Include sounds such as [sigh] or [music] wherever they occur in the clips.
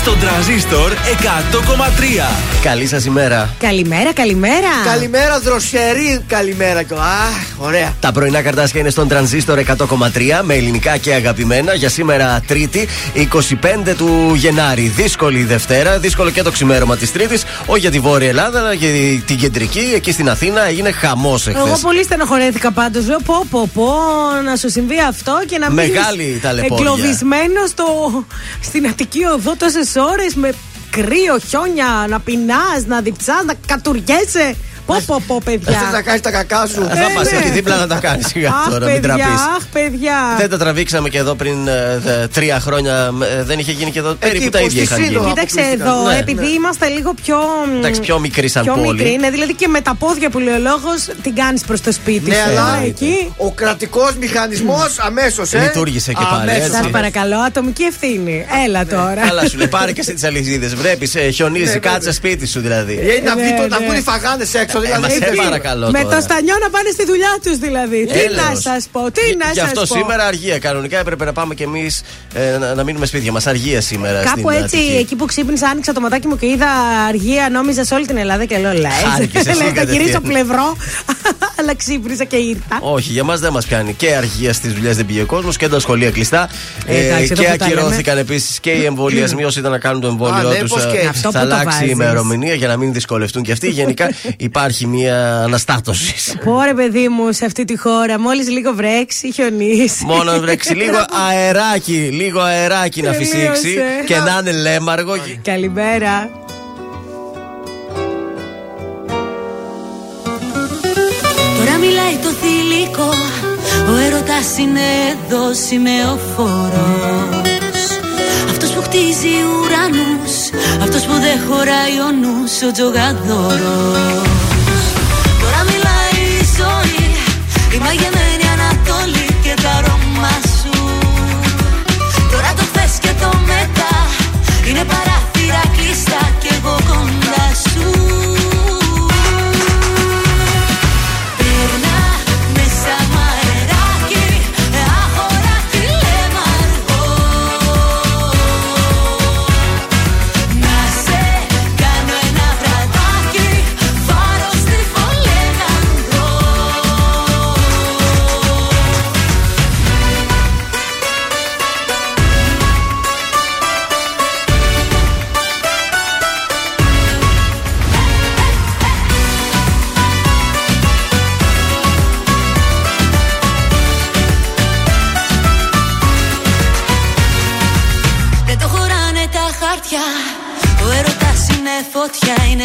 Στον τραζίστορ 100,3. Καλή σας ημέρα. Καλημέρα, καλημέρα. Καλημέρα, δροσερή. Καλημέρα. Αχ, ωραία. Τα πρωινά καρτάσια είναι στον τρανζίστορ 100,3 με ελληνικά και αγαπημένα για σήμερα Τρίτη, 25 του Γενάρη. Δύσκολη Δευτέρα, δύσκολο και το ξημέρωμα της Τρίτης. Όχι για τη Βόρεια Ελλάδα, αλλά για την κεντρική. Εκεί στην Αθήνα έγινε χαμός εχθές. Εγώ πολύ στενοχωρέθηκα πάντως. Λέω πω, πω, πω, να σου συμβεί αυτό και να μην Μεγάλη ταλαιπώρια. εγκλωβισμένος στο... στην Αττική Οδό τόσες ώρες με κρύο, χιόνια, να πεινάς, να διψάς, να κατουριέσαι. Πω, πω, πω, παιδιά. Θε να κάνεις τα κακά σου. Θα μα ναι. έχει δίπλα να τα κάνεις σιγά Αχ, τώρα, μην παιδιά, τραπείς. αχ, παιδιά. Δεν τα τραβήξαμε και εδώ πριν ε, δε- τρία χρόνια. ε, δεν είχε γίνει και εδώ. Περίπου τα πως ίδια στη είχαν Σύντο. γίνει. Κοίταξε αποκλείστηκαν. εδώ, Ναι, επειδή ναι. είμαστε λίγο πιο. μ, Εντάξει, πιο μικρή σαν πιο πόλη. μικρή, είναι δηλαδή και με τα πόδια που λέει ο λόγος την κάνεις προς το σπίτι Ναι, σου. αλλά ε, εκεί. ο κρατικός μηχανισμός αμέσως. Ε. Λειτουργήσε και πάλι, Αμέσως. έτσι. Σας παρακαλώ, ατομική ευθύνη. Έλα τώρα. Καλά, σου λέει πάρε και εσύ τις αλυσίδες. Βλέπεις, χιονίζει, Ναι, κάτσε βέβαια. σπίτι σου δηλαδή. Ε, Να Ναι, βγει το- να ναι. βγουν οι φαγάνε έξω. Ε, Δηλαδή. μας σε εκεί. παρακαλώ Με τώρα. το στανιό να πάνε στη δουλειά τους δηλαδή. Τι Έλεος. να σας πω, τι να σας πω. Γι' αυτό σήμερα αργία. Κανονικά έπρεπε να πάμε κι εμείς να, να μείνουμε σπίτια μας. Αργία σήμερα. Κάπου στην έτσι, Αττική. εκεί που ξύπνησα, άνοιξα το ματάκι μου και είδα αργία, νόμιζα σε όλη την Ελλάδα και λέω λες. Χάρηκες εσύ [laughs] Λέω, θα κατευθείαν. γυρίσω πλευρό. [laughs] Αλλά ξύπνησα και ήρθα. Όχι, για μας δεν μας πιάνει. Και αργία στις δουλειές δεν πήγε ο κόσμος και τα σχολεία κλειστά. Ε, εντάξει, εδώ και που τα ακυρώθηκαν επίσης και οι εμβολιασμοί όσοι ήταν να κάνουν το Α, εμβόλιο ναι, τους. πώς και. Αυτό Θα που το αλλάξει η βάζεις. ημερομηνία για να μην δυσκολευτούν και αυτοί. Γενικά υπάρχει [laughs] μια αναστάτωσης. Πόρε παιδί μου σε αυτή τη χώρα, μόλις λίγο βρέξει, χιονίσει. Μόνο να βρέξει λίγο [laughs] αεράκι, λίγο αεράκι να Τελείωσε. φυσήξει και να είναι λέμαργο. Καλημέρα. Τώρα μιλάει το θηλυκό Ο έρωτας είναι εδώ σημεοφόρος Αυτός που χτίζει ουρανούς Αυτός που δεν χωράει ο νους Ο τζογαδόρος Η μαγεμένη Ανατολή και τα αρώμα σου. Τώρα το θες και το μετά. Είναι παράθυρα κλειστά και εγώ κοντά σου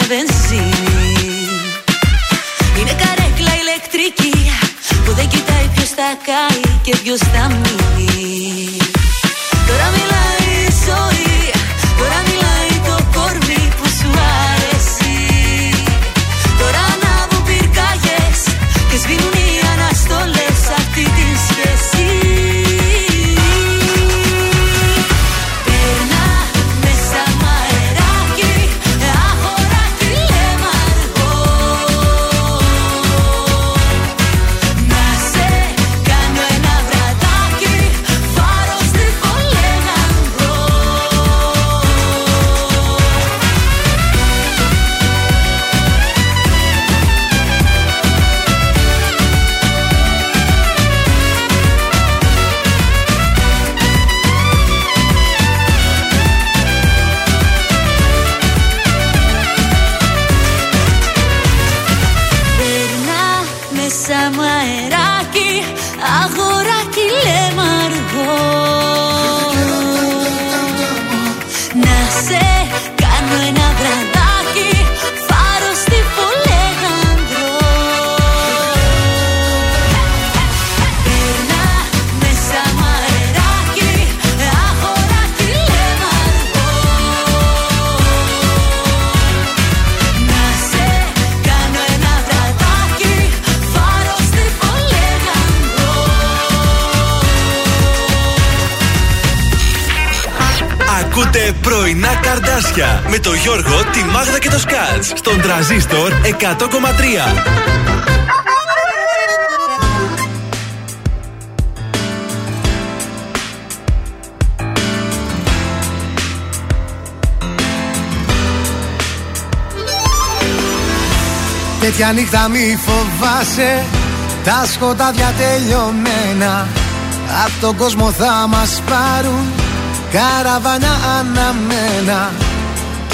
βενζίνη. Είναι καρέκλα ηλεκτρική Που δεν κοιτάει ποιος θα κάει και ποιος θα μείνει Με το Γιώργο, τη Μάγδα και το Σκάτς. Στον τραζίστορ 100,3. Τέτοια νύχτα μη φοβάσαι. Τα σκοτάδια τελειωμένα. Απ' τον κόσμο θα μας πάρουν. Καραβάνια αναμένα.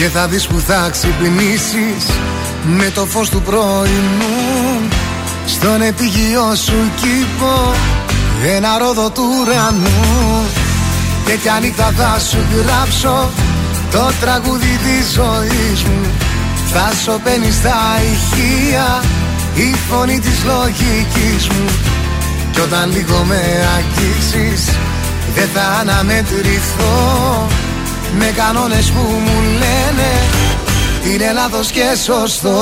Και θα δεις που θα ξυπνήσεις Με το φως του πρωινού Στον επίγειο σου κήπο Ένα ρόδο του ουρανού. Τέτοια νύχτα θα σου γράψω Το τραγούδι της ζωής μου Θα σωπαίνεις στα ηχεία Η φωνή της λογικής μου. Κι όταν λίγο με αγγίξεις Δεν θα αναμετρηθώ Με κανόνες που μου λένε Είναι λάθος και σωστό.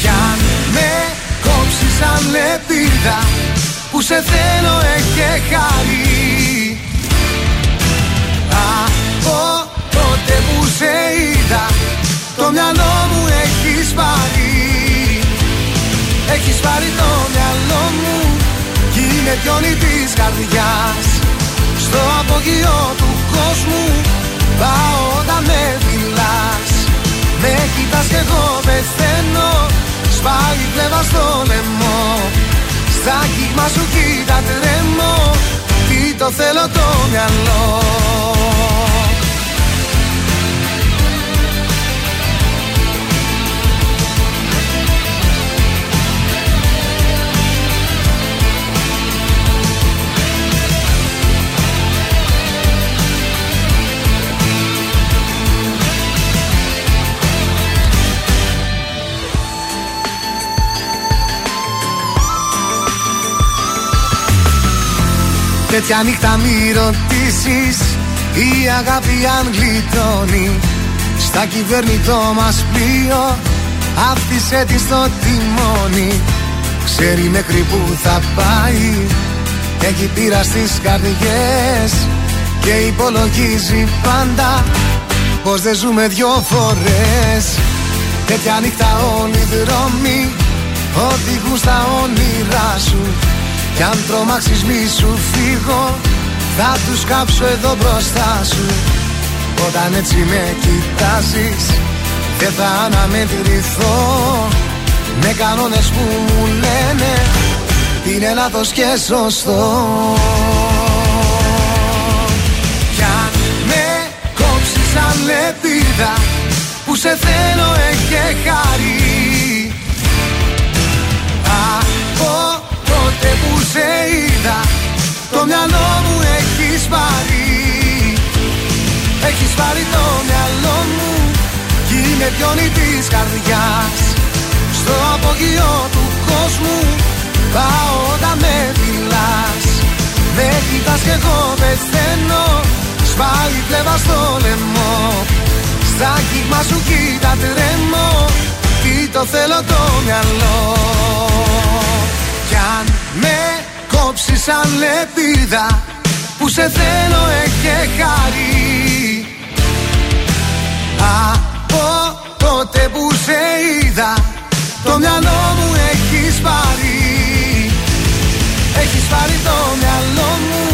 Κι αν με κόψεις σαν λεπίδα που σε θέλω έχει χάρη. Από τότε που σε είδα το μυαλό μου έχεις πάρει. Έχεις πάρει το μυαλό μου κι είναι πιόνι της καρδιάς Στο απογειό του κόσμου. Πάω όταν με φυλάς Με κοιτάς κι εγώ πεθαίνω. Σπάει πλεύα στο λαιμό στα κύμα σου κοίτα τρέμω. Τι το θέλω το μυαλό Τέτοια νύχτα μη ρωτήσεις Η αγάπη αν γλιτώνει. Στα κυβερνητό μας πλοίο Άφησε της στο τιμόνι. Ξέρει μέχρι που θα πάει Έχει πείρα στις καρδιές Και υπολογίζει πάντα Πως δεν ζούμε δυο φορές. Τέτοια νύχτα όλοι οι δρόμοι Οδηγούν στα όνειρά σου κι αν τρομάξεις μη σου φύγω. Θα τους κάψω εδώ μπροστά σου. Όταν έτσι με κοιτάζεις Δεν θα αναμετρηθώ. Με κανόνες που μου λένε Είναι λάθος και σωστό. Κι αν με κόψεις σαν λεπίδα Που σε θέλω έχει χάρη τότε που σε είδα Το μυαλό μου έχεις πάρει. Έχεις πάρει το μυαλό μου Κι είναι πιόνι της καρδιάς. Στο απογειό του κόσμου Πάω όταν με φυλάς. Με κοιτάς κι εγώ πεθαίνω Σπάει πλεύα στο λαιμό. Στα κύμα σου κοίτα τρέμω Τι το θέλω το μυαλό κι αν με κόψει σαν λεπίδα Που σε θέλω έχει χάρη. Από τότε που σε είδα Το μυαλό μου έχεις πάρει. Έχεις πάρει το μυαλό μου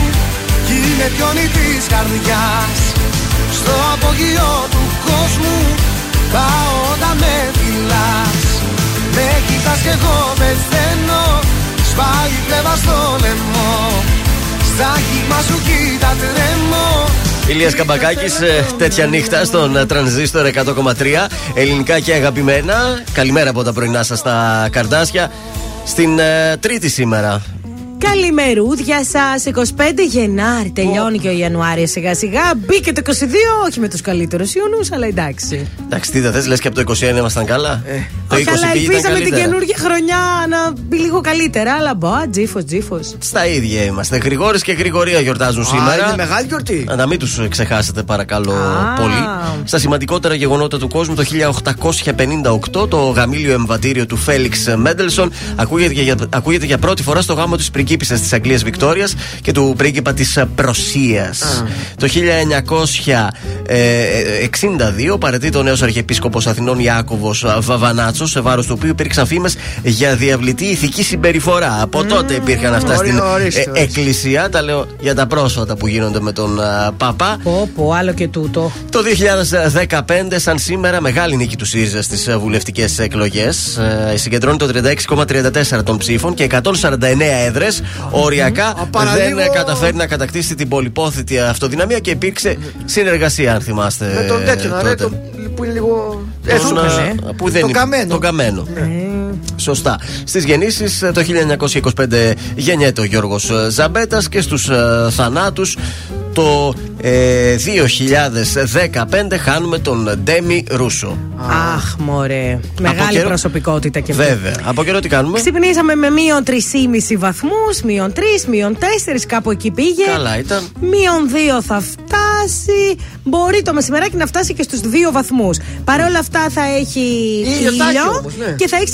Κι είναι πιόνι της καρδιάς. Στο απογειό του κόσμου Πάω όταν με φυλάς. Με κοιτάς κι εγώ πεθαίνω Σπάει πλεύα στο λαιμό Στα κύμα σου κοίτα τρέμω Ηλίας Καμπακάκης, ε, τέτοια νύχτα στον ε, τρανζίστορ 100,3. Ελληνικά και αγαπημένα. Καλημέρα από τα πρωινά σας στα καρδάσια. Στην ε, Τρίτη σήμερα. Καλημερούδια σας. 25 Γενάρη τελειώνει και ο Ιανουάριο σιγά σιγά. Μπήκε το 22, όχι με τους καλύτερους Ιουνού, αλλά εντάξει. Εντάξει, τι δεν θες, λες και από το 21 ήμασταν καλά. Ε, το 20 όχι, αλλά ελπίζαμε την καινούργια χρονιά να μπει λίγο καλύτερα. Αλλά μπα, τζίφος, τζίφος. Στα ίδια είμαστε. Γρηγόρης και Γρηγορία γιορτάζουν σήμερα. Είναι μεγάλη γιορτή. Να μην τους ξεχάσετε, παρακαλώ πολύ. Στα σημαντικότερα γεγονότα του κόσμου, το 1858 το γαμήλιο εμβατήριο του Φέλιξ Μέντελσον ακούγεται για, ακούγεται για πρώτη φορά στο γάμο της πριγκίπισσα πριγκίπισσα της Αγγλίας Βικτόριας και του πρίγκιπα της Προσίας. Το 1962 παρετείται ο νέος Αρχιεπίσκοπος Αθηνών Ιάκωβος Βαβανάτσος, σε βάρος του οποίου υπήρξαν φήμες για διαβλητή ηθική συμπεριφορά. Από τότε υπήρχαν αυτά στην ε, Εκκλησία. Τα λέω για τα πρόσφατα που γίνονται με τον Παπά. Πω, πω, άλλο και τούτο. Το 2015, σαν σήμερα, μεγάλη νίκη του ΣΥΡΙΖΑ στις βουλευτικές εκλογές. Ε, συγκεντρώνει το 36,34 των ψήφων και 149 έδρες. Οριακά δεν καταφέρει να κατακτήσει την πολυπόθητη αυτοδυναμία και υπήρξε συνεργασία, αν θυμάστε. Με τον τέτοιο, ρε, το, που είναι λίγο. Τον, που δεν το καμένο. Τον καμένο. Ναι. Σωστά. Στις γεννήσεις το 1925 γεννιέται ο Γιώργος Ζαμπέτας και στους θανάτους το ε, 2015 χάνουμε τον Ντέμι Ρούσο. Αχ, μωρέ. Μεγάλη καιρό... προσωπικότητα και αυτό. Βέβαια. Από καιρό τι κάνουμε; Ξυπνήσαμε με μείον 3,5 βαθμούς, μείον 3, μείον 4, κάπου εκεί πήγε. Καλά ήταν. Μείον 2 θα φτάσει. Μπορεί το μεσημεράκι να φτάσει και στους 2 βαθμούς. Παρ' όλα αυτά θα έχει ήλιο όμως, ναι. και θα έχει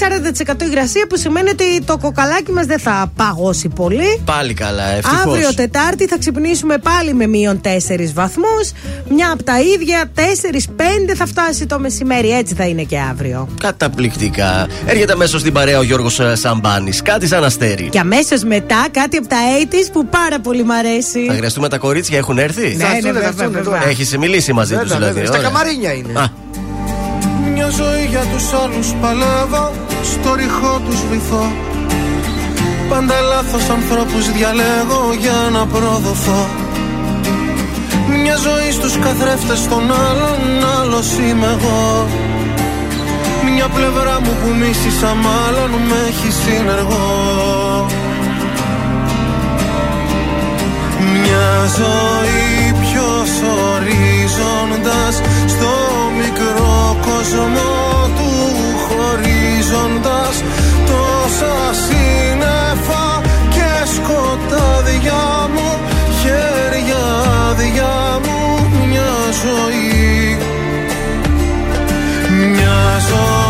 40% υγρασία που σημαίνει ότι το κοκαλάκι μας δεν θα παγώσει πολύ. Πάλι καλά, ευτυχώς. Αύριο Τετάρτη θα ξυπνήσουμε πάλι με μείον 4 βαθμούς. Μια από τα ίδια, 4-5 θα φτάσει το μεσημέρι. Έτσι θα είναι και αύριο. Καταπληκτικά. Έρχεται αμέσως στην παρέα ο Γιώργος Σαμπάνης. Κάτι σαν αστέρι. Και αμέσως μετά κάτι από τα 80s που πάρα πολύ μ' αρέσει. Θα χρειαστούμε τα κορίτσια, έχουν έρθει; Ναι, ναι, έρθουνε, θα βέβαια, έρθουνε βέβαια. τώρα. Έχεις μιλήσει μαζί τους Βέβαια, δηλαδή. βέβαια. Στα ωραία. καμαρίνια είναι. Α, Μια ζωή για τους άλλους παλεύω Στο ρηχό τους βυθώ Πάντα λάθος ανθρώπους διαλέγω για να προδοθώ Μια ζωή στους καθρέφτες των άλλων Άλλος είμαι εγώ. Μια πλευρά μου που μίσησα μάλλον Με έχει συνεργό. Μια ζωή ποιος ορίζοντας Στο μικρό κόσμο του χωρίζοντας Τόσα σύννεφα και σκοτάδια ζωή. Μια ζωή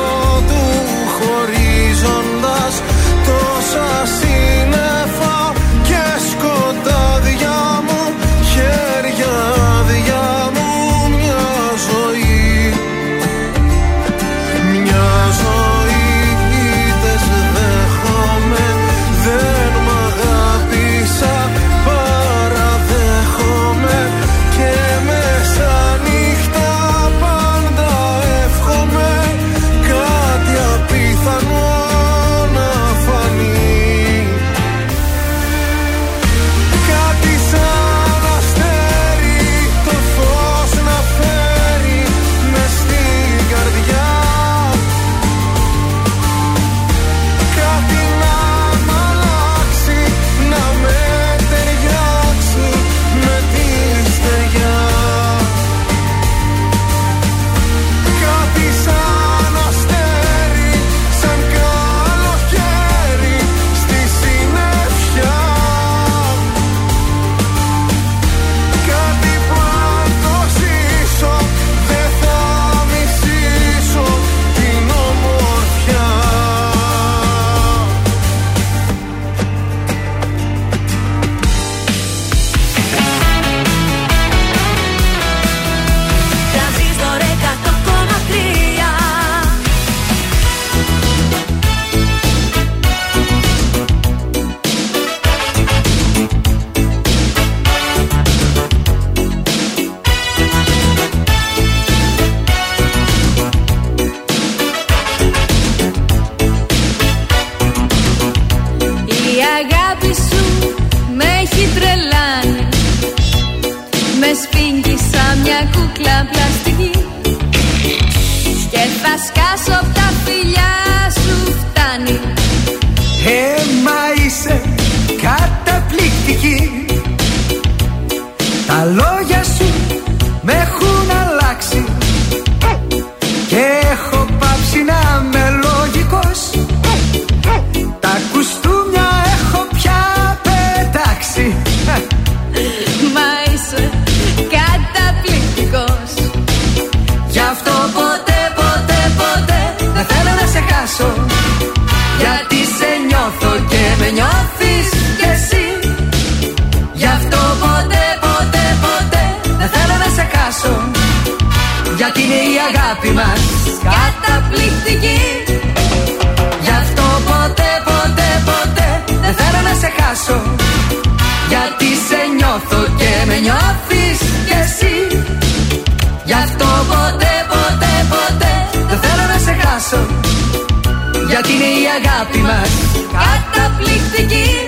είναι η αγάπη μας. Καταπληκτική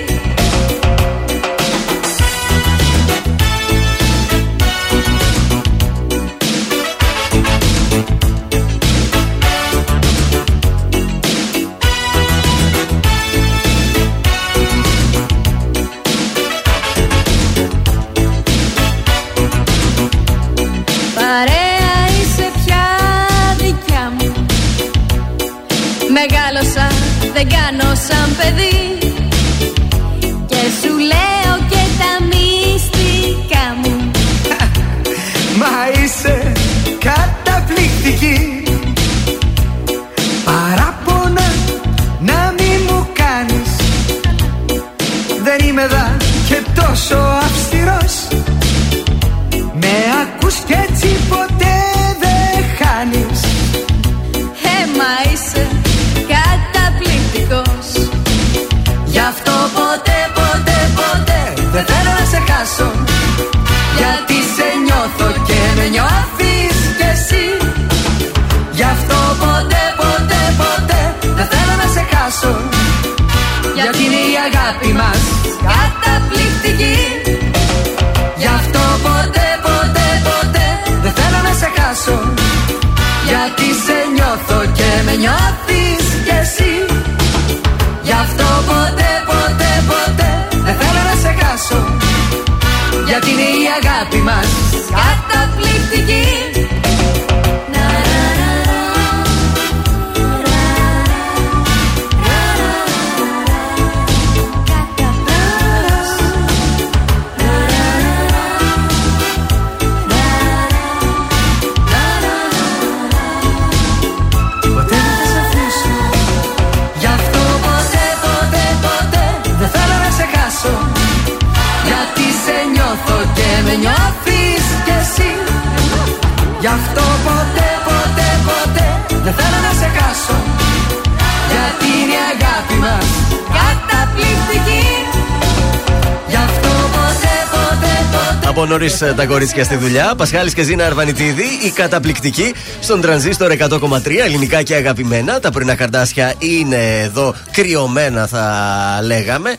ποτέ Από νωρί τα κορίτσια στη δουλειά. Πασχάλης και Ζήνα Αρβανιτίδη, η καταπληκτική στον τρανζίστορ 100,3 ελληνικά και αγαπημένα. Τα πρωινά καρτάσια είναι εδώ κρυωμένα, θα λέγαμε.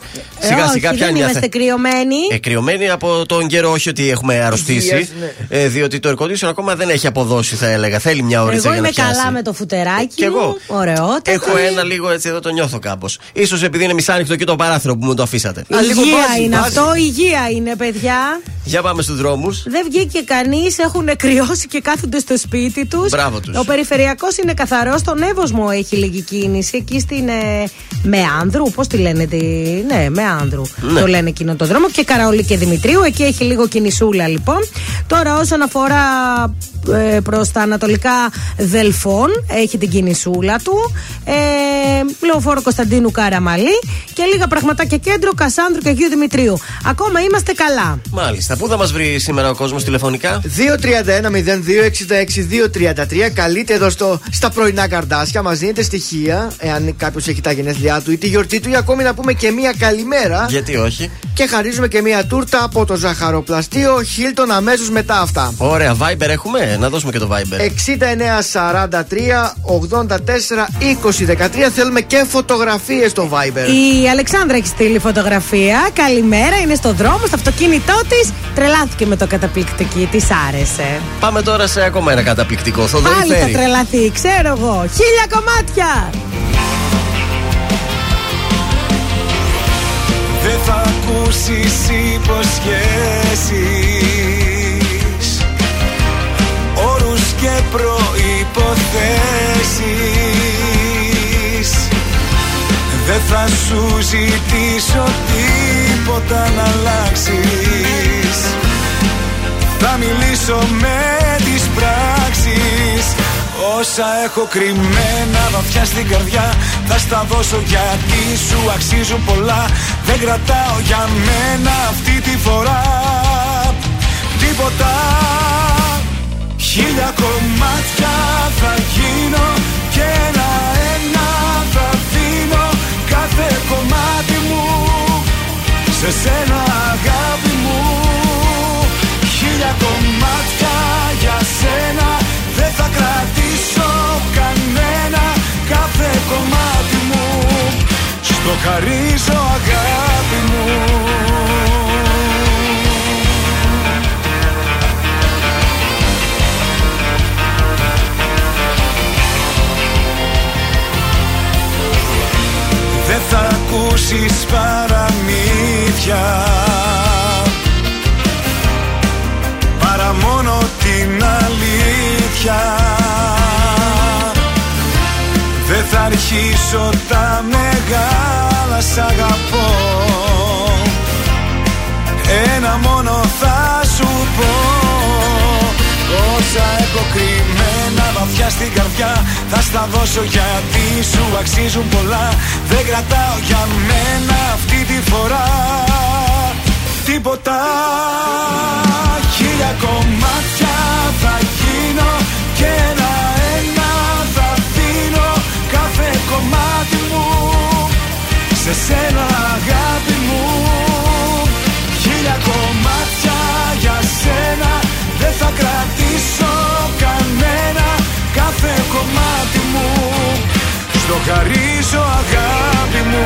Ε, όχι, δεν είμαστε κρυωμένοι. Ε, κρυωμένοι από τον καιρό, όχι ότι έχουμε αρρωστήσει. Υγείας, ναι. ε, διότι το air condition ακόμα δεν έχει αποδώσει, θα έλεγα. Θέλει μια ώρα Εγώ για να είμαι πιάσει. καλά με το φουτεράκι Κι εγώ. μου. Ωραιότατα. Έχω ένα λίγο έτσι εδώ το νιώθω κάπως. σω επειδή είναι μισάνοιχτο και το παράθυρο που μου το αφήσατε. Α, λίγο Υγεία βάζει, είναι βάζει. αυτό, υγεία είναι, παιδιά. Για πάμε στους δρόμους. Δεν βγήκε κανείς, έχουν κρυώσει και κάθονται στο σπίτι τους. Μπράβο τους. Ο περιφερειακός είναι καθαρός. Στον Εύωσμο έχει λίγη κίνηση. Εκεί στην ε, Μεάνδρου, πώς τη λένε, τη... ναι, Μεάνδρου. Ναι. Το λένε εκείνο το δρόμο. Και Καραολί και Δημητρίου. Εκεί έχει λίγο κινησούλα λοιπόν. Τώρα όσον αφορά ε, προς τα ανατολικά Δελφών, έχει την κινησούλα του. Ε, Λεωφόρο Κωνσταντίνου Καραμαλή. Και λίγα πραγματάκια κέντρο Κασάνδρου και Αγίου Δημητρίου. Ακόμα είμαστε καλά. Μάλιστα. Πού θα μας βρει σήμερα ο κόσμος τηλεφωνικά; 231-0266-233. Καλείτε εδώ στο, στα πρωινά καρδάσια. Μας δίνετε στοιχεία, εάν κάποιος έχει τα γενέθλιά του ή τη γιορτή του, ή ακόμη να πούμε και μία καλημέρα. Γιατί όχι. και χαρίζουμε και μία τούρτα από το ζαχαροπλαστείο Χίλτον αμέσως μετά αυτά. Ωραία, Viber έχουμε, να δώσουμε και το Viber. 6943 84 20 13 θέλουμε και φωτογραφίες στο Viber. Η Αλεξάνδρα έχει στείλει φωτογραφία. Καλημέρα, είναι στο δρόμο, στο αυτοκίνητό της. Τρελάθηκε με το καταπληκτική, της άρεσε. Πάμε τώρα σε ακόμα ένα καταπληκτικό. Θοδωρή Πάλι θα Φέρη. τρελαθεί, ξέρω εγώ. Χίλια κομμάτια! Θα ακούσεις υποσχέσεις. Όρους και προϋποθέσεις. Δεν θα σου ζητήσω τίποτα να αλλάξεις. Θα μιλήσω με τις πράξεις. Όσα έχω κρυμμένα βαθιά στην καρδιά Θα στα δώσω γιατί σου αξίζουν πολλά. Δεν κρατάω για μένα αυτή τη φορά Τίποτα. Χίλια κομμάτια θα γίνω Και ένα-ένα θα δίνω Κάθε κομμάτι μου Σε σένα αγάπη μου. Χίλια κομμάτια για σένα Δεν θα κρατήσω. κανένα Κάθε κομμάτι μου Στο χαρίζω αγάπη μου. Δεν θα ακούσεις παραμύθια Παρά μόνο την αλήθεια. Δεν θα αρχίσω τα μεγάλα σ' αγαπώ. Ένα μόνο θα σου πω. Όσα έχω κρυμμένα βαθιά στην καρδιά Θα στα δώσω γιατί σου αξίζουν πολλά. Δεν κρατάω για μένα αυτή τη φορά Τίποτα. Χίλια κομμάτια θα γίνω Και ένα-ένα θα δίνω Κάθε κομμάτι μου Σε σένα αγάπη μου. Χίλια κομμάτια για σένα Δεν θα κρατήσω κανένα. Κάθε κομμάτι μου Στο χαρίζω αγάπη μου.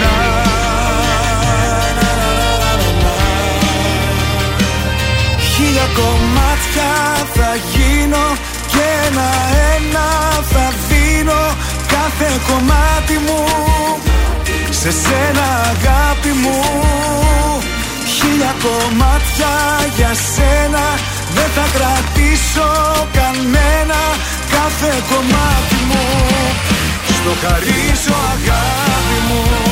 Να, να, να, να, να, να. Χίλια κομμάτια θα γίνω και ένα-ένα θα δίνω κάθε κομμάτι μου. Σε σένα αγάπη μου Χίλια κομμάτια για σένα. Δεν θα κρατήσω κανένα κάθε κομμάτι μου. Στο χαρίζω αγάπη μου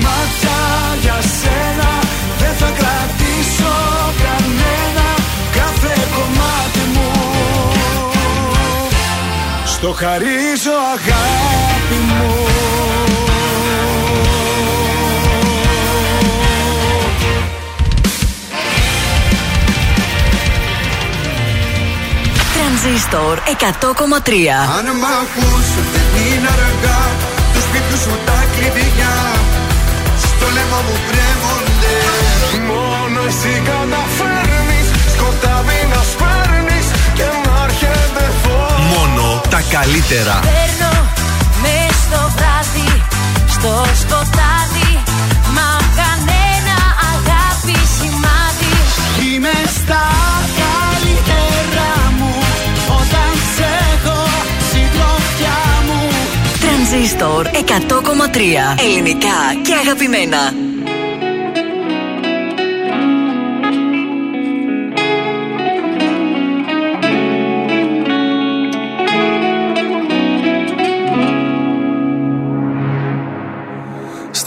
Χίλια κομμάτια για σένα. Δεν θα κρατήσω κανένα Κάθε κομμάτι μου. Στο χαρίζω αγάπη μου. Τρανζίστορ 100,3. Αν μ' ακούς δεν είναι αργά. Τους σπίτιου σου τα κλειδιά. Στο λαιμό μου κρέμονται Μόνο εσύ καταφέρνεις Σκοτάδι να σπέρνεις Και να έρχεται φως Μόνο τα καλύτερα. Παίρνω με στο βράδυ, στο σκοτάδι Μα κανένα αγάπη σημάδι Είμαι στα καλύτερα μου Όταν σε έχω συντροφιά μου Τρανζίστορ 100,3. Ελληνικά και αγαπημένα.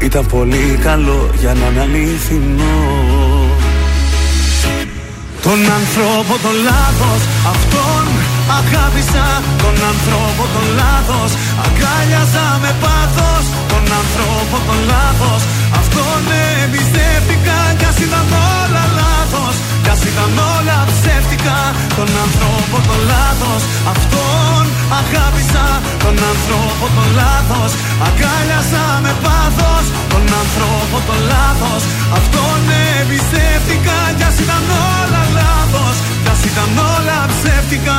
Ήταν πολύ καλό για να είναι αληθινό. Τον άνθρωπο τον λάθος αυτόν αγάπησα. Τον άνθρωπο τον λάθος αγκάλιαζα με πάθος. Τον άνθρωπο τον λάθος αυτόν εμπιστεύτηκα. Κι ας ήταν όλα λάθος κι ας ήταν όλα ψεύτικα. Τον άνθρωπο τον λάθος Αυτόν αγάπησα Τον άνθρωπο τον λάθος. Αγκάλιασα με πάθος Τον άνθρωπο τον λάθος. Αυτόν εμπιστεύτηκα Κι ας ήταν όλα λάθος. Κι ας ήταν όλα ψεύτικα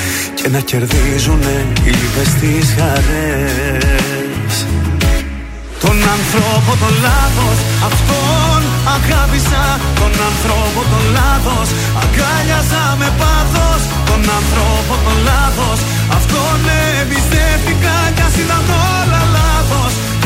και να κερδίζουνε οι λύπες τις χαρές. Τον άνθρωπο τον λάθος αυτόν αγάπησα. Τον άνθρωπο τον λάθος αγκάλιαζα με πάθος. Τον άνθρωπο τον λάθος αυτόν εμπιστεύτηκα κι ας ήταν όλα. λάθος κι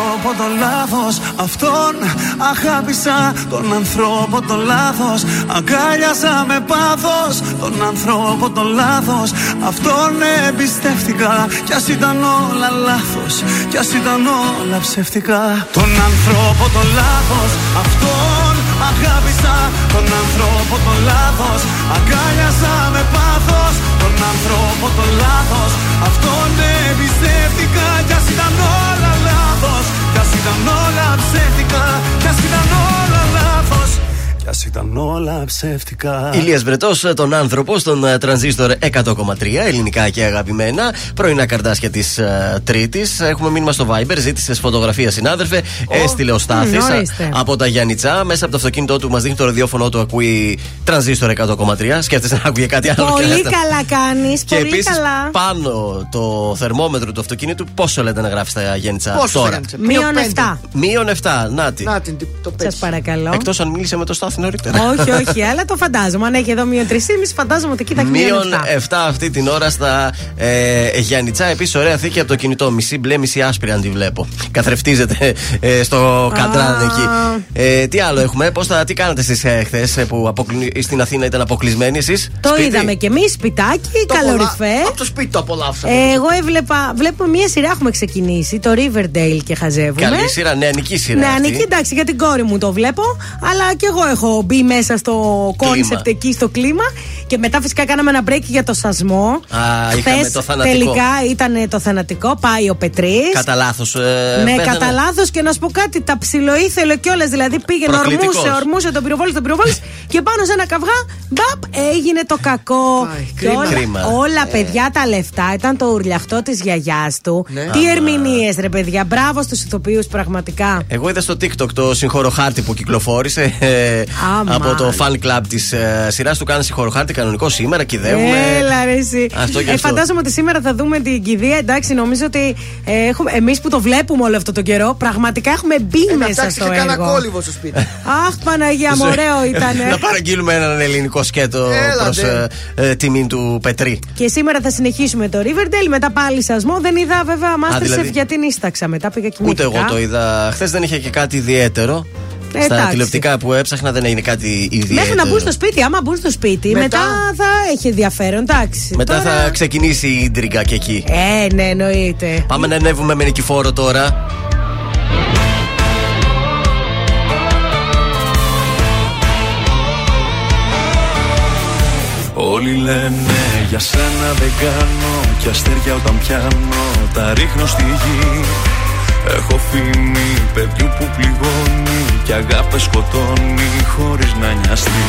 άνθρωπο το λάθος. Αυτόν αγάπησα Τον ανθρώπο το λάθος. Αγκάλιασα με πάθος Τον ανθρώπο το λάθος. Αυτόν εμπιστεύτηκα Κι ας ήταν όλα λάθος. Κι ας ήταν όλα ψεύτικα. Τον ανθρώπο το λάθος. Αυτόν αγάπησα Τον ανθρώπο το λάθος. Αγκάλιασα με πάθος Τον ανθρώπο το λάθος. Αυτόν εμπιστεύτηκα Κι ας ήταν όλα λάθος. Κι ας ήταν όλα ψεύτικα Κι ας ήταν όλα λάθος κι ας ήταν όλα ψεύτικα. Ηλίας Βρετός, τον άνθρωπο στον ε, τρανζίστορ 100,3 ελληνικά και αγαπημένα. Πρωινά καρτάσια της uh, Τρίτης. Έχουμε μήνυμα στο Viber, ζήτησες φωτογραφία συνάδελφε. Oh. Έστειλε ο Στάθης από τα Γιάννητσά. Μέσα από το αυτοκίνητό του μας δείχνει το ραδιόφωνο του, ακούει τρανζίστορ 100,3. Σκέφτεσαι να ακούει κάτι άλλο. Πολύ καλά κάνεις. Και επίσης πάνω το θερμόμετρο του αυτοκίνητου, πόσο λέτε να γράφει στα Γιάννητσά πόσο τώρα; Μείον 7. Μείον 7. Νάτι. Σας παρακαλώ. Εκτός αν μίλησε με το Στάθη νωρίτερα. όχι, όχι, αλλά το φαντάζομαι. Αν έχει εδώ μείον 3,5, φαντάζομαι ότι εκεί θα Μείον 7 αυτή την ώρα στα ε, Γιάννητσά. Επίσης, ωραία θήκη από το κινητό. Μισή μπλε, μισή άσπρη, αν τη βλέπω. Καθρεφτίζεται ε, στο κατράν εκεί. Ε, τι άλλο έχουμε, πώς θα, τι κάνατε εσείς ε, χθες ε, που αποκλει... στην Αθήνα ήταν αποκλεισμένοι εσείς; Το σπίτι; είδαμε και εμείς, σπιτάκι, καλοριφέ. Από το σπίτι το απολαύσαμε. Ε, εγώ έβλεπα, βλέπουμε μία σειρά έχουμε ξεκινήσει, το Riverdale και χαζεύουμε. Καλή σειρά, νεανική σειρά. Νεανική, εντάξει, για την κόρη μου το βλέπω, αλλά και εγώ έχω μπει μέσα στο concept εκεί στο κλίμα. Και μετά φυσικά κάναμε ένα break για το Σασμό. Α, είχαμε το θανατικό. Τελικά ήταν το θανατικό. Πάει ο Πετρής. Κατά λάθος. Ε, ναι, κατά λάθος και να σου πω κάτι. Τα ψιλοήθελε κιόλας. Δηλαδή πήγαινε, ορμούσε, ορμούσε τον πυροβόλη, τον πυροβόλης [laughs] και πάνω σε ένα καυγά, μπαπ, έγινε το κακό. και όλα, όλα ε. παιδιά τα λεφτά ήταν το ουρλιαχτό της γιαγιάς του. Ναι. Τι ερμηνείες, ρε παιδιά. Μπράβο στους ηθοποιούς, πραγματικά. Εγώ είδα στο TikTok το συγχωροχάρτη που κυκλοφόρησε. Ε, από το fan club της ε, σειράς του κάνει συγχωροχάρτη κανονικό σήμερα, κυδεύουμε. Έλα, ρε, εσύ. Αυτό και ε, αυτό. φαντάζομαι ότι σήμερα θα δούμε την κηδεία. Εντάξει, νομίζω ότι ε, έχουμε, εμείς που το βλέπουμε όλο αυτό το καιρό, πραγματικά έχουμε μπει Ε, να μέσα φτιάξεις στο και κανένα έργο. κόλυβο στο σπίτι. Αχ, Παναγία μου, ωραίο ήταν. να παραγγείλουμε έναν ελληνικό σκέτο Έλα, προς ντε. ε, τιμή του Πετρί. Και σήμερα θα συνεχίσουμε το Riverdale, μετά πάλι σασμό. Δεν είδα βέβαια Masterchef δηλαδή. γιατί νύσταξα. Μετά πήγα κοιμήθηκα. Ούτε εγώ το είδα. Χθες δεν είχε και κάτι ιδιαίτερο. Ε, Στα εντάξει. τηλεοπτικά που έψαχνα δεν έγινε κάτι ιδιαίτερο. Μέχρι να μπουν στο σπίτι, άμα μπουν στο σπίτι, μετά, Μετά- θα έχει ενδιαφέρον. Εντάξει. Μετά Τώρα- θα ξεκινήσει η ίντριγκα και εκεί. Ε, ναι, εννοείται. Πάμε να ανέβουμε με νικηφόρο τώρα. Όλοι λένε για σένα δεν κάνω Κι αστέρια όταν πιάνω τα ρίχνω στη γη Έχω φήμη παιδιού που πληγώνει Κι αγάπη σκοτώνει χωρίς να νοιαστεί.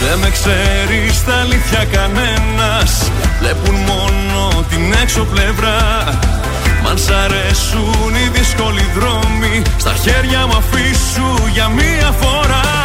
Δεν με ξέρεις στα αλήθεια κανένας. Βλέπουν μόνο την έξω πλευρά. Μ' αν σ' αρέσουν οι δύσκολοι δρόμοι Στα χέρια μου αφήσου για μία φορά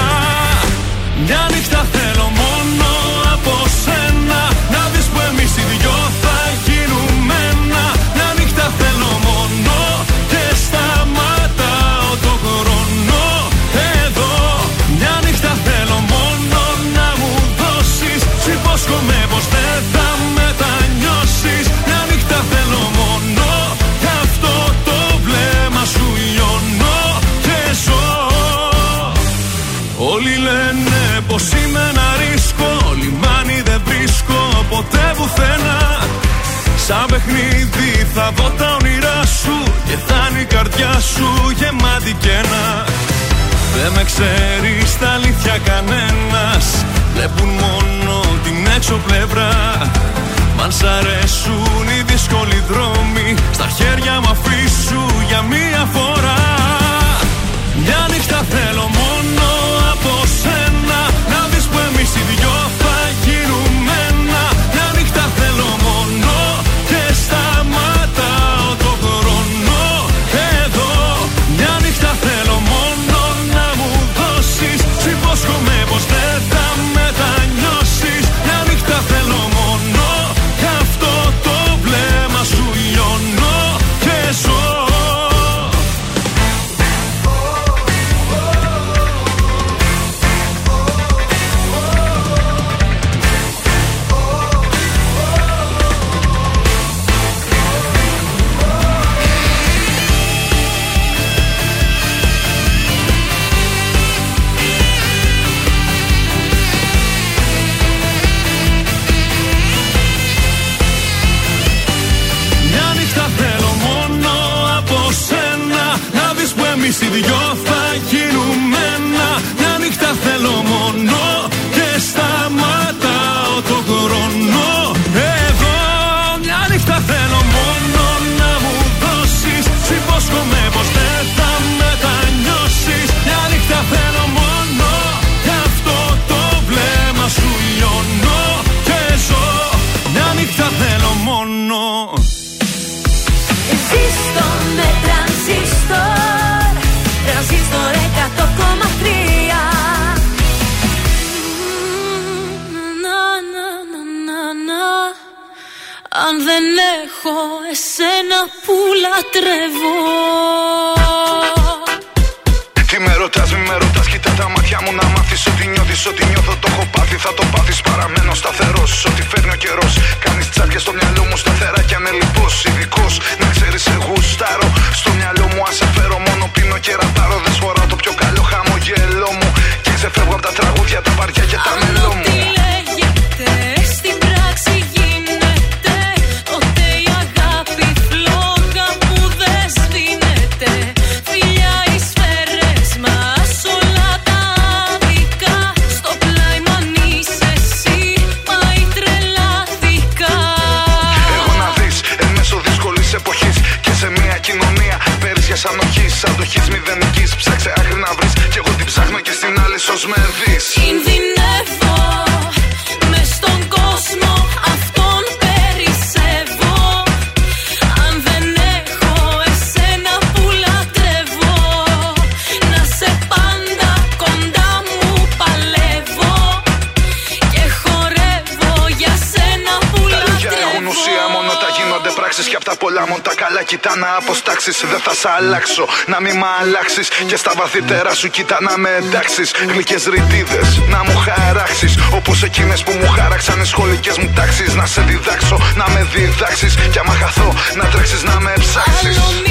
αλλάξω. Να μην μ' αλλάξεις και στα βαθύτερα σου κοίτα να με εντάξεις. Γλυκές ρητίδες να μου χαράξεις. Όπως εκείνες που μου χάραξαν οι σχολικές μου τάξεις. Να σε διδάξω, να με διδάξεις. και άμα χαθώ, να τρέξεις να με ψάξεις.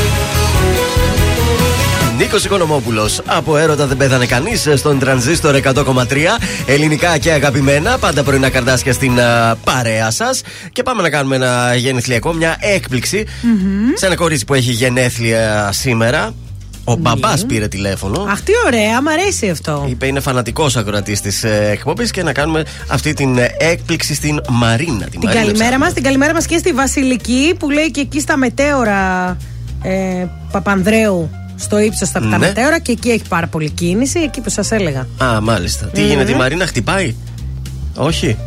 Νίκος Οικονομόπουλος. Από έρωτα δεν πέθανε κανείς στον τρανζίστορ 100,3. Ελληνικά και αγαπημένα. Πάντα πρωινά καρδάσια στην uh, παρέα σας. Και πάμε να κάνουμε ένα γενεθλιακό, μια εκπληξη σε ένα κορίτσι που έχει γενέθλια σήμερα. Ο Ναι. μπαμπάς πήρε τηλέφωνο. Αχ, τι ωραία, μ' αρέσει αυτό. Είπε είναι φανατικός ακροατής της εκπομπής και να κάνουμε αυτή την ε, έκπληξη στην Μαρίνα. Την καλημέρα μας, την καλημέρα μας και στη Βασιλική που λέει και εκεί στα μετέωρα ε, Παπανδρέου στο ύψος στα τα Ναι. μετέωρα και εκεί έχει πάρα πολύ κίνηση, εκεί που σας έλεγα. Α, μάλιστα. Τι Μμμ. γίνεται, η Μαρίνα χτυπάει; Όχι.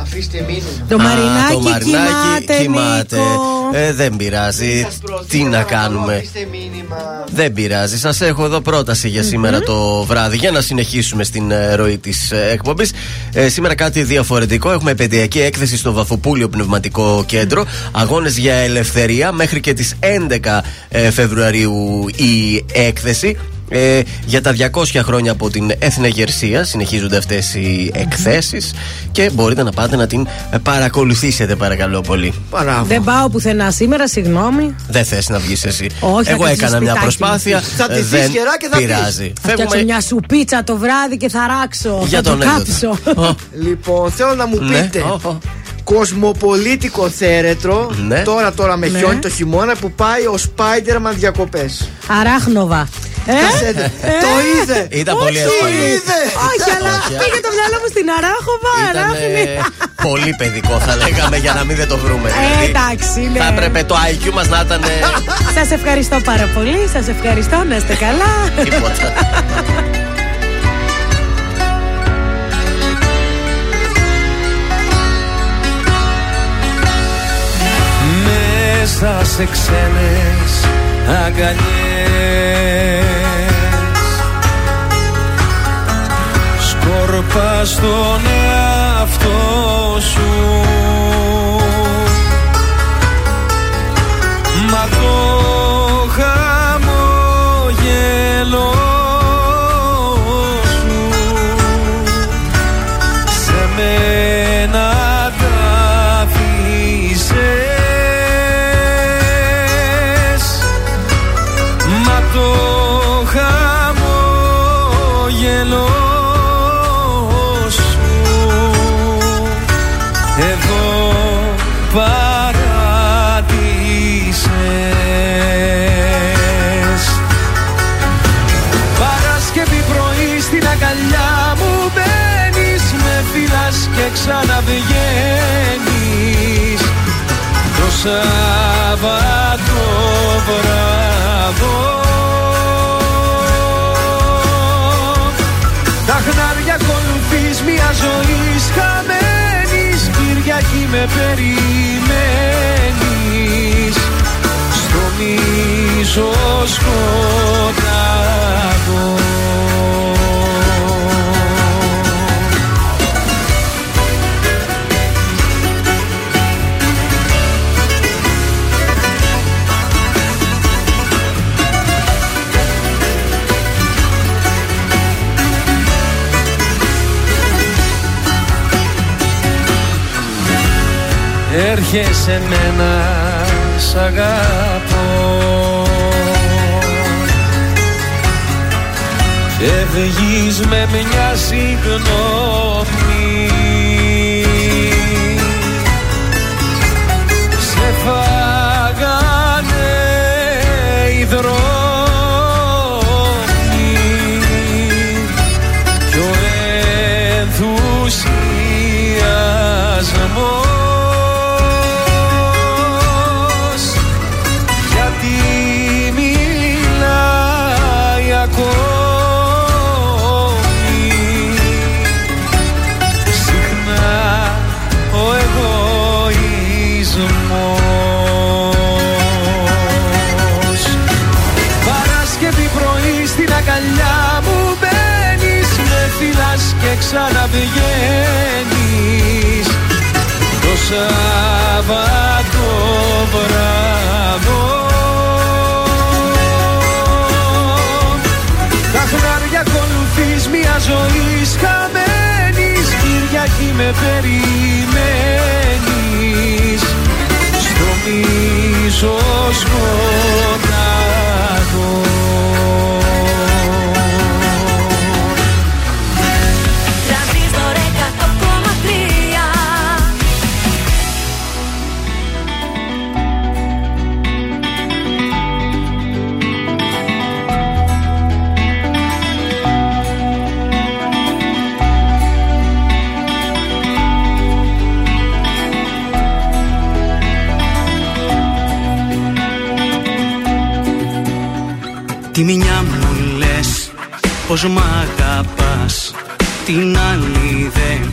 Αφήστε μήνυμα. Το Α, Μαρινάκι το Μαρινάκι κοιμάται, Νίκο. Ε, δεν πειράζει. Τι να κάνουμε; Αφήστε μήνυμα. Δεν πειράζει. Σας έχω εδώ πρόταση για σήμερα το βράδυ για να συνεχίσουμε στην ε, ροή της εκπομπής. Ε, σήμερα κάτι διαφορετικό. Έχουμε παιδιακή έκθεση στο Βαφοπούλιο Πνευματικό Κέντρο. Αγώνες για ελευθερία μέχρι και τις 11 ε, Φεβρουαρίου η έκθεση. Ε, για τα 200 χρόνια από την Εθνεγερσία συνεχίζονται αυτές οι εκθέσεις και μπορείτε να πάτε να την ε, παρακολουθήσετε παρακαλώ πολύ. Μπράβο. Δεν πάω πουθενά σήμερα, συγγνώμη. Δεν θες να βγεις εσύ. Όχι, θα Εγώ κάτσω έκανα μια σπιτάκι μου. προσπάθεια. Θα ε, ντυθείς δεν γερά και θα πεις. πειράζει. Θα φτιάξω Φεύγουμε μια σουπίτσα το βράδυ και θα ράξω. για θα τον το κάψω. έρωτα. Λοιπόν, θέλω να μου Ναι, πείτε. Ω, ω. Κοσμοπολίτικο θέρετρο. Ναι. Τώρα τώρα με Ναι. χιόνι το χειμώνα που πάει ο Spider-Man διακοπές. Αράχνοβα. Ε; Το είδε. Ήταν Όχι. πολύ εύκολο. είδε. Όχι, αλλά Όχι, πήγε το μυαλό μου στην Αράχοβα, Ήταν Αράχνη. πολύ παιδικό θα λέγαμε για να μην δεν το βρούμε. Ε, δηλαδή. εντάξει, ναι. Θα έπρεπε το IQ μας να ήταν ε, Σας ευχαριστώ πάρα πολύ, σας ευχαριστώ, να είστε καλά. τίποτα. Μέσα σε ξένες αγκαλιές. Σκόρπα στον εαυτό σου. Μα το χαμόγελο περιμένεις. Στο μίσο σκοτάδο Έρχεσαι μένα σ' αγαπώ. Φεύγεις με μια συγγνώμη ξαναβγαίνεις Το Σάββατο βράδο. Τα χνάρια ακολουθείς μια ζωή χαμένης Κυριακή με περιμένεις. Στο μίσος μονάχο Τη μια μου λες πως μ' αγαπάς Την άλλη δε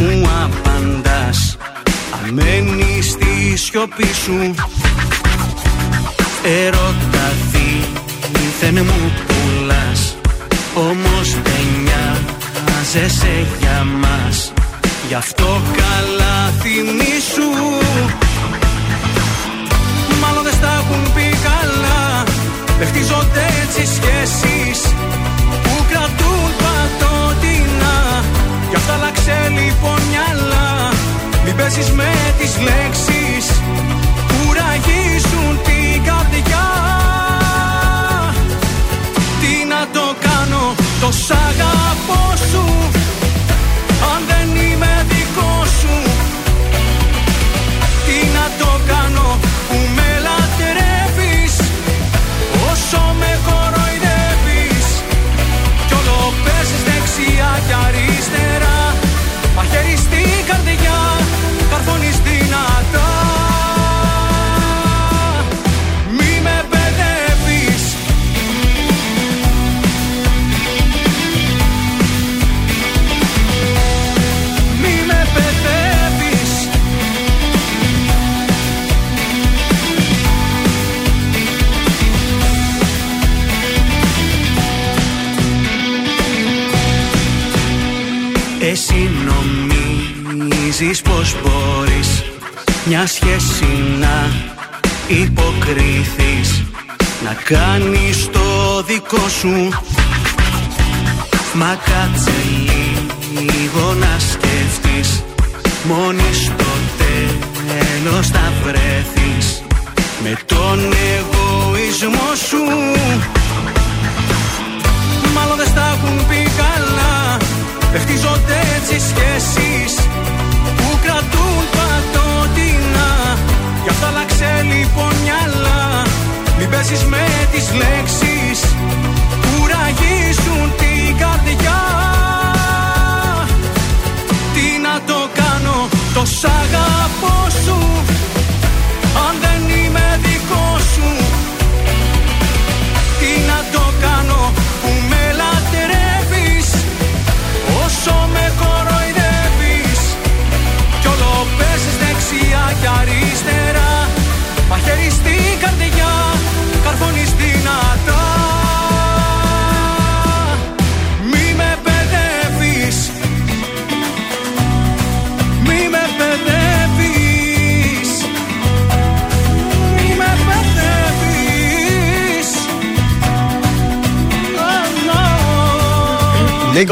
μου απαντάς. Αμένη στη σιωπή σου Ερώτα δίθεν μου πουλάς. Όμως δεν νοιάζεσαι για μας. Γι' αυτό καλά θυμίσου Μάλλον δεν στα έχουν πει καλά Δεν χτίζονται έτσι σχέσεις Που κρατούν πατότινα Γι' αυτά άλλαξε λοιπόν μυαλά. Μην παίζεις με τις λέξεις. Που ραγίζουν την καρδιά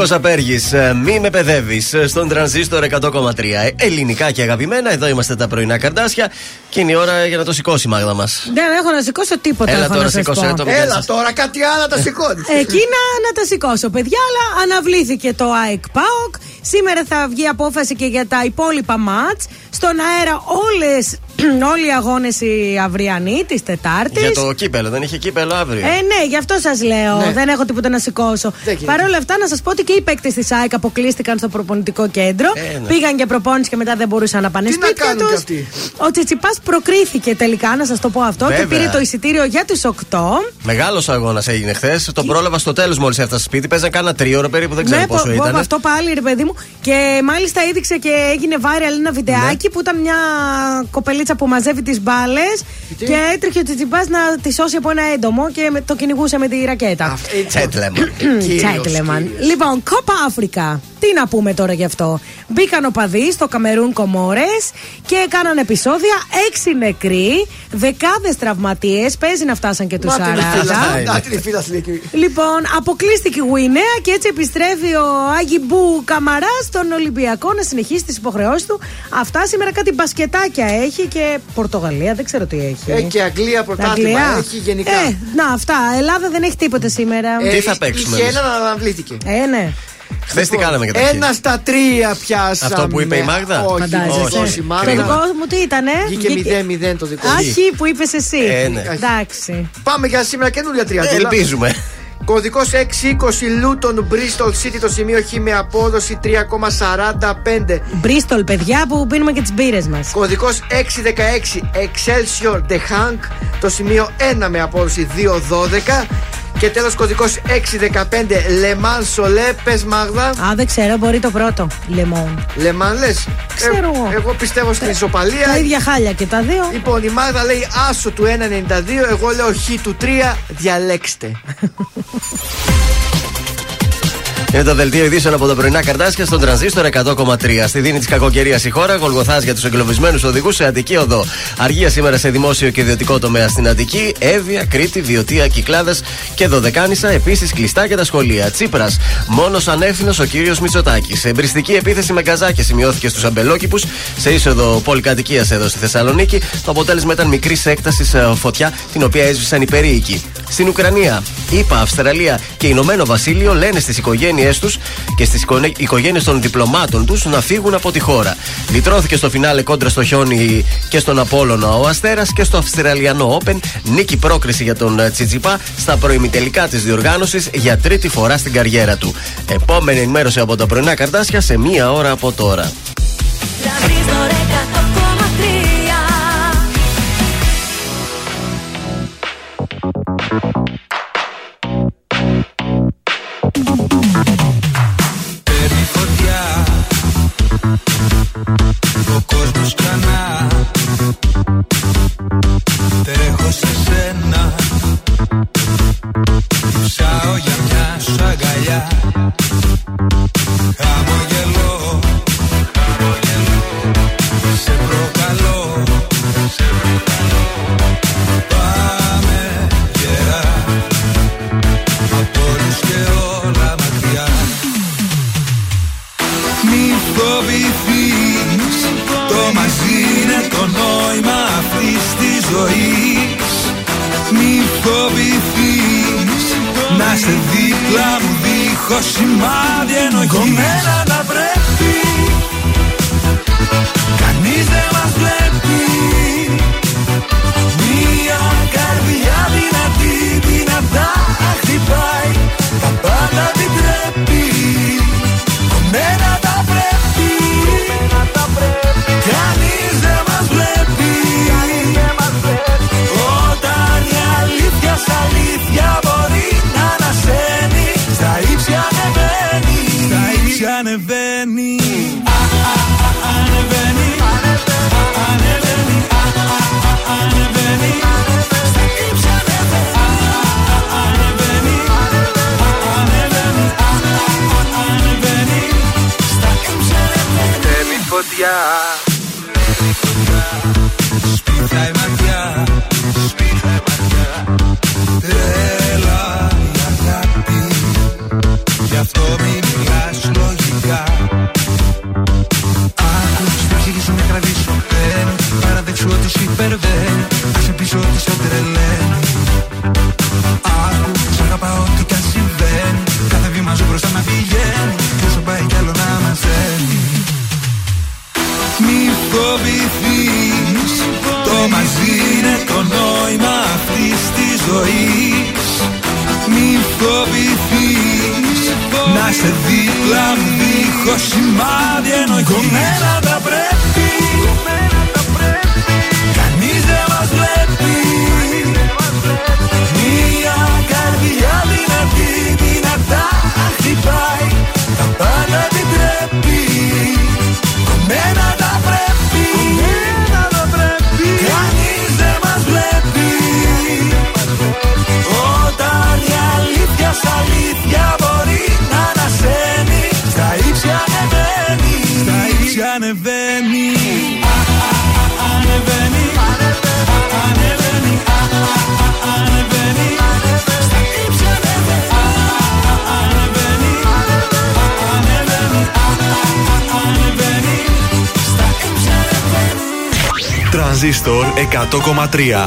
Νίκος Απέργης, μη με παιδεύεις στον τρανζίστορ 100,3. Ε, Ελληνικά και αγαπημένα, εδώ είμαστε τα πρωινά καρτάσια και είναι η ώρα για να το σηκώσει η μάγδα μας. Δεν έχω να σηκώσω τίποτα. Έλα έχω τώρα, να σας σήκωσε πω. το Έλα τώρα, κάτι άλλο τα σηκώνεις. Εκείνα να τα σηκώσω, παιδιά, αλλά αναβλήθηκε το ΑΕΚ ΠΑΟΚ. Σήμερα θα βγει απόφαση και για τα υπόλοιπα μάτς. Στον αέρα όλες, [clears throat] όλοι οι αγώνες οι αυριανοί της Τετάρτης. Για το κύπελο, δεν είχε κύπελο αύριο. Ε, ναι, γι' αυτό σας λέω. Ναι. Δεν έχω τίποτα να σηκώσω. γίνεται. Παρ' όλα αυτά, να σας πω ότι και οι παίκτες της ΑΕΚ αποκλείστηκαν στο προπονητικό κέντρο. Ε, ναι. Πήγαν για προπόνηση και μετά δεν μπορούσαν να πάνε Τι να σπίτια κάνουν τους. κι αυτοί; Ο Τσιτσιπάς προκρίθηκε τελικά, να σας το πω αυτό, Βέβαια. και πήρε το εισιτήριο για τις 8. Μεγάλος αγώνας έγινε χθες. Τον πρόλαβα στο τέλος μόλις έφτασε σπίτι. Παίζαν κάνα τρίωρο περίπου, δεν ξέρω ναι, πόσο πω- πω- ήταν. αυτό πάλι, ρε παιδί μου. Και μάλιστα έδειξε και έγινε viral ένα βιντεάκι που ήταν μια κοπελίτσα που μαζεύει τις μπάλες και έτρεχε ο Τσιτσιπά να τη σώσει από ένα έντομο και με- το κυνηγούσε με τη ρακέτα. Τσέτλεμαν. Τσέτλεμαν. Λοιπόν, Κόπα Αφρικα. Τι τι να πούμε τώρα γι' αυτό; Μπήκαν οπαδοί στο Καμερούν Κομόρες και κάναν επεισόδια. Έξι νεκροί, δεκάδες τραυματίες. Παίζει να φτάσαν και τους 40. Να την φύλαθλη εκεί. Λοιπόν, αποκλείστηκε η Γουινέα και έτσι επιστρέφει ο Άγι Μπού Καμαρά στον Ολυμπιακό να συνεχίσει τις υποχρεώσεις του. Αυτά σήμερα κάτι μπασκετάκια έχει και Πορτογαλία, δεν ξέρω τι έχει. Ε, και Αγγλία πρωτάθλημα Αγγλία. έχει γενικά. Ε, να, αυτά. Ελλάδα δεν έχει τίποτα σήμερα. Τι θα παίξουμε Είχε εμείς; ένα να αναβλήθηκε. Ε, ναι. Χθες τι κάναμε καταρχήν; Ένα στα τρία πιάσαμε. Αυτό που είπε η Μάγδα; Όχι, Φαντάζεσαι. όχι, η Το Μάγδα. δικό μου τι ήτανε; Βγήκε 0-0 το δικό Άχι σου. που είπες εσύ. Ε, ναι. Εντάξει. Πάμε για σήμερα καινούρια Ε, τριαντούλα. Ελπίζουμε. Κωδικός 620 Λούτον Bristol City το σημείο Χ με απόδοση 3,45. Μπρίστολ, παιδιά που πίνουμε και τις μπύρες μας. Κωδικός 616 Excelsior The Hank το σημείο 1 με απόδοση 2,12. Και τέλος κωδικός 615 Le Mans Solé. Πες Μάγδα. Α, δεν ξέρω, μπορεί το πρώτο. Λεμόν. Le Mans λες. Ξέρω εγώ. εγώ πιστεύω στην ισοπαλία. Τα ίδια χάλια και τα δύο. Λοιπόν, η Μάγδα λέει άσο του 1,92. Εγώ λέω χ του 3. Διαλέξτε. [laughs] Είναι το δελτίο ειδήσεων από τα πρωινά καρτάσια στον τρανζίστορ 100,3. Στη δίνη της κακοκαιρίας η χώρα, γολγοθάς για τους εγκλωβισμένους οδηγούς σε Αττική Οδό. Αργία σήμερα σε δημόσιο και ιδιωτικό τομέα στην Αττική, Εύβοια, Κρήτη, Βιωτία, Κυκλάδες και Δωδεκάνησα. Επίσης κλειστά και τα σχολεία. Τσίπρας, μόνος ανεύθυνος ο κύριος Μητσοτάκης. Εμπριστική επίθεση με καζάκια σημειώθηκε στους αμπελόκηπους σε είσοδο πολυκατοικίας εδώ στη Θεσσαλονίκη. Το αποτέλεσμα ήταν μικρής έκτασης φωτιά, την οποία έσβησαν οι περίοικοι. Στην Ουκρανία, ΗΠΑ, Αυστραλία και Ηνωμένο Βασίλειο λένε στις οικογένειές τους και στις οικογένειες των διπλωμάτων τους να φύγουν από τη χώρα. Λυτρώθηκε στο φινάλε κόντρα στο χιόνι και στον Απόλλωνα ο Αστέρας και στο Αυστραλιανό Open. Νίκη πρόκριση για τον ε, Τσιτσιπά στα προημιτελικά της διοργάνωσης για τρίτη φορά στην καριέρα του. Επόμενη ενημέρωση από τα πρωινά καρτάσια σε μία ώρα από τώρα.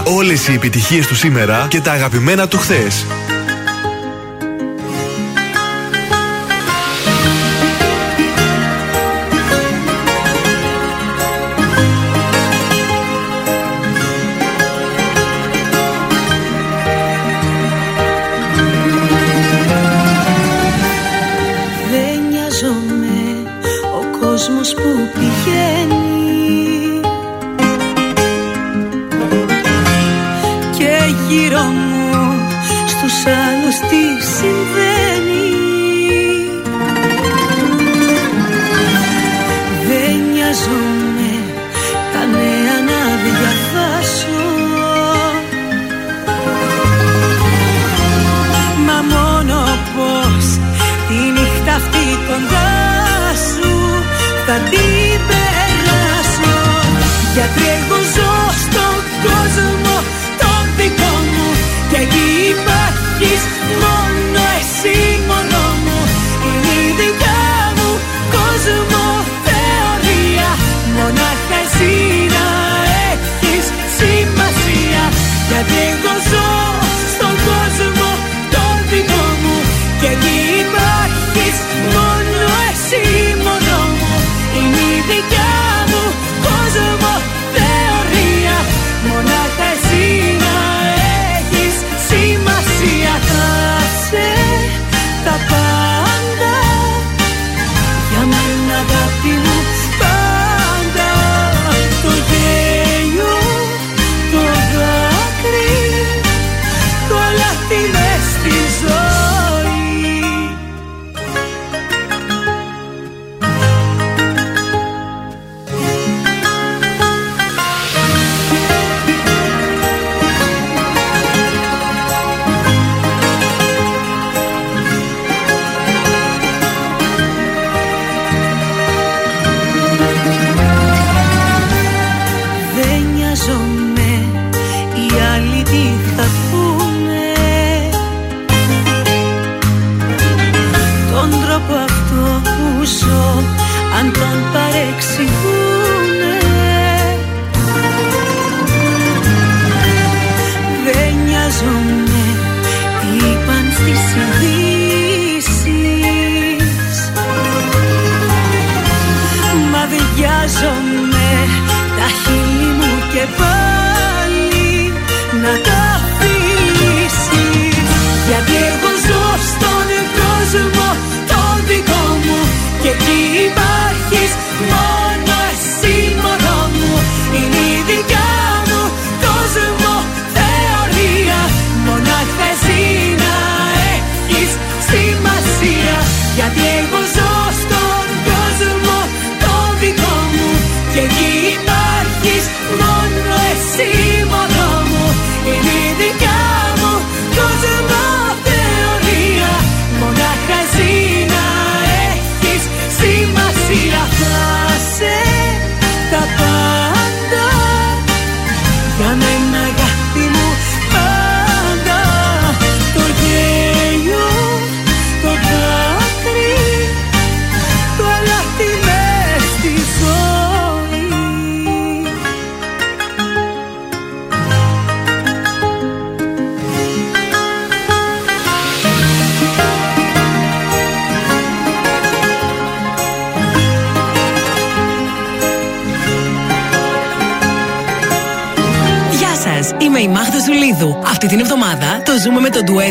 Όλες οι επιτυχίες του σήμερα και τα αγαπημένα του χθες.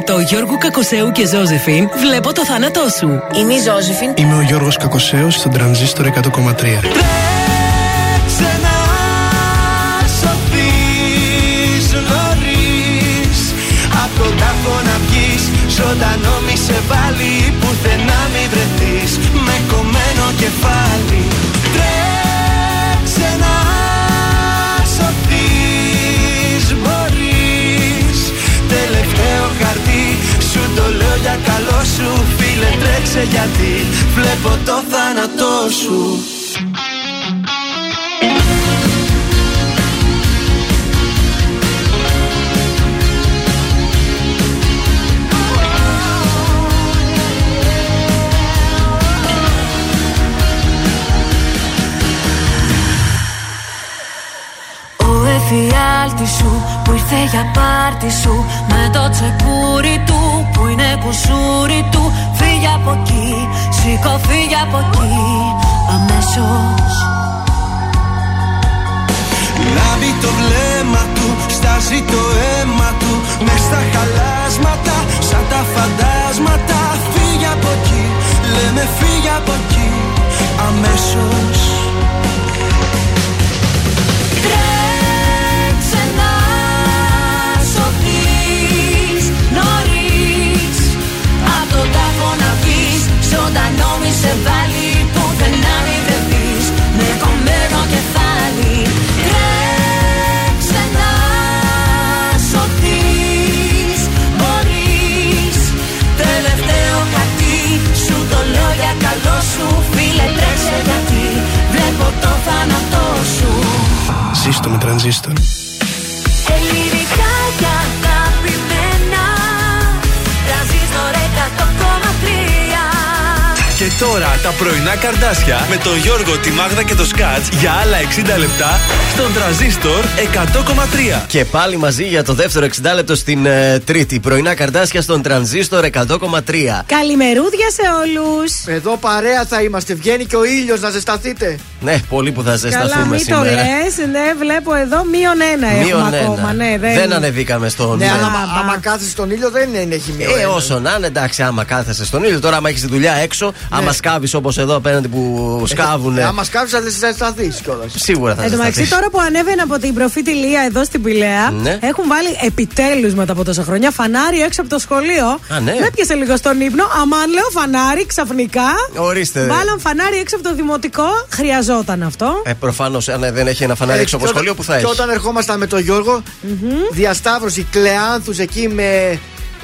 Το Γιώργου Κακοσέου και Ζώζεφιν βλέπω το θάνατό σου. Είμαι η Ζώζεφιν. Είμαι ο Γιώργος Κακοσέος στον τρανζίστορ 100,3. γιατί βλέπω το θάνατό σου. Εφιάλτη σου που ήρθε για πάρτι σου Με το τσεκούρι του που είναι κουσούρι του Φύγε από εκεί, σήκω φύγε από εκεί Αμέσως. Λάβει το βλέμμα του, στάζει το αίμα του μες στα χαλάσματα, σαν τα φαντάσματα. Φύγε από εκεί, λέμε φύγε από εκεί Αμέσως Ζωντανό μη σε βάλει Πουθενά μη βρεθείς Με κομμένο κεφάλι Τρέξε να σωθείς Μπορείς Τελευταίο χαρτί Σου το λέω για καλό σου Φίλε τρέξε γιατί. Βλέπω το θάνατό σου. Ζήστο με τρανζίστορ. Τώρα τα πρωινά καρδάσια με τον Γιώργο, τη Μάγδα και το Σκάτς για άλλα 60 λεπτά στον τραζίστορ 100,3. Και πάλι μαζί για το δεύτερο 60 λεπτό στην ε, Τρίτη. Πρωινά καρδάσια στον τρανζίστορ 100,3. Καλημερούδια σε όλους. Εδώ παρέα θα είμαστε. Βγαίνει και ο ήλιος να ζεσταθείτε. Ναι, πολύ που θα Καλά, ζεσταθούμε μην το σήμερα. λες. Ναι, βλέπω εδώ μείον ένα Μείον έχουμε ένα. ακόμα. Ναι, δεν... δεν ανεβήκαμε στον. Ναι, ε, αλλά άμα κάθεσαι στον ήλιο δεν είναι, έχει μία. Ε, όσο να είναι, εντάξει, άμα κάθεσαι στον ήλιο, τώρα άμα έχεις τη δουλειά έξω, άμα σκάβεις όπως εδώ απέναντι που σκάβουν. Άμα σκάφει θα ζεσταθείς κιόλας. Σίγουρα θα Εν τω μεταξύ, ζεσταθείς. τώρα που ανέβαινα από την προφήτη Λία εδώ στην Πηλαία, Ναι. έχουν βάλει επιτέλους μετά από τόσα χρόνια φανάρι έξω από το σχολείο. Α, ναι. Με πιάσε λίγο στον ύπνο. Αμάν λέω φανάρι ξαφνικά. Ορίστε. Βάλαν φανάρι έξω από το δημοτικό. Χρειαζόταν αυτό. Ε, Προφανώς, αν δεν έχει ένα φανάρι έξω από το σχολείο, που θα Και έχει. όταν ερχόμασταν με τον Γιώργο, διασταύρωση κλεάνθους εκεί με.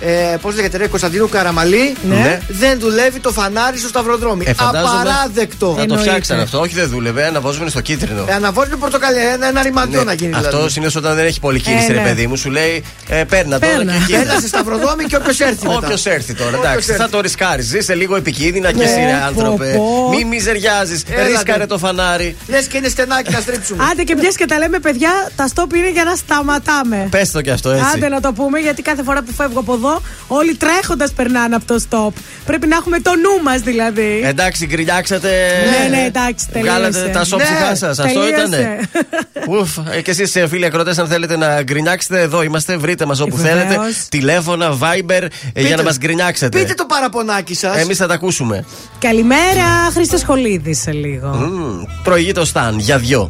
Ε, Πώς λέγεται, ρε, Κωνσταντίνου Καραμαλή; Ναι. Δεν δουλεύει το φανάρι στο σταυροδρόμι. Ε, φαντάζομαι Απαράδεκτο. Να το Εννοείται. φτιάξαν αυτό. Όχι, δεν δούλευε. Αναβόζουν στο κίτρινο. Ε, αναβάζει το πορτοκαλί, ένα, ένα ρημαντιό Ναι. να γίνει Αυτός δηλαδή. συνήθω όταν δεν έχει πολύ κίνηση, Ε, ρε ναι. παιδί μου, σου λέει ε, παίρνα τώρα Παίρνα. και Ένα σε σταυροδρόμι και όποιος έρθει. μετά. Όποιος έρθει τώρα, Όποιος εντάξει, έρθει. θα το ρισκάρεις. Ζήσε λίγο επικίνδυνα και Ναι, εσύ, ρε πω, άνθρωπε. πω. Μη μιζεριάζεις. Έλατε. Ρίσκαρε το φανάρι. Λες και είναι στενάκι να στρίψουμε. Άντε και πιες και τα λέμε, παιδιά, τα στόπ είναι για να σταματάμε. Πες το κι αυτό έτσι. Άντε να το πούμε, γιατί κάθε φορά που φεύγω από εδώ, όλοι τρέχοντας περνάνε από το στόπ. Πρέπει να έχουμε το νου μας δηλαδή. Εντάξει, γκρινιάξατε. Ναι, ναι, εντάξει, τελείωσε. Βγάλατε τα σόψυχά Ναι, σας. Αυτό τελείωσε. ήτανε. Ουφ, ε, και εσείς φίλοι ακροτέ, αν θέλετε να γκρινιάξετε, εδώ είμαστε. Βρείτε μας όπου Ε, βεβαίως. θέλετε. Τηλέφωνα, Viber ε, για να μας γκρινιάξετε. Πείτε το παραπονάκι σας. Εμείς θα τα ακούσουμε. Καλημέρα, Χρήστος Σχολίδη σε λίγο. Μμμ, Προηγεί το Σταν για δυο.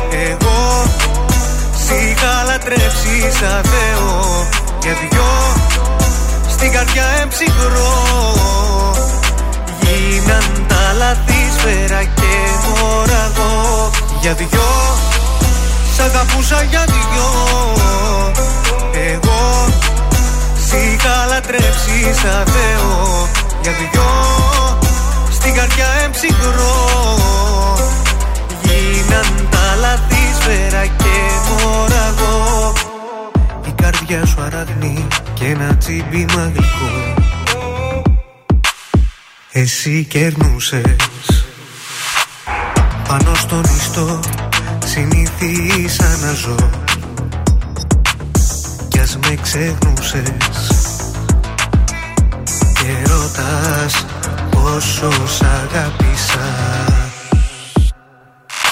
Εγώ. Σ' είχα λατρέψεις σαν Θεό. Για δυο Στην καρδιά εμψυχρό. Γίναν τα λαθή σφαίρα και μωραγό Για δυο Σ' αγαπούσα για δυο. Εγώ Σ' είχα λατρέψεις σαν Θεό. Για δυο Στην καρδιά εμψυχρό Γίναν τα λαθή σφαίρα και μωραγό Η καρδιά σου αραγνή και ένα τσίμπημα γλυκό Εσύ κερνούσες. Πάνω στον ιστό συνήθισα να ζω Κι ας με ξεχνούσες. Και ρωτάς πόσο σ' αγάπησα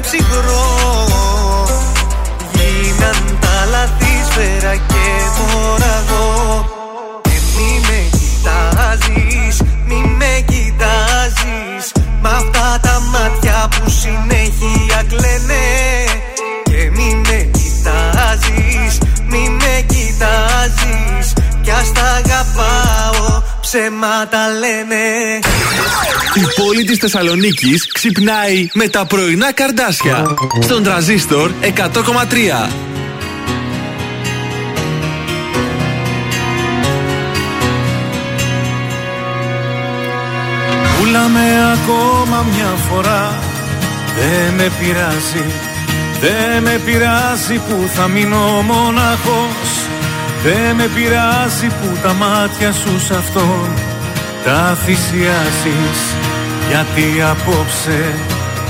ψυχρό Γίναν τα λαθίσφαιρα και μοραγό Και μη με κοιτάζεις, μη με κοιτάζεις. Μ' αυτά τα μάτια που συνέχεια κλαίνε. Και μη με κοιτάζεις, μη με κοιτάζεις. Κι ας τα αγαπάω, ψέματα λένε Η πόλη της Θεσσαλονίκης ξυπνάει με τα πρωινά καρδάσια. Στον τραζίστορ 100,3. Πουλάμε ακόμα μια φορά Δεν με πειράζει Δεν με πειράζει που θα μείνω μοναχός Δεν με πειράζει που τα μάτια σου σ' αυτόν Τα θυσιάζεις Γιατί απόψε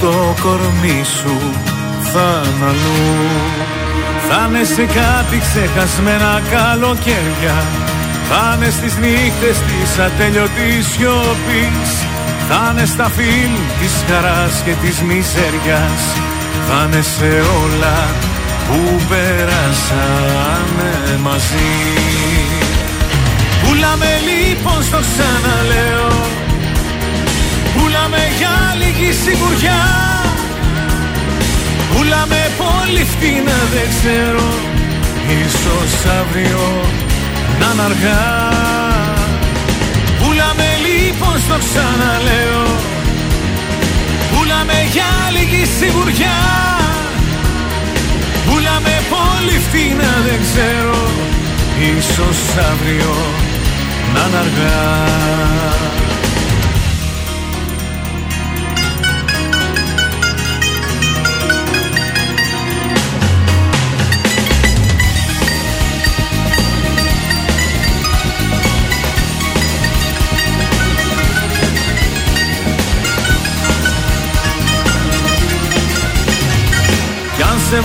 το κορμί σου θα είναι αλλού. Θα είναι σε κάτι ξεχασμένα καλοκαίρια. Θα είναι στις νύχτες της ατέλειωτης σιωπής. Θα είναι στα φιλ της χαράς και της μιζέριας. Θα είναι σε όλα που περάσαμε μαζί. Πουλάμε λοιπόν στο ξαναλέω. Πουλάμε για λίγη σιγουριά. Πουλάμε πολύ φτηνά δεν ξέρω. Ίσως αύριο να είναι αργά. Πουλάμε λοιπόν στο ξαναλέω. Πουλάμε για λίγη σιγουριά Πουλάμε πολύ φτηνά δεν ξέρω. Ίσως αύριο να είναι αργά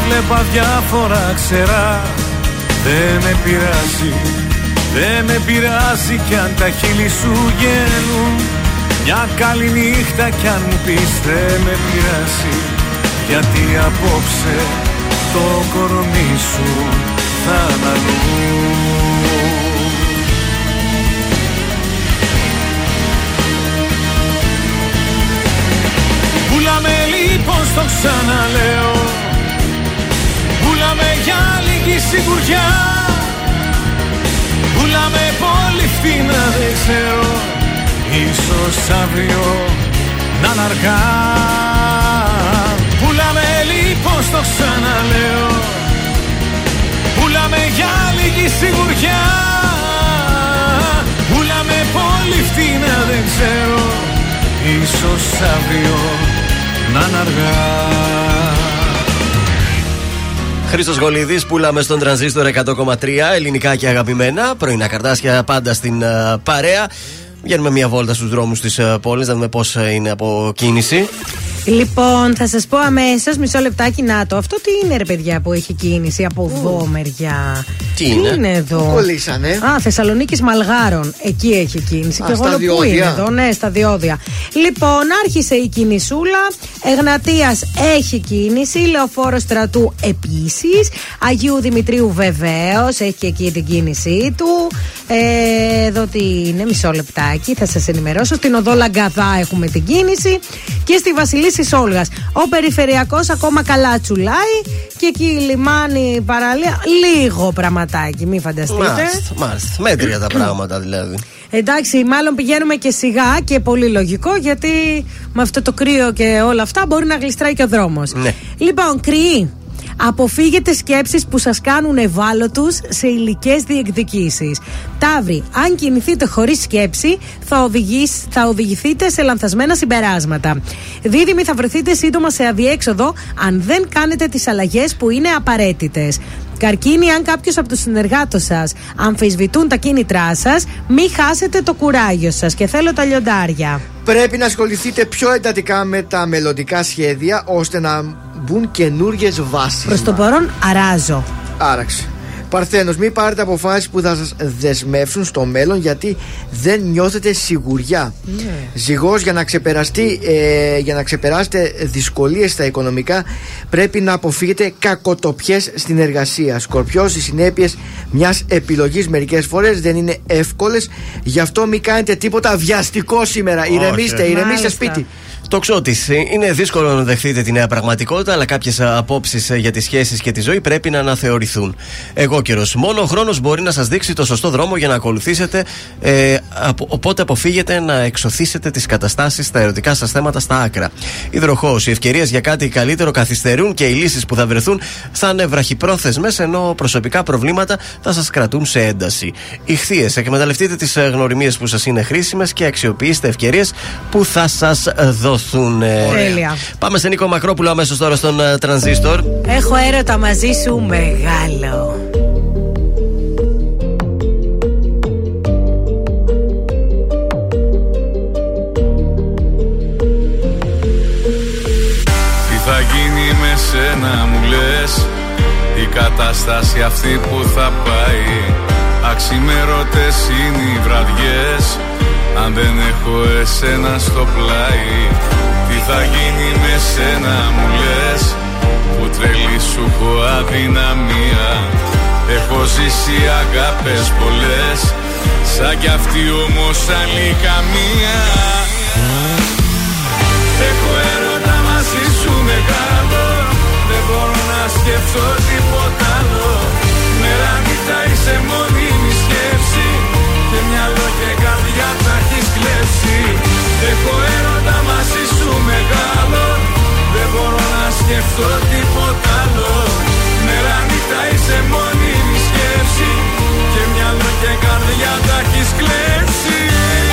Κι αν σε βλέπας διάφορα ξερά Δεν με πειράζει Δεν με πειράζει κι αν τα χείλη σου γέλουν. Μια καλή νύχτα κι αν μου πεις δεν με πειράζει Γιατί απόψε το κορμί σου θα είναι αλλού Πουλάμε λοιπόν στο ξαναλέω Πουλάμε για λίγη σιγουριά. Πουλάμε πολύ φτηνά δεν ξέρω. Ίσως αύριο να είναι αργά. Πουλάμε λοιπόν στο ξαναλέω. Πουλάμε για λίγη σιγουριά. Πουλάμε πολύ φτηνά δεν ξέρω. Ίσως αύριο να είναι αργά Χρήστος Γολίδης, πουλάμε στον τρανζίστορ 100,3 ελληνικά και αγαπημένα. Πρωινά καρτάσια πάντα στην ε, παρέα. Βγαίνουμε μια βόλτα στους δρόμους της uh, πόλης, να δούμε πώς είναι από κίνηση. Λοιπόν, θα σας πω αμέσως, μισό λεπτάκι να το. Αυτό τι είναι, ρε παιδιά, που έχει κίνηση από εδώ μεριά; Τι είναι; εδώ; Πού κολλήσανε; Α, Θεσσαλονίκης Μαλγάρων. Εκεί έχει κίνηση. Α, και εγώ στα λέω, πού είναι διόδια. εδώ, ναι, στα διόδια. Λοιπόν, άρχισε η κινησούλα. Εγνατίας έχει κίνηση. Λεωφόρο στρατού επίσης. Αγίου Δημητρίου βεβαίως έχει και εκεί την κίνησή του. Ε, εδώ τι είναι, μισό λεπτάκι, θα σας ενημερώσω. Στην οδό Λαγκαδά έχουμε την κίνηση. Και στη Βασιλίση Όλγας. Ο περιφερειακός ακόμα καλά τσουλάει. Και εκεί η λιμάνι παραλία, λίγο πραγματάκι, μην φανταστείτε. Μάλιστα, μάλιστα. Μέτρια τα πράγματα δηλαδή. Εντάξει, μάλλον πηγαίνουμε και σιγά και πολύ λογικό γιατί με αυτό το κρύο και όλα αυτά μπορεί να γλιστράει και ο δρόμος. Ναι. Λοιπόν, κρυοί. Αποφύγετε σκέψεις που σας κάνουν ευάλωτους σε υλικές διεκδικήσεις. Ταύροι, αν κινηθείτε χωρίς σκέψη, θα, οδηγείς- θα οδηγηθείτε σε λανθασμένα συμπεράσματα. Δίδυμοι, θα βρεθείτε σύντομα σε αδιέξοδο αν δεν κάνετε τις αλλαγές που είναι απαραίτητες. Καρκίνοι, αν κάποιος από τους συνεργάτες σας αμφισβητούν τα κίνητρά σας, μην χάσετε το κουράγιο σας. Και θέλω τα λιοντάρια. Πρέπει να ασχοληθείτε πιο εντατικά με τα μελλοντικά σχέδια ώστε να μπουν καινούριε βάσεις. Προς το παρόν, αράζω. Άραξε. Παρθένος, μην πάρετε αποφάσεις που θα σας δεσμεύσουν στο μέλλον γιατί δεν νιώθετε σιγουριά. Ναι. Ζυγός, για να ξεπεραστεί, ε, για να ξεπεράσετε δυσκολίες στα οικονομικά, πρέπει να αποφύγετε κακοτοπιές στην εργασία. Σκορπιός, οι συνέπειες μιας επιλογής μερικές φορές δεν είναι εύκολες, γι' αυτό μην κάνετε τίποτα βιαστικό σήμερα. Ηρεμήστε, Όχι. ηρεμήστε Μάλιστα. σπίτι. Το ξώτη. Είναι δύσκολο να δεχτείτε τη νέα πραγματικότητα, αλλά κάποιες απόψεις για τις σχέσεις και τη ζωή πρέπει να αναθεωρηθούν. Εγώ καιρο. Μόνο ο χρόνος μπορεί να σας δείξει το σωστό δρόμο για να ακολουθήσετε. Ε, απο- οπότε αποφύγετε να εξωθήσετε τις καταστάσεις στα ερωτικά σας θέματα στα άκρα. Υδροχός. Οι ευκαιρίες για κάτι καλύτερο καθυστερούν και οι λύσεις που θα βρεθούν θα είναι βραχυπρόθεσμες, ενώ προσωπικά προβλήματα θα σας κρατούν σε ένταση. Ηχθείε. Εκμεταλλευτείτε τις γνωριμίες που σας είναι χρήσιμες και αξιοποιήστε ευκαιρίες που θα σας δοθούν. Ε, Τέλεια. Πάμε σε Νίκο Μακρόπουλο αμέσως τώρα στον ε, Τρανζίστορ. Έχω έρωτα μαζί σου μεγάλο. Τι θα γίνει με σένα μου λες; Η κατάσταση αυτή που θα πάει Αξιμέρωτες είναι οι βραδιές Αν δεν έχω εσένα στο πλάι Τι θα γίνει με σένα μου λες. Που τρελή σου έχω αδυναμία. Έχω ζήσει αγάπες πολλές. Σαν κι αυτή όμως άλλη καμία Έχω έρωτα μαζί σου μεγάλο. Δεν μπορώ να σκεφτώ τίποτα άλλο. Μέρα νύχτα είσαι μόνιμη σκέψη. Και μυαλό και καρδιά τα έχεις κλέψει. Έχω έρωτα μαζί σου μεγάλο. Δεν μπορώ να σκεφτώ τίποτα άλλο. Μέρα νύχτα είσαι μόνιμη σκέψη. Και μυαλό και καρδιά τα έχεις κλέψει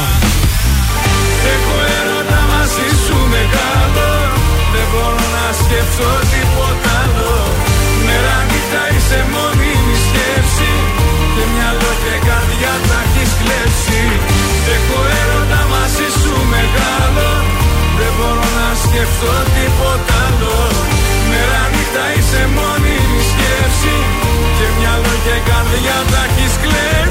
να σκεφτώ τίποτα άλλο. Μέρα νύχτα είσαι μόνιμη σκέψη. Και μυαλό και καρδιά τα έχεις κλέψει. Έχω έρωτα μαζί σου μεγάλο. Δεν μπορώ να σκεφτώ τίποτα άλλο. Μέρα νύχτα είσαι μόνιμη σκέψη. Και μυαλό και καρδιά τα έχεις κλέψει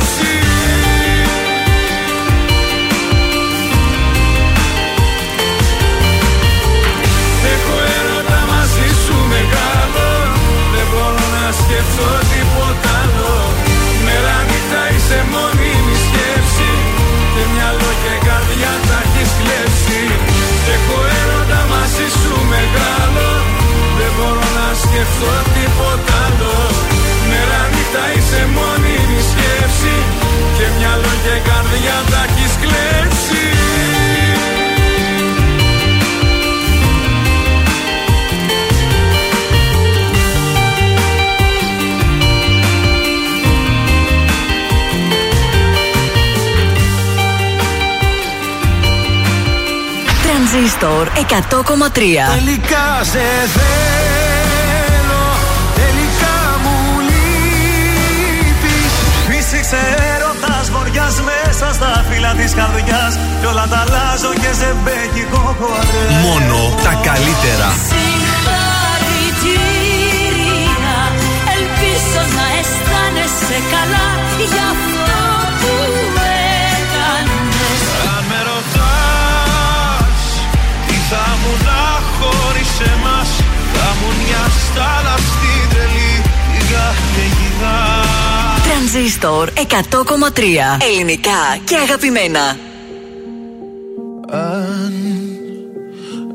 μπορώ να σκεφτώ τίποτα άλλο. Μέρα νύχτα είσαι μόνιμη σκέψη. Και μυαλό και καρδιά τα έχεις κλέψει. Έχω έρωτα μαζί σου μεγάλο. Δεν μπορώ να σκεφτώ τίποτα άλλο. Μέρα νύχτα είσαι μόνιμη σκέψη. Και μυαλό και καρδιά τα Τρανζίστορ 100,3. Τελικά σε θέλω, τελικά μου λείπεις. Φύσηξε έρωτας βοριάς μέσα στα φύλλα της καρδιάς. Κι όλα τα αλλάζω και σε μπέκικο χορεύω Μόνο τα καλύτερα. Συγχαρητήρια. Ελπίζω να αισθάνεσαι καλά. Για αυτό τι θα μου να χωρίς εμάς Θα μου μια στάλα στην τρελή γιγά και γιγά Τρανζίστορ 100,3. Ελληνικά και αγαπημένα. Αν,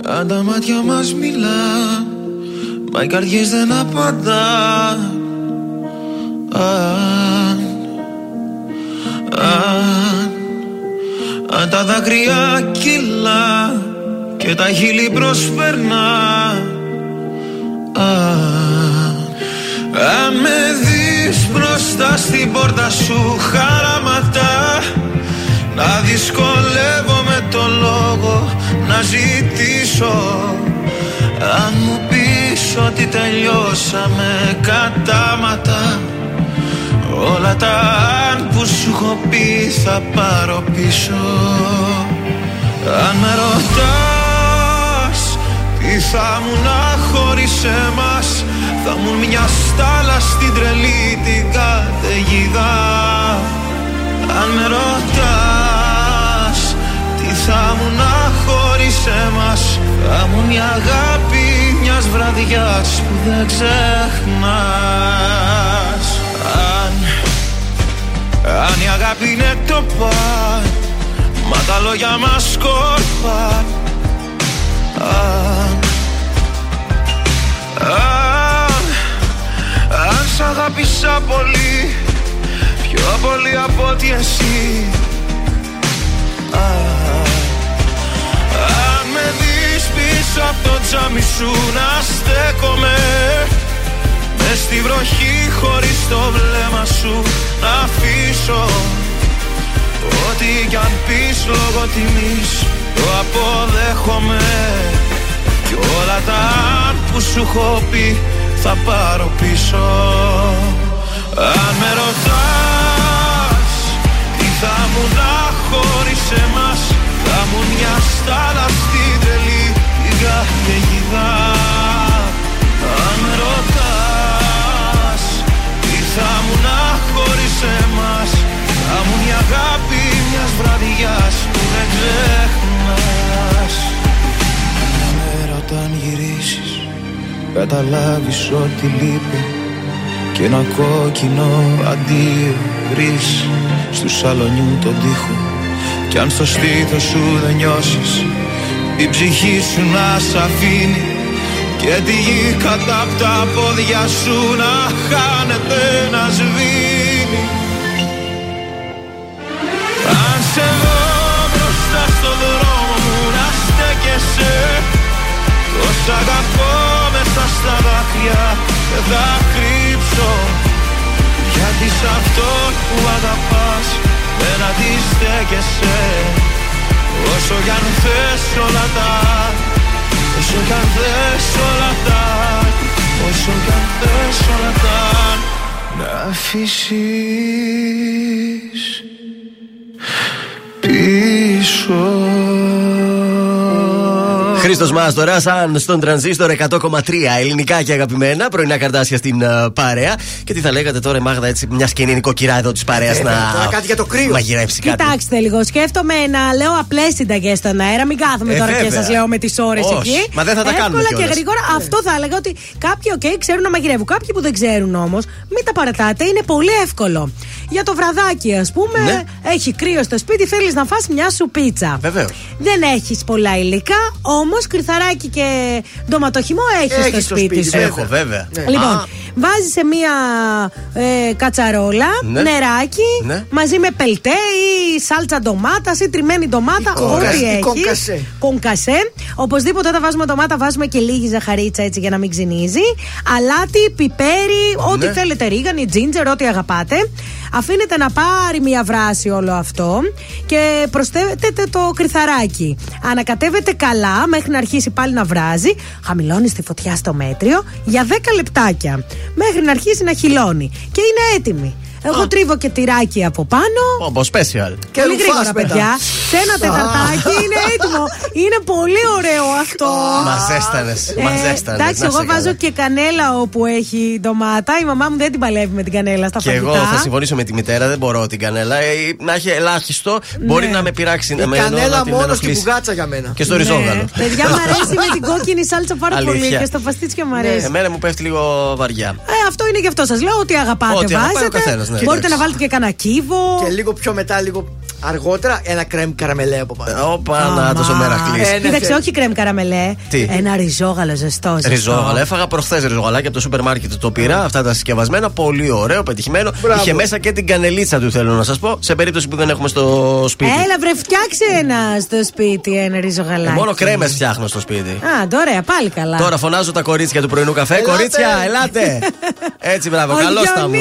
αν τα μάτια μας μιλά Μα οι καρδιές δεν απαντά Αν, αν, αν τα δάκρυα κυλά και τα χείλη προσπερνά. Α, Αν με δεις μπροστά στην πόρτα σου χαραματά Να δυσκολεύομαι το λόγο να ζητήσω. Αν μου πεις ότι τελειώσαμε κατάματα Όλα τα αν που σου έχω πει θα πάρω πίσω. Αν με ρωτάς τι θα μου να χωρίς εμάς Θα μου μια στάλα στην τρελή την καταιγίδα. Αν με ρωτάς τι θα μου να χωρίς εμάς Θα μου μια αγάπη μιας βραδιάς που δεν ξεχνάς. Αν, αν η αγάπη είναι το παν Μα τα λόγια μας σκόρπαν αν, αν, αν σ' αγάπησα πολύ Πιο πολύ από ότι εσύ. Αν, αν με δεις πίσω από το τζάμι σου να στέκομαι Μες στη βροχή χωρίς το βλέμμα σου να αφήσω. Ό,τι κι αν πεις λόγω τιμής το αποδέχομαι Κι όλα τα αν που σου έχω πει θα πάρω πίσω. Αν με ρωτάς τι θα μου να χωρίς εμάς Θα μου μια στάλα στην τρελή την καταιγίδα Αν με ρωτάς τι θα μου να χωρίς εμάς Θα μου μια αγάπη μιας βραδιάς που δεν ξεχνάς. Μια μέρα όταν γυρίσεις καταλάβεις ότι λείπει και ένα κόκκινο αντίο βρεις στου σαλονιού τον τοίχο. Κι αν στο στήθος σου δεν νιώσεις η ψυχή σου να σ' αφήνει και τη γη κατά απ' τα πόδια σου να χάνεται να σβήνει. Αν σε δω μπροστά στο δρόμο μου να στέκεσαι Τόσα αγαπώ μέσα στα δάκρυα δεν θα κρύψω. Γιατί σ' αυτό που αγαπάς δεν αντιστέκεσαι. Όσο κι αν θες όλα τα Όσο κι αν θες όλα τα Όσο κι αν θες όλα τα Να αφήσεις πίσω Χρήστος Μάστορα, αν στον τρανζίστορ 100,3 ελληνικά και αγαπημένα. Πρωινά Καρντάσια στην uh, παρέα. Και τι θα λέγατε τώρα, η Μάγδα, έτσι, μια και είναι νοικοκυρά εδώ της παρέας Ε, να. τώρα κάτι για το κρύο. Μαγειρέψει κάτι. Κοιτάξτε λίγο, σκέφτομαι να λέω απλές συνταγές στον αέρα. Μην κάθομαι Ε, τώρα και βέβαια. σας λέω με τις ώρες Όχι, εκεί. μα δεν θα τα Εύκολα κάνουμε και κιόλας. γρήγορα. Αυτό θα έλεγα ότι κάποιοι, οκ, ξέρουν να μαγειρεύουν. Κάποιοι που δεν ξέρουν όμως, μην τα παρατάτε. Είναι πολύ εύκολο. Για το βραδάκι, ας πούμε, Ναι. έχει κρύο στο σπίτι, θέλεις να φας μια σου πίτσα. Βεβαίως. Δεν έχεις πολλά υλικά, όμως κρυθαράκι και ντοματοχυμό έχεις Έχεις στο στο σπίτι, σπίτι, σου. έχω, βέβαια. Ναι. Λοιπόν, Α. βάζεις σε μία ε, κατσαρόλα Ναι. νεράκι Ναι. μαζί με πελτέ ή σάλτσα ντομάτα ή τριμμένη ντομάτα, Ή κονκα- ό,τι ή έχεις. κονκασέ. Κονκασέ. Οπωσδήποτε όταν βάζουμε ντομάτα, βάζουμε και λίγη ζαχαρίτσα έτσι για να μην ξυνίζει. Αλάτι, πιπέρι, ό,τι Ναι. θέλετε, ρίγανη, τζίντζερ, ό,τι αγαπάτε. Αφήνετε να πάρει μία βράση όλο αυτό και προσθέτετε το κρυθαράκι. Ανακατεύετε καλά μέχρι να αρχίσει πάλι να βράζει. Χαμηλώνεις τη φωτιά στο μέτριο για 10 λεπτάκια. Μέχρι να αρχίσει να χυλώνει. Και είναι έτοιμη. Εγώ τρίβω και τυράκι από πάνω. Όπω special. Και πολύ ρουφάς γρήγορα, μετά. παιδιά. Σε ένα τεταρτάκι είναι έτοιμο. Είναι πολύ ωραίο αυτό. Μα ζέστανε. Μα Ε, ζέστανε. εντάξει, εγώ βάζω και κανέλα όπου έχει ντομάτα. Η μαμά μου δεν την παλεύει με την κανέλα στα Και φαγητά. εγώ θα συμφωνήσω με τη μητέρα, δεν μπορώ την κανέλα. Ε, να έχει ελάχιστο, μπορεί Ναι. να με πειράξει. Η να με- να κανέλα την μόνος στην ενοχλήσει. πουγάτσα για μένα. Και στο ριζόγαλο. Ναι. Παιδιά, μου αρέσει με την κόκκινη σάλτσα πάρα πολύ Αλήθεια. και στο παστίτσιο μου αρέσει. Εμένα μου πέφτει λίγο βαριά. Ε, αυτό είναι γι' αυτό σας λέω. Ότι αγαπάτε, Ό,τι αγαπάει ο βάζετε. Καθένας, ναι. Μπορείτε Εντάξει. να βάλετε και κανένα κύβο. Και λίγο πιο μετά, λίγο Αργότερα ένα κρέμ καραμελέ από πάνω. Όπα, να το σομερακλή. Ε, ναι, Κοίταξε, όχι κρέμ καραμελέ. Τι; Ένα ριζόγαλο ζεστό. Ριζόγαλο. Έφαγα προχθές ριζογαλάκι από το σούπερ μάρκετ. Το πήρα, αυτά τα συσκευασμένα. Πολύ ωραίο, πετυχημένο. Μπράβο. Είχε μέσα και την κανελίτσα του, θέλω να σας πω. Σε περίπτωση που δεν έχουμε στο σπίτι. Έλα, βρε, φτιάξε ένα στο σπίτι, ένα ριζογαλάκι. Ε, μόνο κρέμες φτιάχνω στο σπίτι. Α, τώρα, ε, πάλι καλά. Τώρα φωνάζω τα κορίτσια του πρωινού καφέ. Ελάτε. Κορίτσια, ελάτε. [laughs] Έτσι, μπράβο, καλό τα μου.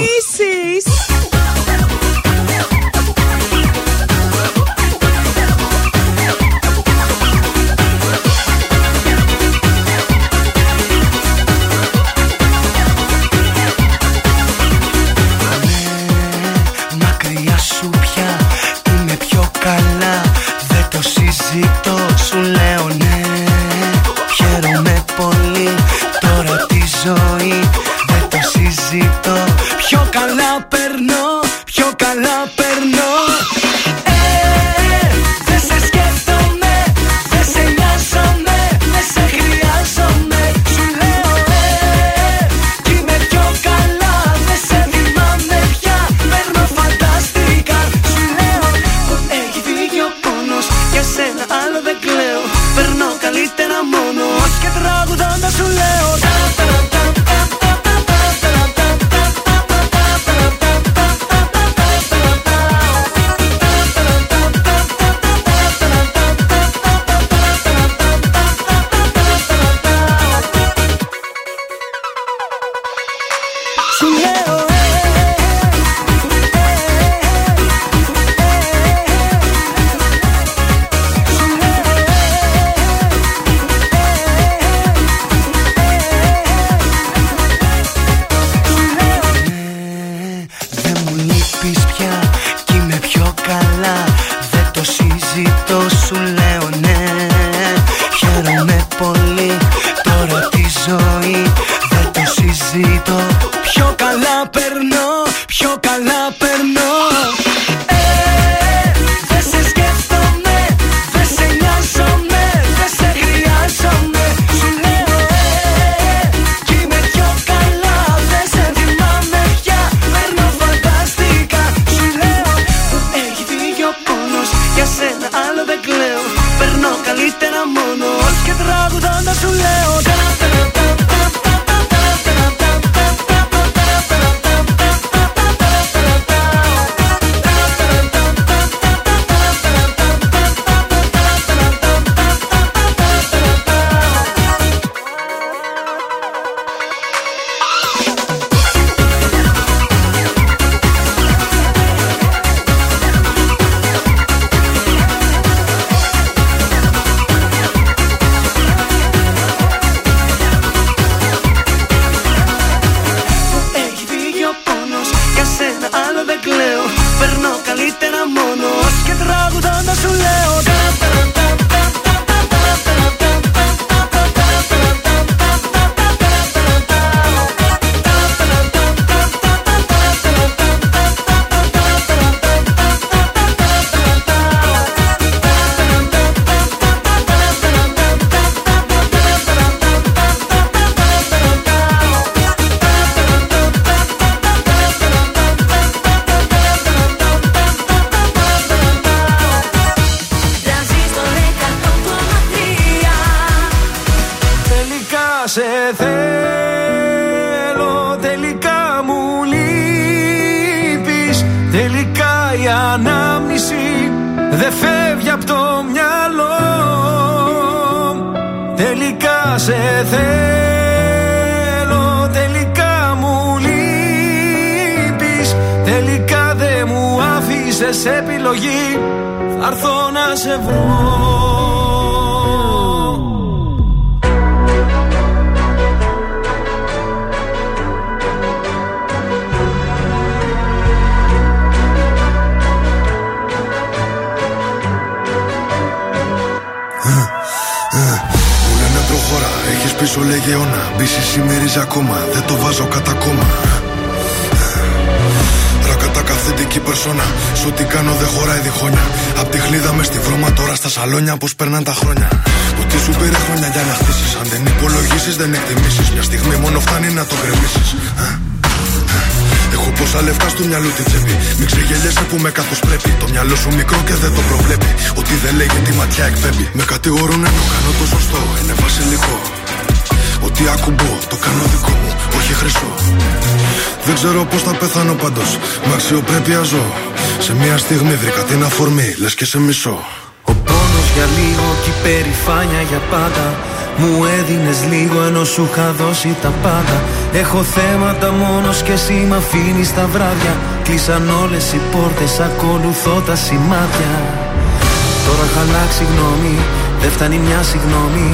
ψώνια πώ περνάνε τα χρόνια. Ότι σου πήρε χρόνια για να χτίσεις. Αν δεν υπολογίσεις, δεν εκτιμήσεις. Μια στιγμή μόνο φτάνει να το κρεμίσεις Έχω πόσα λεφτά στο μυαλό την τσέπη. Μην ξεγελιέσαι που με καθώ πρέπει. Το μυαλό σου μικρό και δεν το προβλέπει. Ότι δεν λέει τι τη ματιά εκπέμπει. Με κατηγορούν ενώ κάνω το σωστό. Είναι βασιλικό. Ότι ακουμπώ, το κάνω δικό μου, όχι χρυσό. Δεν ξέρω πώς θα πεθάνω πάντως. Με αξιοπρέπεια ζω. Σε μια στιγμή βρήκα την αφορμή, λες και σε μισό περηφάνεια για πάντα. Μου έδινες λίγο ενώ σου είχα δώσει τα πάντα. Έχω θέματα μόνος και εσύ με αφήνεις τα βράδια. Κλείσαν όλες οι πόρτες, ακολουθώ τα σημάδια. Τώρα είχα αλλάξει γνώμη, δεν φτάνει μια συγγνώμη.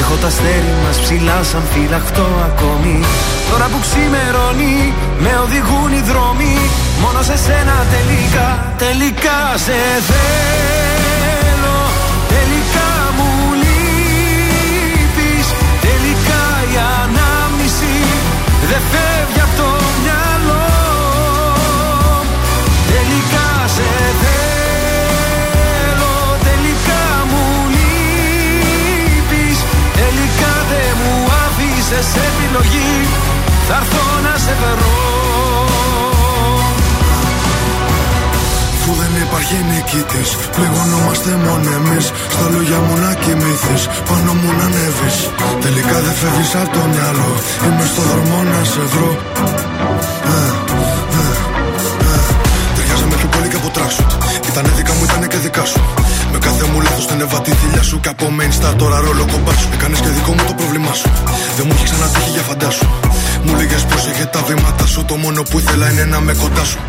Έχω τα αστέρι μας ψηλά σαν φυλαχτό ακόμη. Τώρα που ξημερώνει, με οδηγούν οι δρόμοι. Μόνο σε σένα τελικά, τελικά σε θέλω. Φεύγει από το μυαλό. Τελικά σε θέλω. Τελικά μου λείπεις Τελικά δεν μου άφησες επιλογή. Θα έρθω να σε βρω. Αφού δεν υπάρχει νικητής, πληγωνόμαστε μόνο εμείς. Στα λόγια μου να κοιμηθείς, πάνω μου να ανέβεις. Τελικά δεν φεύγεις από το μυαλό. Είμαι στο δρόμο να σε βρω. Ε, ε, ε. Ταιριάζαμε πιο πολύ και από τράξουτ. Ήτανε δικά μου, ήτανε και δικά σου. Με κάθε μου λάθος την έβα τη θηλιά σου. Και από main star τώρα ρόλο κομπά σου. Έκανες και δικό μου το πρόβλημά σου. Δεν μου έχει ξανατύχει για φαντάσου. Μου λέγες πρόσεχε τα βήματα σου. Το μόνο που ήθελα είναι να με κοντά σου.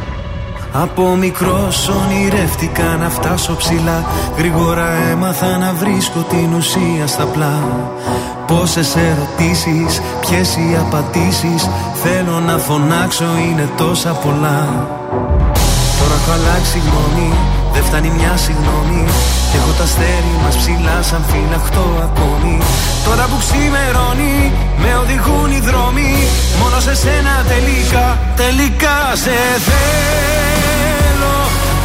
Από μικρός ονειρεύτηκα να φτάσω ψηλά. Γρήγορα έμαθα να βρίσκω την ουσία στα πλά. Πόσες ερωτήσεις, ποιες οι απαντήσεις. Θέλω να φωνάξω είναι τόσα πολλά. Τώρα έχω αλλάξει γνώμη, δεν φτάνει μια συγγνώμη Κι έχω τα αστέρι μας ψηλά σαν φυλαχτό ακόμη. Τώρα που ξημερώνει, με οδηγούν οι δρόμοι. Μόνο σε σένα τελικά, τελικά σε θέλω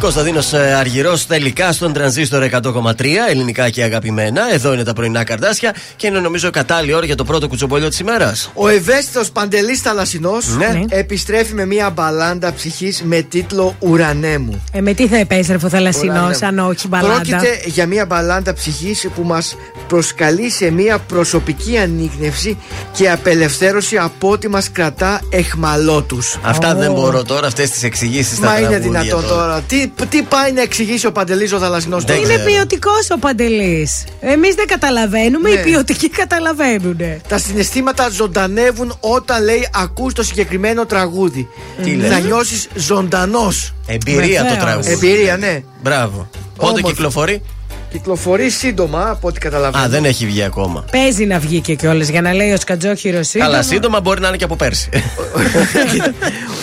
Κωνσταντίνος Αργυρός τελικά στον τρανζίστορ 100,3 ελληνικά και αγαπημένα. Εδώ είναι τα πρωινά καρδάσια και είναι νομίζω κατάλληλη ώρα για το πρώτο κουτσομπολιό της ημέρας. Ο ευαίσθητος Παντελής Θαλασσινός Ναι. επιστρέφει με μια μπαλάντα ψυχής με τίτλο Ουρανέ μου. Ε, με τι θα επέστρεφε ο θαλασσινός, Ουρανέ. αν όχι μπαλάντα; Πρόκειται για μια μπαλάντα ψυχής που μας προσκαλεί σε μια προσωπική ανείγνευση και απελευθέρωση από ό,τι μας κρατά εχμαλώτους. Αυτά δεν μπορώ τώρα, αυτές τις εξηγήσεις στα Μα είναι τραγούδια δυνατόν τώρα. Τι, τι πάει να εξηγήσει ο Παντελής ο Θαλασσινός τώρα; Είναι ποιοτικός ο Παντελής. Εμείς δεν καταλαβαίνουμε, Ναι. οι ποιοτικοί καταλαβαίνουν. Τα συναισθήματα ζωντανεύουν όταν λέει ακούς το συγκεκριμένο τραγούδι. Τι λες; Θα νιώσεις ζωντανός. Εμπειρία το Βεβαίως. τραγούδι. Εμπειρία, ναι. Μπράβο. Πότε Όμορφο. κυκλοφορεί; Κυκλοφορεί σύντομα από ό,τι καταλαβαίνω. Α, δεν έχει βγει ακόμα. Παίζει να βγει και κιόλας για να λέει ο Σκατζόχυρος σύντομα. Καλά, σύντομα μπορεί να είναι και από πέρσι.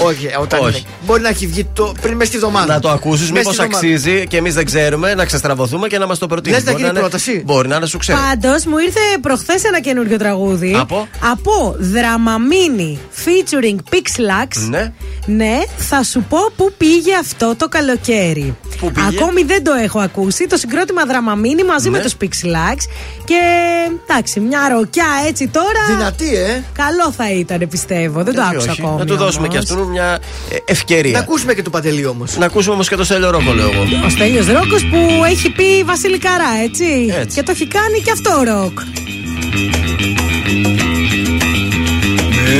Όχι, όταν Όχι. είναι. Μπορεί να έχει βγει το, πριν μέσα στη εβδομάδα. να το ακούσεις, Μες μήπως στη εβδομάδα. αξίζει και εμείς δεν ξέρουμε, να ξεστραβωθούμε και να μας το προτείνεις. Λες να γίνει πρόταση; Μπορεί να είναι σου ξέρει. Πάντως μου ήρθε προχθές ένα καινούριο τραγούδι. Από; Από Δραμαμίνη featuring Pixlax. Ναι. Ναι, θα σου πω πού πήγε αυτό το καλοκαίρι. Πού πήγε; Ακόμη δεν το έχω ακούσει. Το συγκρότημα Δραμαμίνη μαζί Ναι. με του Pixlax. Και εντάξει, μια ροκιά έτσι τώρα. Δυνατή, ε. Καλό θα ήταν, πιστεύω. Δεν το Γιατί άκουσα όχι. ακόμη. Να του δώσουμε κι όμως. αυτόν μια ε, Να ευκαιρία. ακούσουμε και του Παντελή όμως. Να ακούσουμε όμως και το Στέλιο Ρόκο, λέω εγώ. Ο Στέλιος Ρόκος που έχει πει Βασιλικαρά, έτσι. Έτσι. Και το έχει κάνει και αυτό ροκ.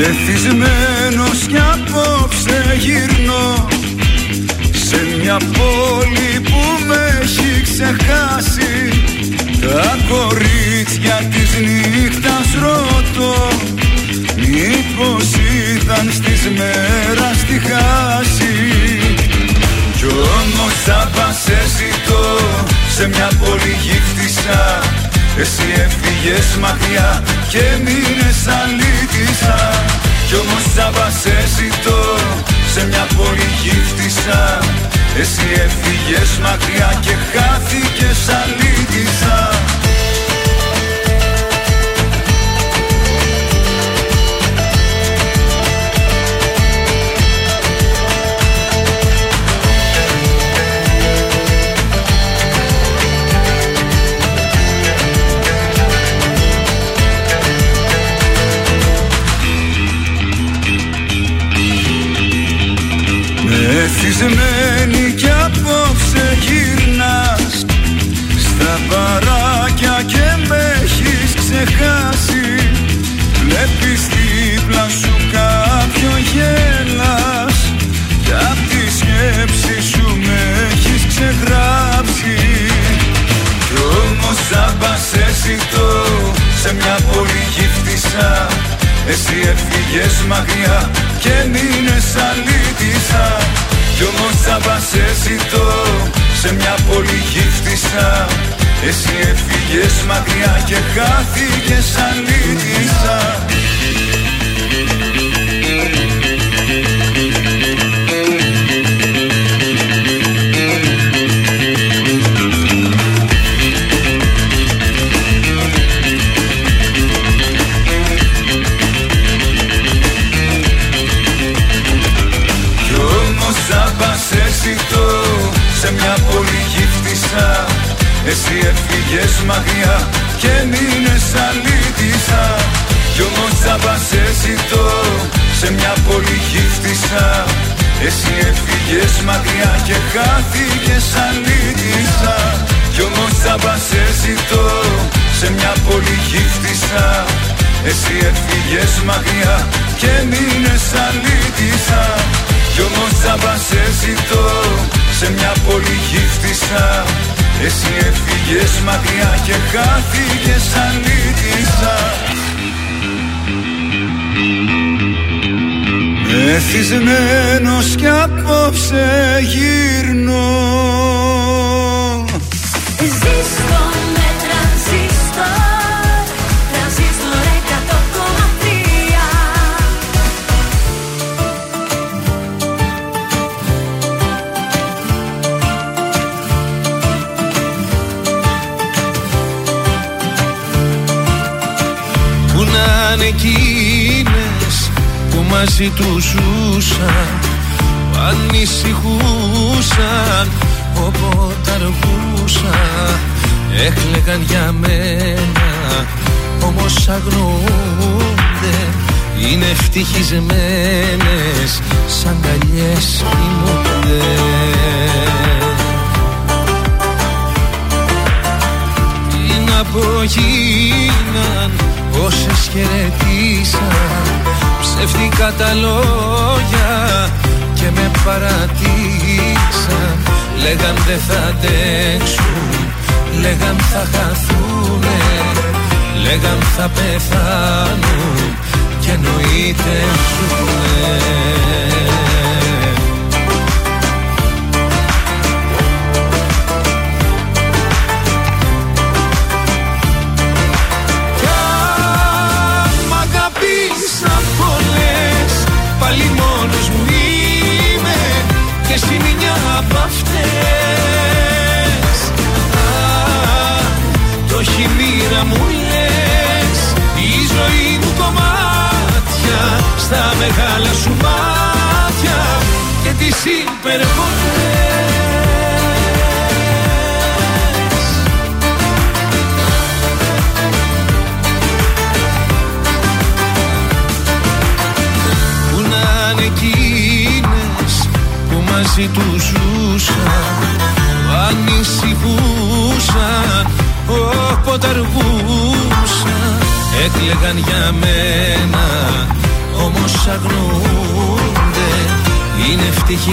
Εθισμένος κι απόψε γυρνώ Σε μια πόλη που με έχει ξεχάσει Τα κορίτσια της νύχτας ρωτώ. Μήπως ήταν στις μέρας τη χάση. Κι όμως θα σε ζητώ Σε μια πόλη γύφτησα Εσύ έφυγες μακριά Και μείνες αλήτησα. Κι όμως θα σε ζητώ Σε μια πόλη γύφτησα Εσύ έφυγες μακριά και χάθηκες αλήτησα. Μεθυσμένη Στα παράκια και με έχεις ξεχάσει. Βλέπεις δίπλα σου κάποιο γέλας. Κι απ' τη σκέψη σου με έχεις ξεγράψει. Κι όμως άμπα σε ζητώ σε μια πόλη γύφτησα Εσύ έφυγες μακριά και μείνες αλήτησα. Κι όμως θα σε ζητώ σε μια πόλη γύφτησα Εσύ έφυγες μακριά και χάθηκες αλήτησα Εσύ έφυγες μακριά και μείνες αλήτησα Κι όμως θα σε ζητώ σε μια πόλη γύφτησα Εσύ έφυγες μακριά και χάθηκες αλήτησα Κι όμως θα σε ζητώ σε μια πόλη γύφτησα Εσύ έφυγες μακριά και μείνες αλήτησα κι όμως θα σε ζητώ σε μια πόλη γύφτησα Εσύ έφυγες μακριά και χάθηκες αλήτησα Μεθυσμένος κι απόψε γύρνω. Ζήστο να είναι εκείνες που μαζί τους ζούσαν που ανησυχούσαν όποτε αργούσα έκλεγαν για μένα όμως αγνοούνται είναι ευτυχισμένες σαν καλιές κοιμούνται. Τι να πω γίναν όσες χαιρετήσαν Ψεύτικα τα λόγια και με παρατήσαν Λέγαν δεν θα αντέξουν, λέγαν θα χαθούνε Λέγαν θα πεθάνουν και εννοείται ζουνε Πάλι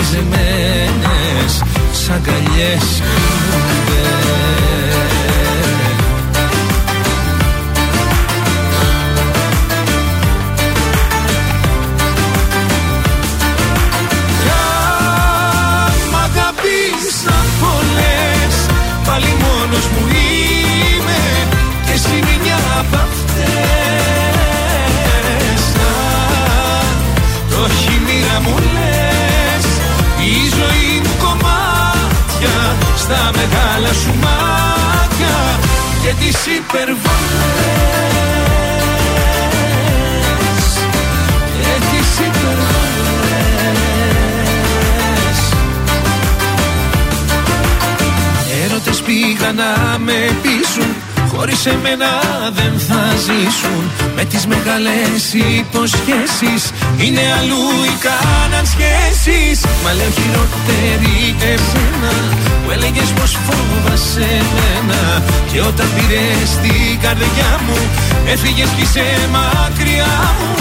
ευτυχισμένες Χωρίς εμένα δεν θα ζήσουν. Με τις μεγάλες υποσχέσεις Είναι αλλού οι κάναν σχέσεις. Μα λέω χειρότερη εσένα Που έλεγες πως φόβασαι εμένα Και όταν πήρες την καρδιά μου Έφυγες κι είσαι μακριά μου.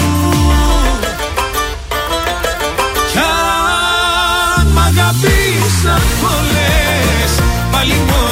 Κι αν μ' αγαπήσαν πολλές Πάλι μόνος μου είμαι και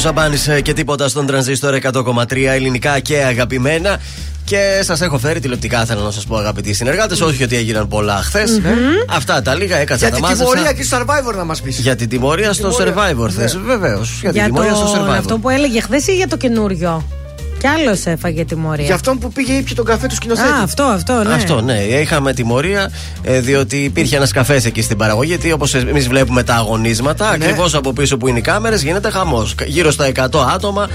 Σαμπάνη και τίποτα στον τρανζίστορ 100,3 ελληνικά και αγαπημένα. Και σας έχω φέρει τηλεοπτικά, θέλω να σας πω, αγαπητοί συνεργάτες. Όχι ότι έγιναν πολλά χθες. Αυτά τα λίγα έκατσα Για τα την μάζεψα. τιμωρία και στο survivor να μας πεις. Για την τιμωρία στο survivor θες. Βεβαίως. Για την Για τιμωρία στο τον survivor. αυτό που έλεγε χθες ή για το καινούριο; Κι άλλος έφαγε τιμωρία. Για αυτόν που πήγε ήπια τον καφέ του σκηνοθέτη. Α, αυτό, αυτό, ναι. Αυτό, ναι. Είχαμε τιμωρία ε, διότι υπήρχε ένας καφές εκεί στην παραγωγή. Γιατί όπως εμείς βλέπουμε τα αγωνίσματα, Ναι. ακριβώς από πίσω που είναι οι κάμερες γίνεται χαμός. Γύρω στα 100 άτομα,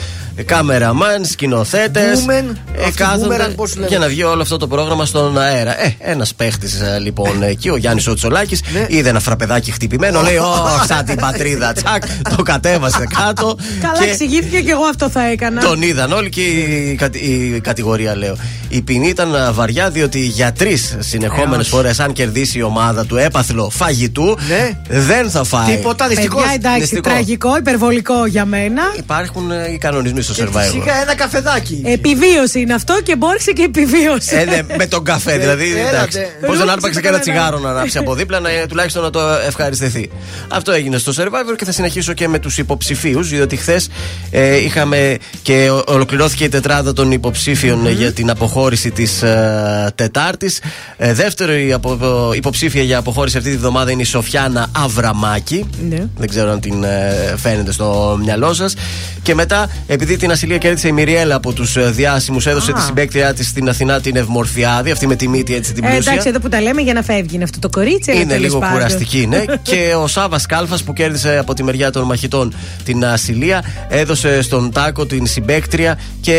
κάμεραμαν, σκηνοθέτες. Μπούμεν, αυτοί μπούμεραν, πώς λέγονται. για να βγει όλο αυτό το πρόγραμμα στον αέρα. Ε, ένας παίχτης λοιπόν εκεί, ο Γιάννης Οτσολάκης, Ναι. είδε ένα φραπεδάκι χτυπημένο. λέει, Ω, σαν την πατρίδα, τσακ. Το κατέβασε κάτω. Καλά, και εξηγήθηκε και εγώ αυτό θα έκανα. τον είδαν όλοι και η, κατη- η κατηγορία, λέω. Η ποινή ήταν α, βαριά διότι για τρει συνεχόμενες Ε, όχι. φορές, αν κερδίσει η ομάδα του έπαθλο φαγητού, Ναι. δεν θα φάει. Τίποτα, δυστυχώς. Παιδιά, εντάξει, Δυστυχώς. τραγικό, υπερβολικό για μένα. Υπάρχουν ε, οι κανονισμοί στο survivor. Σιγά ένα καφεδάκι. Επιβίωση είναι αυτό και μπόρεσε και επιβίωσε. Ε, ναι, με τον καφέ, δηλαδή. έλατε. εντάξει. Πώς δεν Ρούψε άρπαξε το και ένα καφέ, ναι. τσιγάρο να ανάψει από δίπλα, να, ε, τουλάχιστον να το ευχαριστηθεί. Αυτό έγινε στο survivor και θα συνεχίσω και με τους υποψηφίους, διότι χθες ε, είχαμε και ο- ολοκληρώθηκε η τετράδα των υποψήφιων ε, για την αποχώρηση της ε, Τετάρτης. Ε, δεύτερη απο- υποψήφια για αποχώρηση αυτή τη βδομάδα είναι η Σοφιάνα Αβραμάκη. Ναι. Δεν ξέρω αν την ε, φαίνεται στο μυαλό σας. Και μετά, επειδή την ασυλία κέρδισε η Μυριέλα από τους διάσημους, έδωσε Α. τη συμπέκτριά της στην Αθηνά την Ευμορφιάδη, αυτή με τη μύτη έτσι την Ε, πλούσια. εντάξει, εδώ που τα λέμε για να φεύγει είναι αυτό το κορίτσι. αλλά Είναι τέλος λίγο πάντων. κουραστική, ναι. [laughs] και ο Σάβας Κάλφας που κέρδισε από τη μεριά των μαχητών την ασυλία, έδωσε στον Τάκο την συμπέκτρια και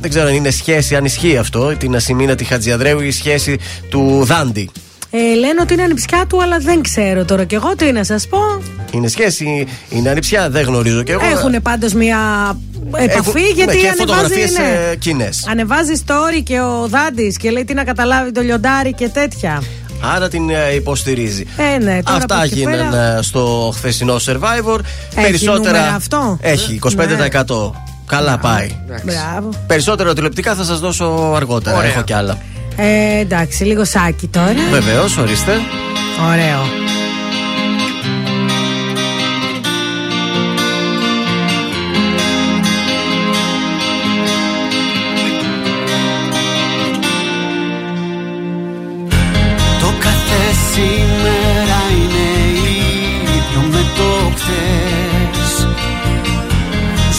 δεν ξέρω αν είναι σχέση, αν ισχύει αυτό, την Ασημίνα τη Χατζιαδρέου ή η σχέση του Δάντη. Ε, λένε ότι είναι ανιψιά του, αλλά δεν ξέρω τώρα κι εγώ τι να σας πω. Είναι σχέση, είναι ανιψιά, δεν γνωρίζω κι εγώ. Έχουν πάντως μια επαφή Έχουν- γιατί ναι, και ανεβάζεις. φωτογραφίες, ναι. ε, κοινές. Ανεβάζεις story και ο Δάντης και λέει τι να καταλάβει το λιοντάρι και τέτοια. Άρα την ε, υποστηρίζει. Ε, ναι, τώρα από Αυτά εκεί γίναν πέρα- ε, στο χθεσινό survivor. Έχει νούμερα αυτό; Έχει, 25%. Καλά πάει. Μπράβο. Περισσότερα τηλεοπτικά θα σας δώσω αργότερα. Ωραία. Έχω κι άλλα. Ε, εντάξει, λίγο σάκι τώρα. Βεβαίως, ορίστε. Ωραίο.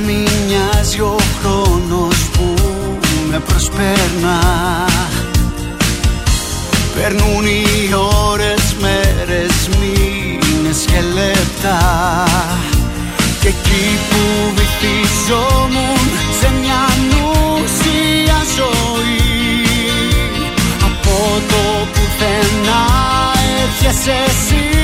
Όταν μη μοιάζει ο χρόνος που με προσπέρνα Περνούν οι ώρες, μέρες, μήνες και λεπτά. Και εκεί που βυθιζόμουν σε μια νουσία ζωή Από το πουθενά έρχεσαι εσύ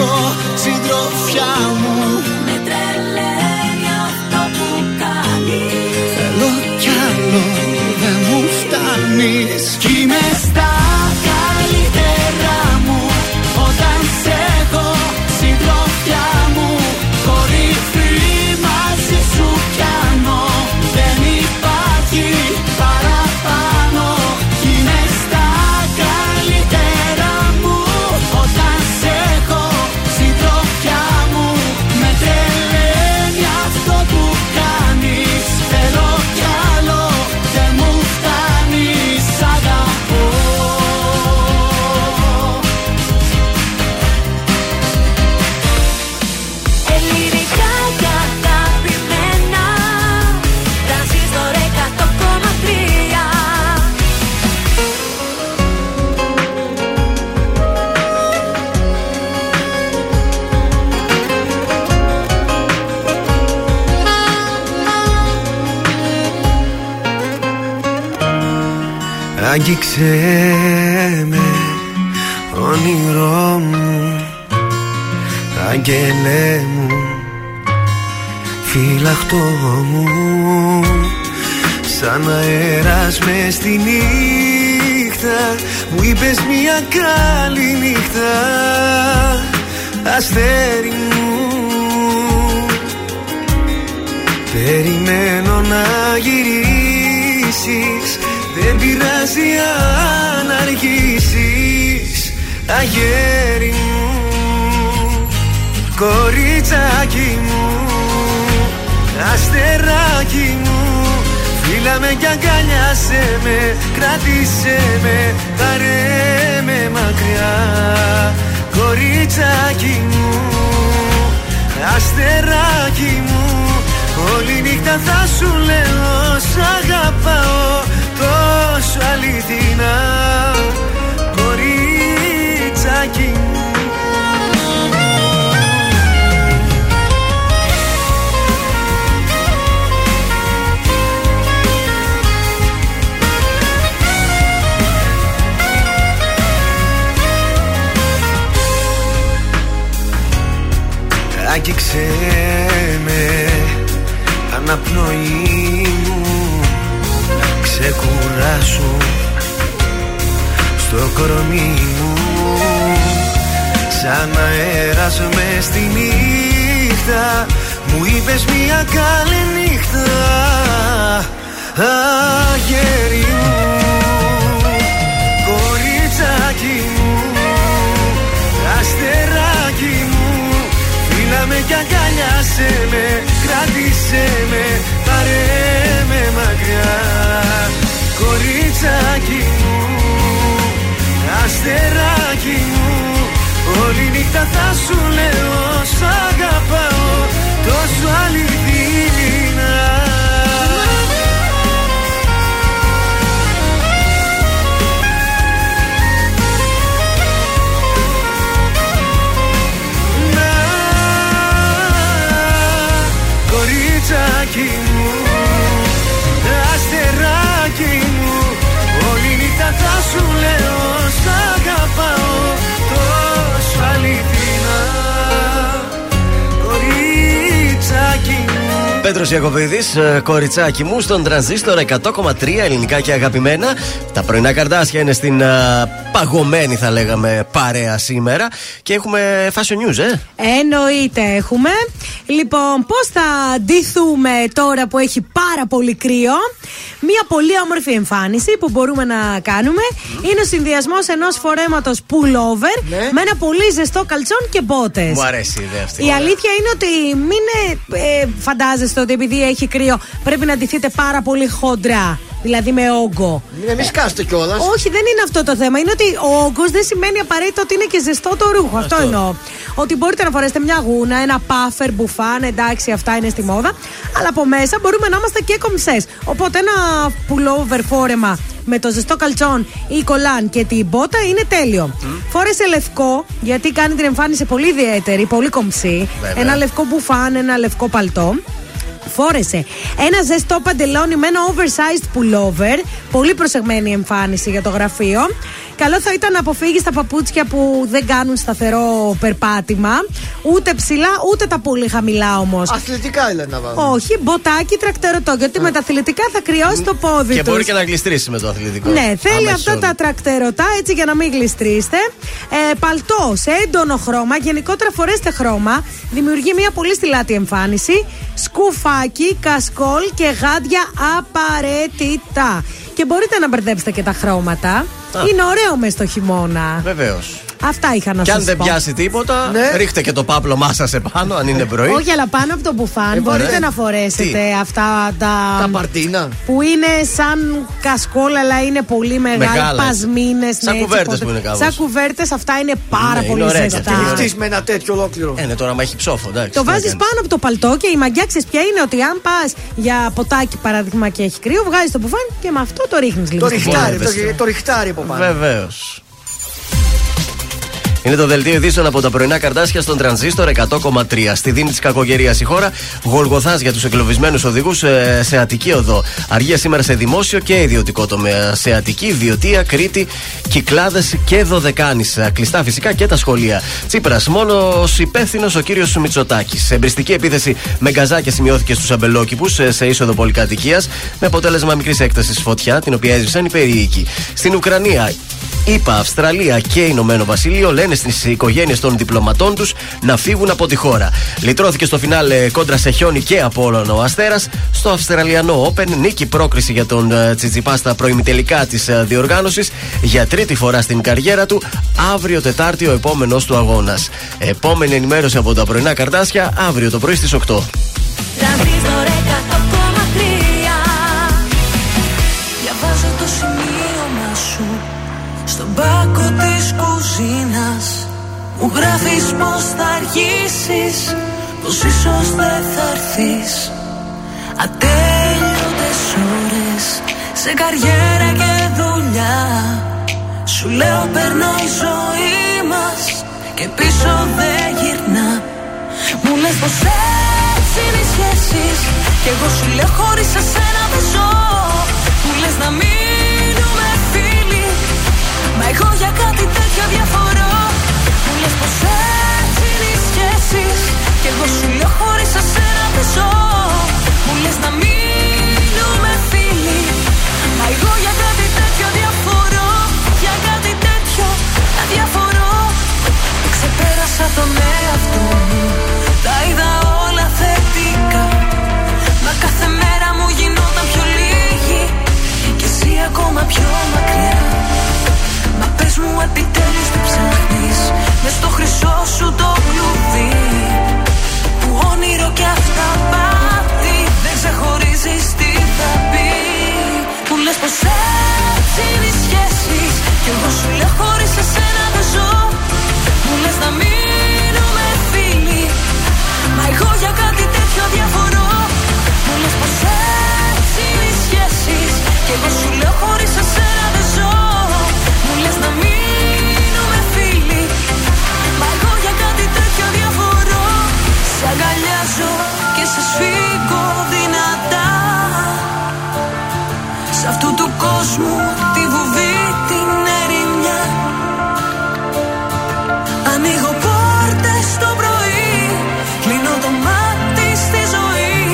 σε έχω συντροφιά μου. Με τρελαίνει αυτό που κάνεις. Θέλω κι άλλο δεν μου φτάνεις Άγγιξε με όνειρό μου Άγγελέ μου Φυλαχτό μου Σαν αέρας μες στη νύχτα Μου είπες μια καλή νύχτα Αστέρι μου. Περιμένω να γυρίσεις Δεν πειράζει αν αργήσεις Αγέρι μου Κοριτσάκι μου Αστεράκι μου. Φίλα με κι αγκαλιάσέ με Κράτησέ με Πάρε με μακριά. Κοριτσάκι μου Αστεράκι μου Όλη νύχτα θα σου λέω Σ' αγαπάω τόσο αληθινά Κοριτσάκι. Μου Άγγιξε με αναπνοή μου Ξεκουράσου στο κορμί μου. Σαν αέρας μες στη νύχτα Μου είπες μια καλή νύχτα Αγέρι μου Κοριτσάκι μου Αστεράκι μου Φίλα με κι αγκαλιάσέ με Κράτησέ με Πάρε με μακριά. Κοριτσάκι μου Αστεράκι μου Όλη νύχτα θα σου λέω Σ' αγαπάω Τόσο αληθινά Πέτρος Ιακοβίδη, κοριτσάκι μου, στον τρανζίστορ 100,3 ελληνικά και αγαπημένα. Τα πρωινά καρδάσια είναι στην α, παγωμένη, θα λέγαμε, παρέα σήμερα. Και έχουμε fashion news, ε. Εννοείται έχουμε. Λοιπόν, πώς θα ντυθούμε τώρα που έχει πάρα πολύ κρύο; Μία πολύ όμορφη εμφάνιση που μπορούμε να κάνουμε είναι ο συνδυασμός ενός φορέματος pullover με ένα πολύ ζεστό καλτσόν και μπότες. Μου αρέσει η ιδέα αυτή. Η αλήθεια είναι ότι μην ε, ε, φαντάζεστε ότι επειδή έχει κρύο πρέπει να ντυθείτε πάρα πολύ χοντρά. Δηλαδή με όγκο. Μην μη σκάσετε κιόλας. Όχι, δεν είναι αυτό το θέμα. Είναι ότι ο όγκος δεν σημαίνει απαραίτητα ότι είναι και ζεστό το ρούχο. Αυτό, Αυτό. εννοώ. Ότι μπορείτε να φορέσετε μια γούνα, ένα πάφερ, μπουφάν, εντάξει, αυτά είναι στη μόδα. Αλλά από μέσα μπορούμε να είμαστε και κομψές. Οπότε ένα pullover φόρεμα με το ζεστό καλτσόν ή κολάν και την μπότα είναι τέλειο. Φόρεσε λευκό, γιατί κάνει την εμφάνιση πολύ ιδιαίτερη, πολύ κομψή. Βέβαια. Ένα λευκό μπουφάν, ένα λευκό παλτό. Φόρεσε ένα ζεστό παντελόνι με ένα oversized pullover. Πολύ προσεγμένη εμφάνιση για το γραφείο. Καλό θα ήταν να αποφύγεις τα παπούτσια που δεν κάνουν σταθερό περπάτημα. Ούτε ψηλά, ούτε τα πολύ χαμηλά όμως. Αθλητικά δηλαδή να βάλω. Όχι, μποτάκι τρακτερωτό. Γιατί με τα αθλητικά θα κρυώσει το πόδι Και τους. μπορεί και να γλιστρήσει με το αθλητικό. Ναι, θέλει Άμεσο. αυτά τα τρακτερωτά έτσι για να μην γλιστρήσετε. Ε, παλτό σε έντονο χρώμα, γενικότερα φορέστε χρώμα. Δημιουργεί μια πολύ στυλάτη εμφάνιση. Σκουφάκι, κασκόλ και γάντια απαραίτητα. Και μπορείτε να μπερδέψετε και τα χρώματα. Α. Είναι ωραίο μες στο χειμώνα. Βεβαίως. Αυτά είχα να Και σας αν δεν πω. πιάσει τίποτα, Ναι. ρίχτε και το πάπλωμά σα επάνω, αν είναι πρωί. Όχι, αλλά πάνω από το μπουφάν Ε, μπορείτε ναι. να φορέσετε Τι; αυτά τα. Τα παρτίνα. Που είναι σαν κασκόλ, αλλά είναι πολύ μεγάλα. Μεγάλα, έτσι. Πασμίνε. Σαν κουβέρτες που είναι κάπως. Σαν κουβέρτες, αυτά είναι πάρα Ναι, πολύ είναι ωραία ζεστά. και αυτή, είναι Χτίσει με ένα τέτοιο ολόκληρο. Ε, ναι, τώρα μα έχει ψόφο, εντάξει. Το τι να βάζεις κάνεις. πάνω από το παλτό και η μαγιά ξέρεις ποια είναι ότι αν πας για ποτάκι παράδειγμα και έχει κρύο, βγάζεις το μπουφάν και με αυτό το ρίχνεις λίγο. Το στο ριχτάρι, βολεύεσαι. το, το ριχτάρι από πάνω. Βεβαίω. Είναι το δελτίο ειδήσεων από τα πρωινά καρτάσια στον τρανζίστορ 100,3. Στη δίνη της κακογερίας η χώρα, γολγοθάς για τους εγκλωβισμένου οδηγούς ε, σε Αττική οδό. Αργία σήμερα σε δημόσιο και ιδιωτικό τομέα. Σε Αττική, Βιωτία, Κρήτη, Κυκλάδες και Δωδεκάνης. Κλειστά φυσικά και τα σχολεία. Τσίπρας, μόνος υπεύθυνος ο κύριος Μητσοτάκης. Εμπριστική επίθεση με γκαζάκια σημειώθηκε στους αμπελόκηπους σε είσοδο πολυκατοικίας με αποτέλεσμα μικρής έκτασης φωτιά, την οποία έζησαν οι περίοικοι. Στην Ουκρανία, ΗΠΑ, Αυστραλία και Ηνωμένο Βασίλειο λένε στις οικογένειες των διπλωματών τους να φύγουν από τη χώρα. Λυτρώθηκε στο φινάλε κόντρα σε χιόνι και Απόλλων ο Αστέρας. Στο Αυστραλιανό Open νίκη πρόκριση για τον ε, Τσιτσιπά στα προημιτελικά της διοργάνωσης για τρίτη φορά στην καριέρα του. Αύριο Τετάρτη ο επόμενος του αγώνας. Επόμενη ενημέρωση από τα πρωινά καρτάσια αύριο το πρωί στις 8. Μου γράφεις πως θα αργήσεις Πως ίσως δεν θα έρθεις. Ατέλειωτες ώρες Σε καριέρα και δουλειά. Σου λέω περνώ η ζωή μας Και πίσω δεν γυρνά Μου λες πως έτσι είναι οι σχέσεις Κι εγώ σου λέω χωρίς εσένα δεν ζω Μου λες να μείνουμε φίλοι Μα εγώ για κάτι τέτοιο διαφορώ Μου λες πως έτσι είναι οι σχέσεις Κι εγώ σου λέω χωρίς εσένα δεν ζω. Μου λες να μείνουμε φίλοι. Μα εγώ για κάτι τέτοιο διαφορώ. Για κάτι τέτοιο διαφορώ. Ξεπέρασα τον εαυτό μου. Τα είδα όλα θετικά. Μα κάθε μέρα μου γινόταν πιο λίγη. Και εσύ ακόμα πιο μακριά. Μα πες μου επιτέλους τι ψάχνεις Μες στο χρυσό σου το κλουβί Που όνειρο κι αυτά πάθη Δεν ξεχωρίζεις τι θα πει. Μου λες πως έτσι είναι οι σχέσεις Κι εγώ σου λέω χωρίς εσένα δεν ζω. Μου λες να μείνουμε φίλοι Μα εγώ για κάτι τέτοιο διαφορώ Μου λες πως έτσι είναι οι σχέσεις Κι εγώ σου λέω χωρίς εσένα αγκαλιάζω και σε σφίγγω δυνατά. Σ' αυτού του κόσμου τη βουβή την ερημιά Ανοίγω πόρτες το πρωί Κλείνω το μάτι στη ζωή.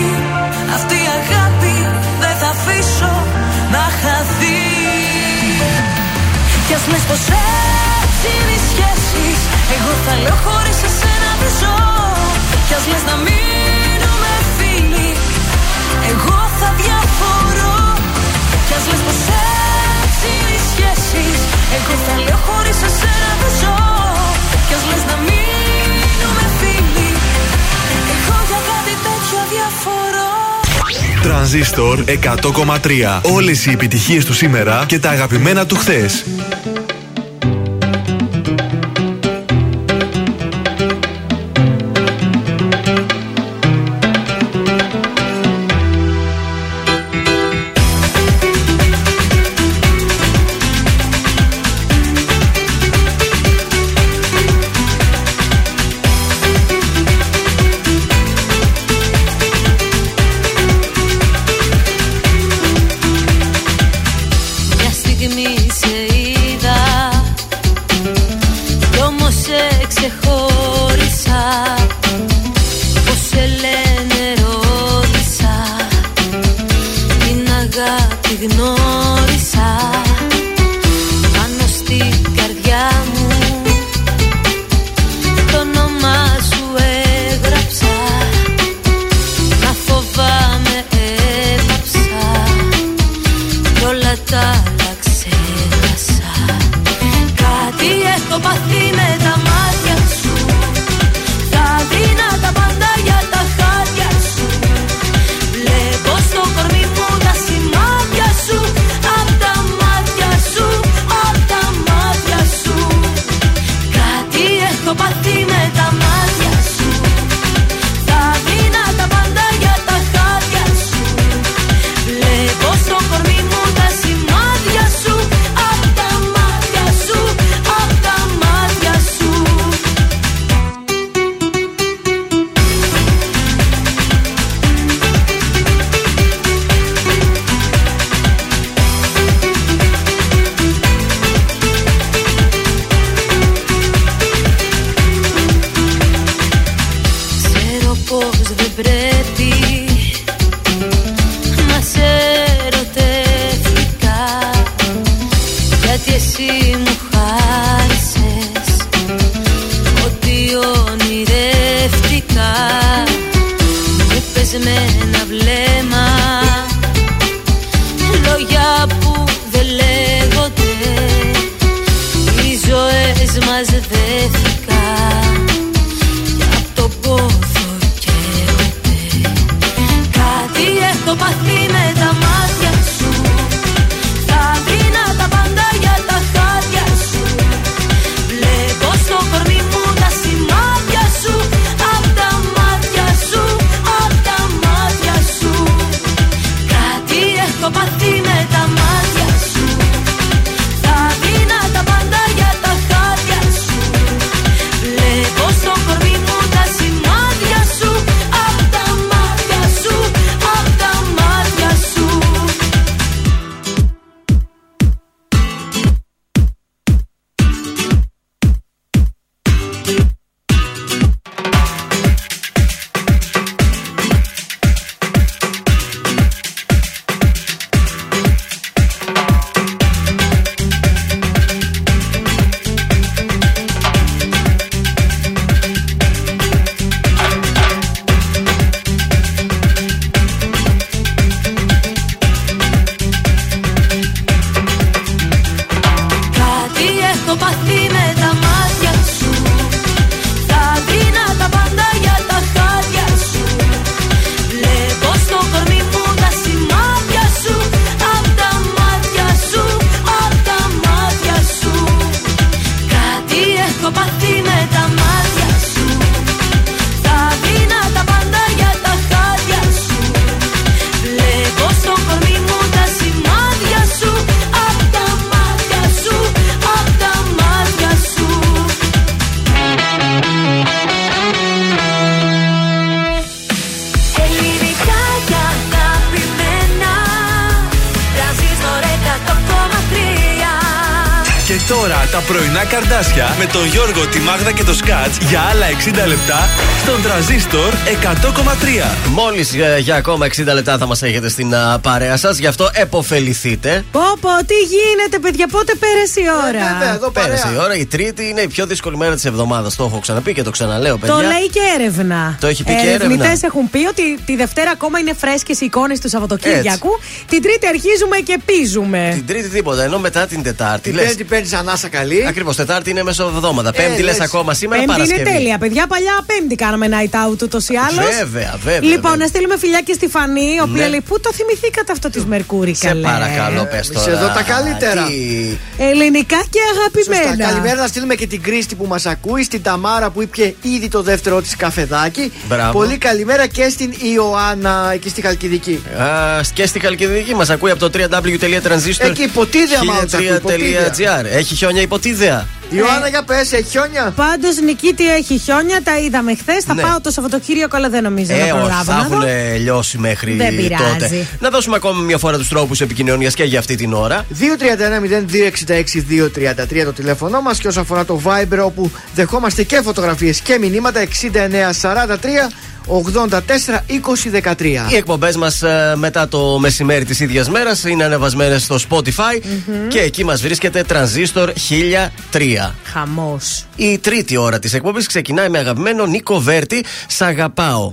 Αυτή η αγάπη δεν θα αφήσω να χαθεί. Κι ας λες πως έτσι είναι οι σχέσεις Εγώ θα λέω χωρίς εσένα δεν ζω Κι ας λες να μείνουμε φίλοι. Εγώ θα διαφορώ. Κι ας λες πως έτσι είναι οι σχέσεις. Εγώ θα λέω χωρίς εσένα δεν ζω. Κι ας λες να μείνουμε φίλοι. Εγώ για κάτι τέτοιο διαφορώ. Τρανζίστορ 100,3. Όλες οι επιτυχίες του σήμερα και τα αγαπημένα του χθες. Για άλλα 60 λεπτά στον τραζίστορ 100,3. Μόλις για ακόμα 60 λεπτά θα μας έχετε στην α, παρέα σας, γι' αυτό εποφεληθείτε. Πω πω, τι γίνεται, παιδιά, πότε πέρασε η ώρα; εδώ Πέρασε η ώρα, η Τρίτη είναι η πιο δύσκολη μέρα της εβδομάδας. Το έχω ξαναπεί και το ξαναλέω, παιδιά. Το λέει και έρευνα. Το έχει πει και Ερευνητές έρευνα. έχουν πει ότι τη Δευτέρα ακόμα είναι φρέσκες οι εικόνες του Σαββατοκύριακου. Την Τρίτη αρχίζουμε και πίζουμε. Την Τρίτη τίποτα, ενώ μετά την Τετάρτη. Την λες, Πέμπτη παίρνεις ανάσα καλή. Ακριβώς, Τετάρτη είναι μεσοβδόματα. Πέμπτη λες λες. ακόμα σήμερα Πέμπτη είναι Παρασκευή. τέλεια, παιδιά. Παλιά Πέμπτη κάναμε night out ούτως ή άλλω. Βέβαια, βέβαια. Λοιπόν, βέβαια. να στείλουμε φιλιά και στη Φανή, η οποία Ναι. λέει: Πού το θυμηθήκατε αυτό της Μερκούρη, Σε καλέ; παρακαλώ, πες Εμείς τώρα. εδώ τα καλύτερα. Τι- Ελληνικά και Σωστά. αγαπημένα. Καλημέρα να στείλουμε και την Κρίστη που μας ακούει, στην Ταμάρα που ήπια ήδη το δεύτερο της καφεδάκι. Μπράβο. Πολύ καλημέρα και στην Ιωάννα εκεί στη Χαλκιδική. Α, και στη Χαλκιδική μας ακούει από το www.transistor. Εκεί υποτίδεα μάλλον τους ακούει, υποτίδεα. Έχει χιόνια υποτίδεα. Ιωάννα για πες, έχει χιόνια; Πάντως, Νικήτη έχει χιόνια, τα είδαμε χθες. Θα Ναι. πάω το Σαββατοκύριακο, αλλά δεν νομίζω Ε, να όχι, προλάβω. θα να δω. έχουν λιώσει μέχρι Δεν πειράζει. τότε. Να δώσουμε ακόμη μια φορά τους τρόπους επικοινωνίας και για αυτή την ώρα. 231-0266-233 το τηλέφωνο μας και όσον αφορά το Viber όπου δεχόμαστε και φωτογραφίες και μηνύματα 6943 84 20 13. Οι εκπομπές μας μετά το μεσημέρι της ίδιας μέρας είναι ανεβασμένες στο Spotify και εκεί μας βρίσκεται Transistor 1003. Χαμός. Η τρίτη ώρα της εκπομπής ξεκινάει με αγαπημένο Νίκο Βέρτη. Σ' αγαπάω.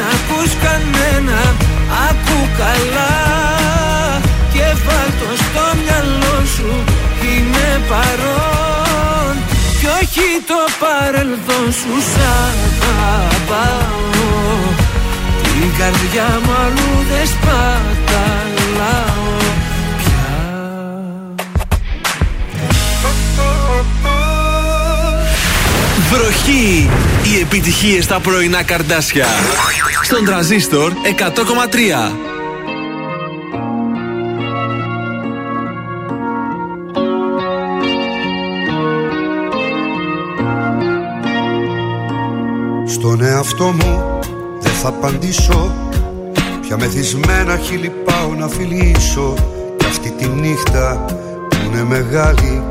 ακούς κανένα Ακού καλά. Και βάλ' το στο μυαλό σου Είμαι παρόν. Κι όχι το παρελθόν σου σ' αγαπάω. Την καρδιά μου αλλού δεν σπαταλάω Βροχή! Οι επιτυχίες στα πρωινά καρδάσια. Στον τραζίστορ 100,3. Στον εαυτό μου δεν θα απαντήσω Πια μεθυσμένα χείλη πάω να φιλήσω Κι αυτή τη νύχτα που είναι μεγάλη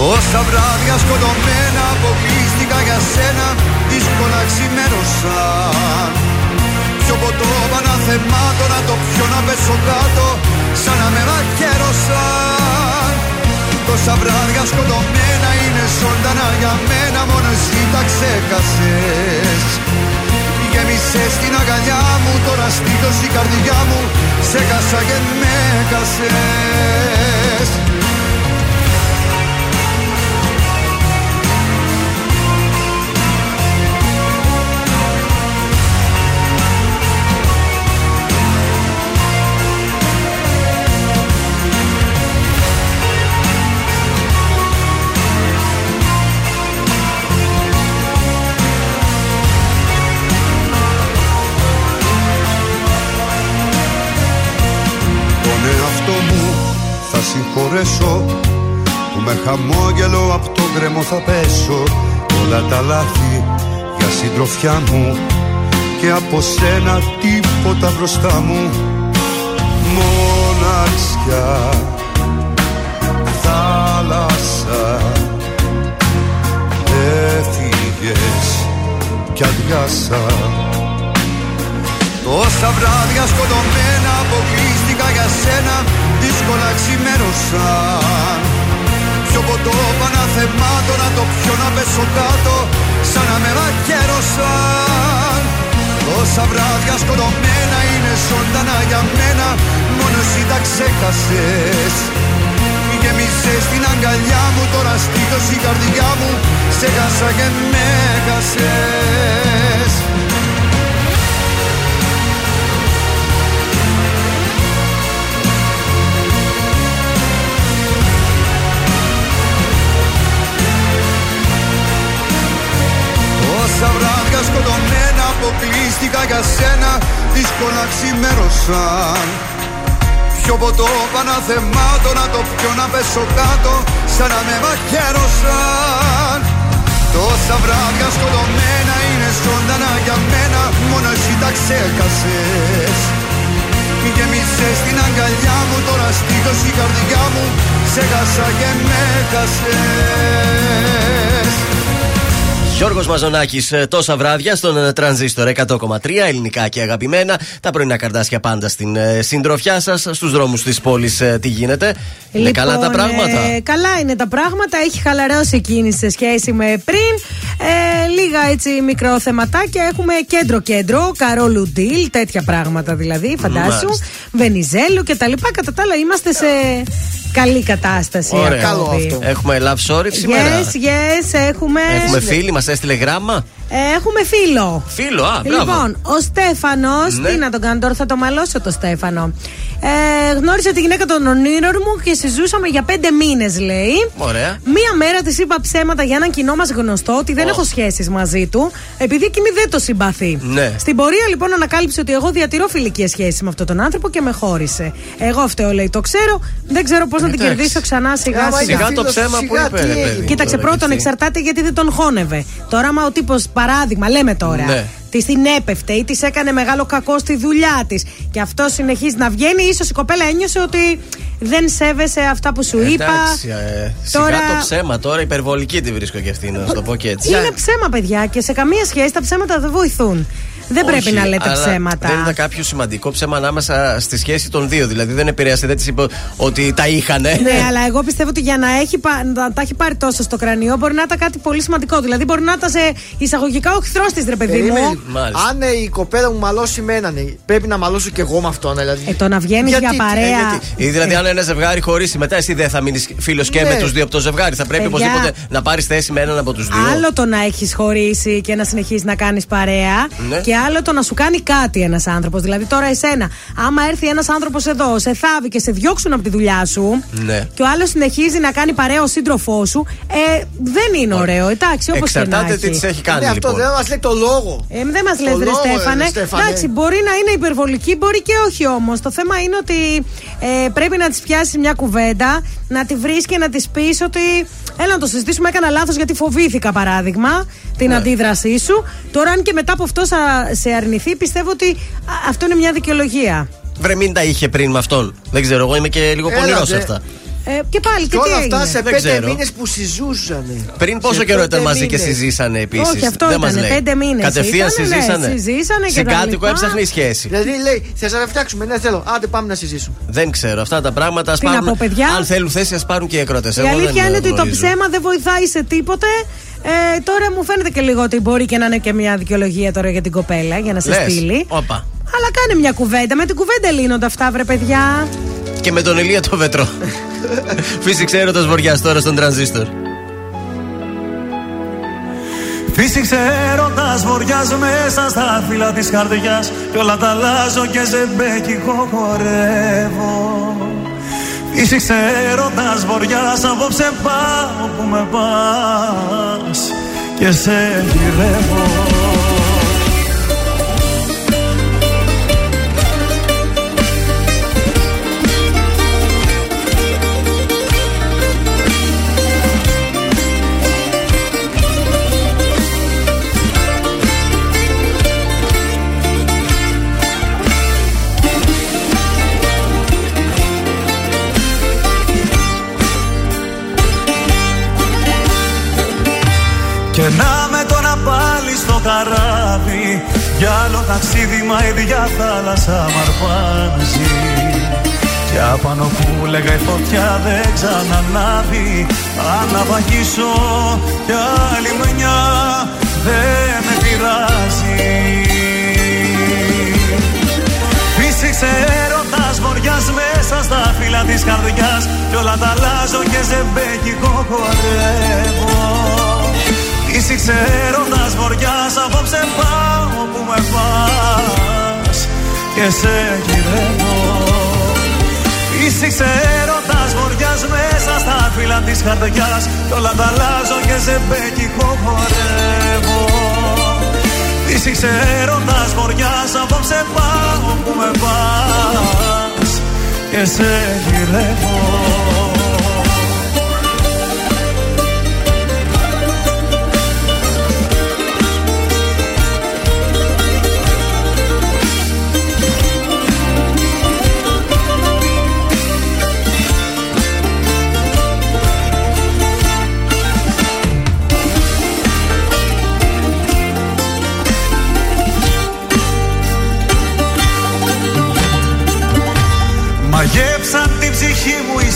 Τόσα βράδια σκοτωμένα αποκλείστηκα για σένα Δύσκολα ξημέρωσαν Πιο ποτό παναθεμάτω να το πιω να πέσω κάτω Σαν να με μαχαίρωσαν Τόσα βράδια σκοτωμένα είναι ζωντανά για μένα Μόνος εσύ τα ξέχασες. Γέμισες την αγκαλιά μου Τώρα στήθος η καρδιά μου Σε κάσα και με κασες συγχωρέσω Που με χαμόγελο από το γκρεμό θα πέσω. Όλα τα λάθη για συντροφιά μου Και από σένα τίποτα μπροστά μου. Μοναξιά Θάλασσα Έφυγες κι αδειάσα. Τόσα βράδια σκοτωμένα αποκλείστηκα για σένα Δύσκολα ξημέρωσαν Πιο ποτό παναθεμάτω να το πιω να πέσω κάτω Σαν να με μαχαίρωσαν Τόσα βράδια σκοτωμένα είναι ζωντανά για μένα Μόνο εσύ τα ξέχασες. Γέμισες στην αγκαλιά μου Τώρα στήθος η καρδιά μου Σε χάσα και με χάσες εύκολα ξημέρωσαν Πιο ποτό παναθεμάτω να το πιω να πέσω κάτω Σαν να με μαχαίρωσαν. Τόσα βράδια σκοτωμένα είναι ζωντανά για μένα Μόνο εσύ τα ξέχασες. Γέμισες στην αγκαλιά μου Τώρα στήθος η καρδιά μου Σε χάσα και με χασες Γιώργος Μαζονάκης ε, τόσα βράδια στον ε, τρανζίστορ 100,3 ελληνικά και αγαπημένα. Τα πρωινά καρδάσια πάντα στην ε, συντροφιά σας. Στους δρόμους της πόλης τι γίνεται. είναι καλά τα πράγματα. ε, καλά είναι τα πράγματα. Έχει χαλαρώσει η κίνηση σε σχέση με πριν. Ε, λίγα έτσι μικρό θεματάκια. Έχουμε κέντρο-κέντρο, Καρόλου Ντίλ, τέτοια πράγματα δηλαδή. Φαντάσου. Μάλιστα. Βενιζέλου κτλ. Κατά τα άλλα είμαστε σε καλή κατάσταση. Ωραία. ακόμη. Έχουμε love story σήμερα. Yes, yes, έχουμε. Έχουμε φίλοι, μας έστειλε γράμμα; Ε, έχουμε φίλο. Φίλο, α, μπράβο. Λοιπόν, ο Στέφανος, Ναι. τι να τον κάνω τώρα, θα το μαλώσω το Στέφανο. Ε, γνώρισε τη γυναίκα των ονείρων μου και συζούσαμε για πέντε μήνες, λέει. Ωραία. Μία μέρα της είπα ψέματα για έναν κοινό μας γνωστό ότι δεν έχω σχέσεις μαζί του, επειδή εκείνη δεν το συμπαθεί. Ναι. Στην πορεία λοιπόν ανακάλυψε ότι εγώ διατηρώ φιλική σχέση με αυτόν τον άνθρωπο και με χώρισε. Εγώ αυτό λέει, το ξέρω, δεν ξέρω πώς να την Εντάξει. κερδίσω ξανά σιγά Άμα σιγά. είναι Σιγά το φίλος, ψέμα που σιγά είπε, τι ρε παιδί έγινε. Κοίταξε, Τώρα, πρώτον και εξαρτάται γιατί δεν τον χώνευε. Τώρα, άμα ο τύπος, παράδειγμα, λέμε τώρα, Ναι. της την έπεφτε ή της έκανε μεγάλο κακό στη δουλειά της και αυτό συνεχίζει να βγαίνει, ίσως η κοπέλα ένιωσε ότι δεν σέβεσαι αυτά που σου είπα. Εντάξει, ε, σιγά Τώρα- το ψέμα τώρα, υπερβολική τη βρίσκω και αυτή, να σου το πω και έτσι. Είναι ψέμα, παιδιά, και σε καμία σχέση τα ψέματα δεν βοηθούν. Δεν Όχι, πρέπει να λέτε αλλά ψέματα. Δεν ήταν κάποιο σημαντικό ψέμα ανάμεσα στη σχέση των δύο. Δηλαδή δεν επηρέασε, δεν της είπε ότι τα είχανε. Ναι, αλλά εγώ πιστεύω ότι για να, έχει, πα- να τα έχει πάρει τόσο στο κρανίο μπορεί να ήταν κάτι πολύ σημαντικό. Δηλαδή μπορεί να ήταν σε εισαγωγικά ο χθρό της, ρε παιδί Περίμενε. μου. Αν ε, η κοπέλα μου μαλώσει με έναν, ε, πρέπει να μαλώσω και εγώ με αυτόν. Δηλαδή. Ε, το να βγαίνεις Γιατί, για παρέα. ε, γιατί. Ή δηλαδή, αν ένα ζευγάρι χωρίσει μετά, εσύ δεν θα μείνεις φίλος και Ναι. με τους δύο από το ζευγάρι. Θα πρέπει Παιδιά. οπωσδήποτε να πάρεις θέση με έναν από τους δύο. Άλλο το να έχεις χωρίσει και να συνεχίσεις να κάνεις παρέα. Ναι. Και άλλο το να σου κάνει κάτι ένας άνθρωπος. Δηλαδή τώρα εσένα, άμα έρθει ένας άνθρωπος εδώ, σε θάβει και σε διώξουν από τη δουλειά σου. Ναι. Και ο άλλος συνεχίζει να κάνει παρέα ο σύντροφό σου. Ε, δεν είναι ωραίο. Εντάξει, όπως και να Εξαρτάται έχει. τι της έχει κάνει Ναι, αυτό λοιπόν. δεν μας λέει το λόγο. Ε, δεν μας Το λε, ρε λόγο, ε, Στέφανε. Στέφανε. Εντάξει, μπορεί να είναι υπερβολική, μπορεί και όχι όμως. Το θέμα είναι ότι ε, πρέπει να της πιάσει μια κουβέντα, να τη βρεις και να της πεις ότι. Έλα να το συζητήσουμε, έκανα λάθος γιατί φοβήθηκα, παράδειγμα, την Ναι. αντίδρασή σου. Τώρα, αν και μετά από αυτό σα- σε αρνηθεί, πιστεύω ότι α, αυτό είναι μια δικαιολογία. Βρε, μην τα είχε πριν με αυτόν. Δεν ξέρω, εγώ είμαι και λίγο Έλατε. πονηρός σε αυτά. Ε, και πάλι, και, Και τι όλα έγινε; αυτά σε Δεν πέντε ξέρω. μήνες που συζούσανε. Πριν πόσο Σε καιρό ήταν πέντε μαζί και μήνες. συζήσανε επίσης; Όχι, αυτό δεν μας ήτανε, λέει. πέντε μήνες Κατευθείαν ήτανε, ναι, συζήσανε. συζήσανε και τα Συγκάτοικο λοιπά. έψαχνε η σχέση. Δηλαδή λέει, θες να φτιάξουμε, ναι, θέλω. Άντε πάμε να συζήσουμε. Δεν ξέρω. Αυτά τα πράγματα. Ας Τι να πάρουν- πω, παιδιά; Αν θέλουν θέση, ας πάρουν και οι ακρότες. Η αλήθεια είναι ότι το ψέμα δεν βοηθάει σε τίποτε. Ε, τώρα μου φαίνεται και λίγο ότι μπορεί και να είναι και μια δικαιολογία τώρα για την κοπέλα για να σε στείλει. Όπα. Αλλά κάνε μια κουβέντα. Με την κουβέντα λύνονται αυτά, βρε παιδιά. Και με τον Ηλία το βετρό. Φύσηξε έρωτα βοριάς τώρα στον τρανζίστορ. Φύσηξε έρωτας βοριάς μέσα στα φύλλα της καρδιάς Κι όλα τα αλλάζω και ζεμπέκικο χορεύω Φύσηξε έρωτας βοριάς απόψε πάω που με πας. Και σε γυρεύω καράβι. Για άλλο ταξίδι μα η ίδια θάλασσα μ' αρπάζει. Και απάνω που λέγα η φωτιά δεν ξανανάβει. Αν να βαγίσω κι άλλη μια δεν με πειράζει. Φύσηξε έρωτας βοριάς μέσα στα φύλλα της καρδιάς. Κι όλα τα αλλάζω και ζεμπέκικο χορεύω Φύσηξε έρωτας βοριάς απόψε πάω που με πας. Και σε γυρεύω. Φύσηξε έρωτας βοριάς μέσα στα φύλλα της καρδιάς Κι όλα τα αλλάζω και ζεμπέκικο χορεύω. Φύσηξε έρωτας βοριάς Απόψε πάω που με πας. Και σε γυρεύω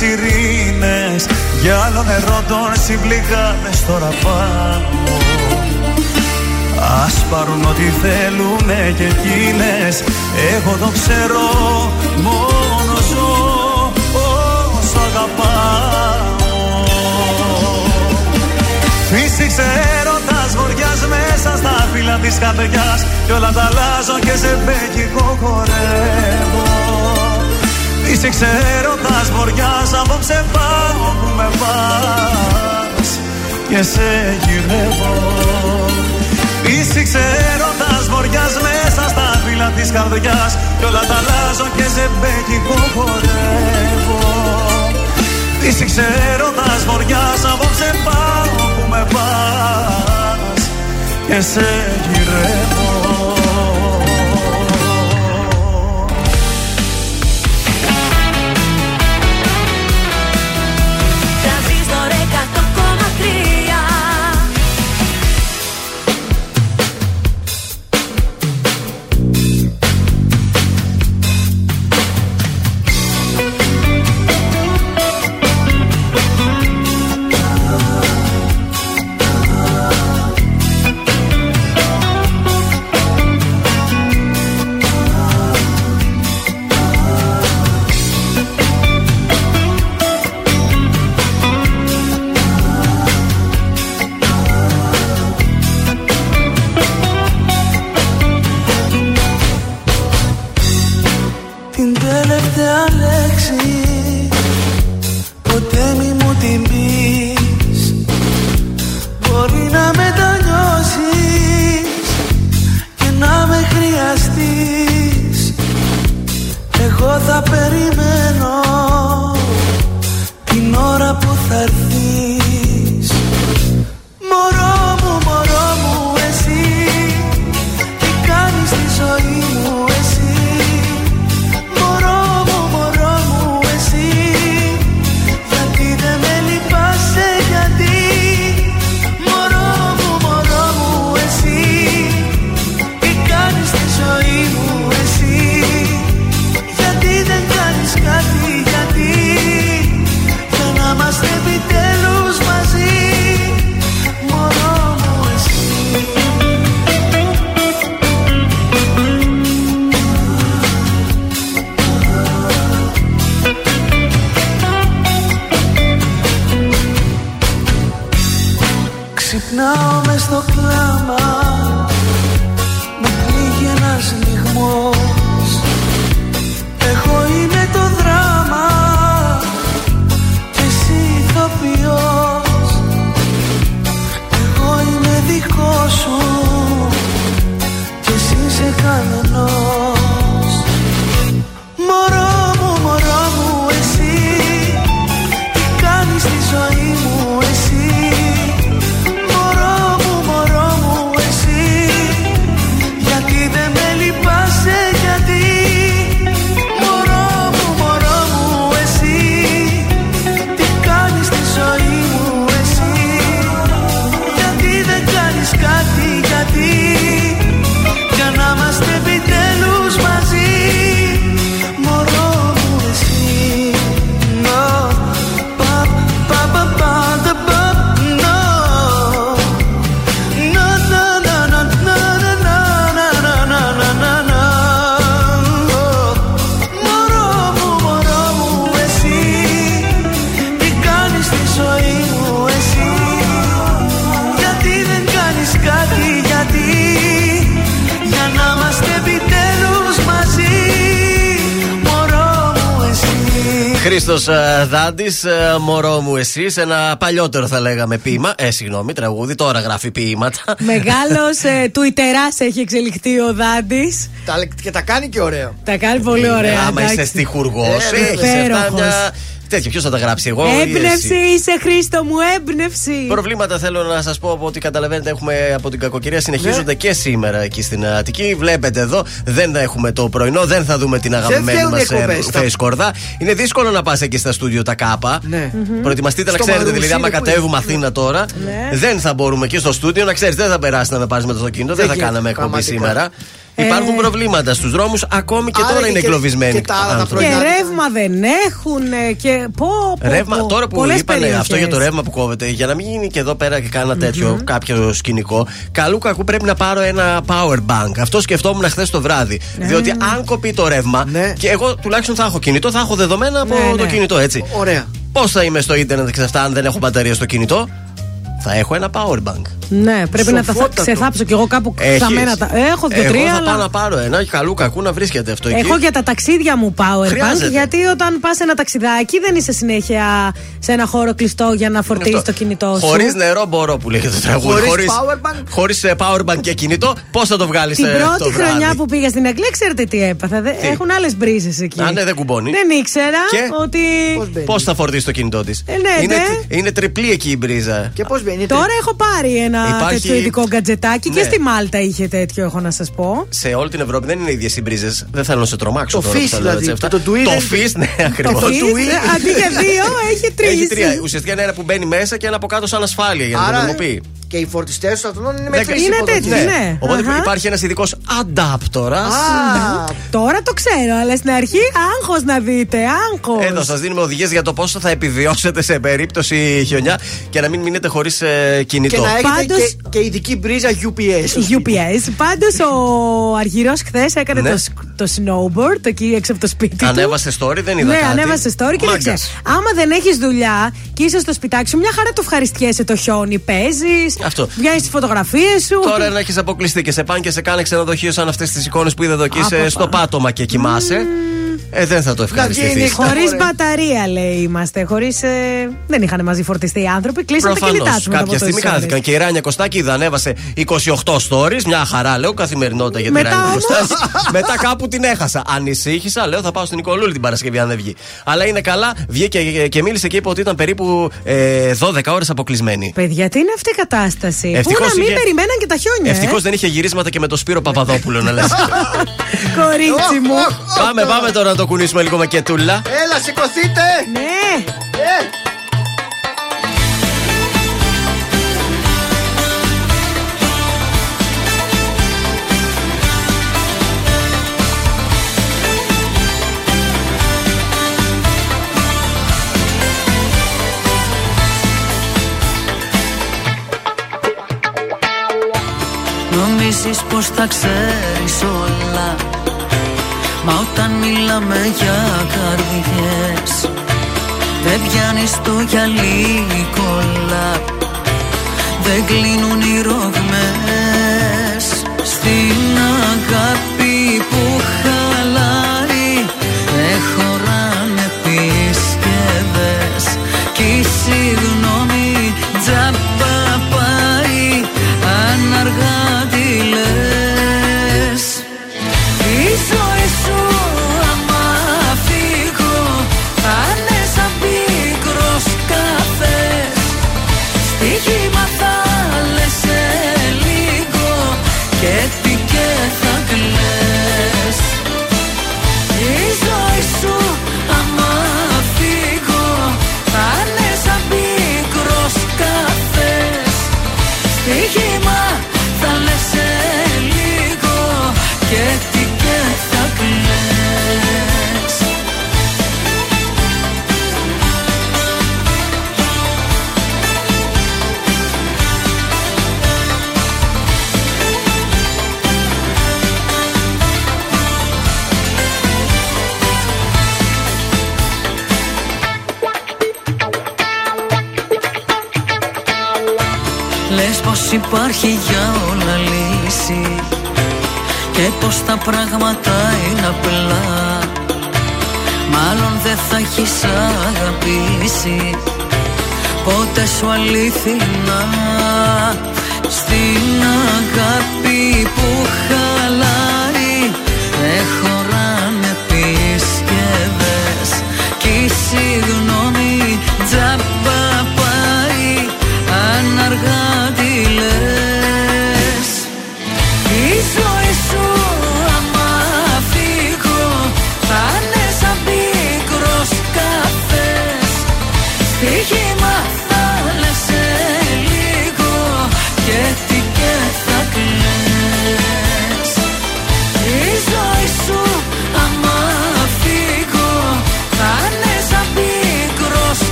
ψυχή μου οι σιρήνες. Για άλλο νερό των συμπληγάδες τώρα πάω Ας πάρουν ό,τι θέλουνε και εκείνες. Εγώ το ξέρω μόνο ζω όσο αγαπάω. Φύσηξε έρωτας βοριάς μέσα στα φύλλα της καρδιάς. Κι όλα τα αλλάζω και σε μπέκικο χορεύω Είσαι ξέροντας βοριάς Απόψε πάω που με πας. Και σε γυρεύω. Είσαι ξέροντας βοριάς Μέσα στα φύλλα της καρδιάς. Κι όλα τα αλλάζω και σε μπέκικο χορεύω. Είσαι ξέροντας βοριάς Απόψε πάω που με πας. Και σε γυρεύω Δάντη, μωρό μου εσύ, ένα παλιότερο θα λέγαμε ποίημα. Ε, συγγνώμη, τραγούδι, τώρα γράφει ποίηματα. Μεγάλος ε, Τουιτερά έχει εξελιχθεί ο Δάντης. Και τα κάνει και ωραίο. Τα κάνει πολύ ωραία. Άμα είσαι στιχουργός, Ε, έχεις αυτά υπέροχος. μια. Τέτοιο, ποιος θα τα γράψει, εγώ. ή Έμπνευση εσύ; είσαι, Χρήστο μου, έμπνευση. Προβλήματα θέλω να σας πω από ό,τι καταλαβαίνετε έχουμε από την κακοκαιρία συνεχίζονται Ναι. και σήμερα εκεί στην Αττική. Βλέπετε εδώ, δεν έχουμε το πρωινό, δεν θα δούμε την αγαπημένη φταίνουν μας οι εκπομπές, τα- Face Κορδά. Είναι δύσκολο να πας εκεί στα στούντιο τα κάπα. Ναι. Προετοιμαστείτε να Στο ξέρετε, Μαρούσι δηλαδή, άμα είναι που κατέβουμε είναι. Αθήνα τώρα, Ναι. δεν θα μπορούμε εκεί στο στούντιο να ξέρεις, δεν θα περάσει να με πάρεις με το αυτοκίνητο, δεν, Δεν θα γίνεται, κάναμε εκπομπή πραγματικά. σήμερα. Ε. Υπάρχουν προβλήματα στους δρόμους, ακόμη και Άρα τώρα και- είναι και- εγκλωβισμένοι και τα άλλα τα άνθρωποι. Και πρωινά. ρεύμα δεν έχουν και πω. πω Ρεύμα, πω, τώρα που πολλές είπανε περιοχές. αυτό για το ρεύμα που κόβεται, για να μην γίνει και εδώ πέρα και κάνα τέτοιο, κάποιο σκηνικό, καλού κακού πρέπει να πάρω ένα power bank. Αυτό σκεφτόμουν χθες το βράδυ. Ναι. Διότι αν κοπεί το ρεύμα, Ναι. και εγώ τουλάχιστον θα έχω κινητό, θα έχω δεδομένα από Ναι, το ναι. κινητό, έτσι. Ωραία. Πώς θα είμαι στο ίντερνετ και αυτά αν δεν έχω μπαταρία στο κινητό, θα έχω ένα power bank. Ναι, πρέπει να τα θα- Σοφότατο. ξεθάψω κι εγώ κάπου Έχεις; θαμμένα. Τα... Έχω Εγώ δύο-τρία, θα πάω αλλά. να πάρω ένα και καλού κακού να βρίσκεται αυτό εκεί. Έχω για τα ταξίδια μου power Χρειάζεται. bank. Γιατί όταν πας ένα ταξιδάκι δεν είσαι συνέχεια σε ένα χώρο κλειστό για να φορτίζεις το κινητό σου. Χωρίς νερό μπορώ που λέγεται το τραγούδι. Χωρίς power bank? Χωρίς power bank και κινητό, πώς θα το βγάλεις Την το πρώτη βράδυ. χρονιά που πήγα στην Αγγλία, ξέρετε τι έπαθα. Δε- Τι; Έχουν άλλες μπρίζες εκεί. Α, ναι, δεν κουμπώνει. Δεν ήξερα Και; ότι. Πώς μπαίνει; Πώς θα φορτίσει το κινητό της; Ε, ναι, είναι, ναι. είναι τριπλή εκεί η μπρίζα. Και πώς μπαίνει. Τώρα έχω πάρει ένα Υπάρχει- τέτοιο ειδικό γκατζετάκι και Ναι. στη Μάλτα είχε τέτοιο, έχω να σας πω. Σε όλη την Ευρώπη δεν είναι ίδιες οι μπρίζες. Δεν θέλω να σε τρομάξω Το τώρα. που φυς, τα λέω δηλαδή, έτσι αυτά. το tweet Το δεν- φυς, ναι, ακριβώς. Το Φυς, tweet. Αντί για δύο, έχει τρεις. Έχει τρία. Ουσιαστικά είναι ένα που μπαίνει μέσα και ένα από κάτω σαν ασφάλεια για να το Άρα νομιμοποιεί και οι φορτιστές των αυτονών είναι μετρήσιμοι. Είναι τέτοιοι, ναι. ναι. Οπότε uh-huh. υπάρχει ένας ειδικός αντάπτορα. Ah. Τώρα το ξέρω, αλλά στην αρχή άγχος να δείτε. Άγχος. Εδώ σας δίνουμε οδηγίες για το πόσο θα επιβιώσετε σε περίπτωση χιονιά και να μην μείνετε χωρίς ε, κινητό. Και να έχετε Πάντως... και, και ειδική μπρίζα UPS. Ε, UPS. Πάντως ο Αργυρός χθες έκανε ναι. το, το snowboard εκεί έξω από το σπίτι. Ανέβασε story, δεν είδα. Ναι, κάτι. ανέβασε story και δεν Άμα δεν έχεις δουλειά και είσαι στο σπιτάκι μια χαρά το ευχαριστιέσαι το χιόνι. Παίζεις, αυτό. βγάζει τις φωτογραφίες σου. Τώρα να έχεις αποκλειστεί και σε πάνε και σε κάνει ξενοδοχείο σαν αυτές τις εικόνες που είδα εδώ και είσαι Απαπα. στο πάτωμα και κοιμάσαι. Ε, δεν θα το βγαίνει ευχαριστηθεί. χωρίς Χωρίς Ωραία. μπαταρία, λέει είμαστε. Χωρίς. δεν είχαν μαζί φορτιστεί οι άνθρωποι. Κλείσαν τα κινητά Προφανώς. του. μετά από Κάποια στιγμή τόσες ώρες. χάθηκαν. Και η Ράνια Κωστάκη είδα, ανέβασε 28 stories. Μια χαρά, λέω, καθημερινότητα για τη Μετά Ράνια όμως- Κωστάκη. Μετά κάπου την έχασα. Ανησύχησα, λέω, θα πάω στην Νικολούλη την Παρασκευή αν δεν βγει. Αλλά είναι καλά, βγήκε και- και μίλησε και είπε ότι ήταν περίπου ε, 12 ώρες αποκλεισμένη. Παιδιά, τι είναι αυτή η κατάσταση; Πού Ευτυχώς να μην είχε- περιμέναν και τα χιόνια. Ευτυχώς ε. δεν είχε γυρίσματα και με το Σπύρο Παπαδόπουλο να λες. Κορίτσι μου. πάμε, πάμε τώρα να το κουνήσουμε λίγο με κετούλα. Έλα, σηκωθείτε! Ναι. Ε, Νομίζεις πως θα ξέρεις όλα Μα όταν μιλάμε για καρδιές Δεν πιάνεις το γυαλί κόλλα Δεν κλείνουν οι ρογμές Στην αγάπη που χαλάει. Δεν χωράνε πίσκευες Κι η υπάρχει για όλα λύση Και πως τα πράγματα είναι απλά. Μα Μάλλον δεν θα έχεις αγαπήσει Πότε σου αλήθινα. Στην αγάπη που χαλάρει Δεν χωράνε πίσκευες Κι η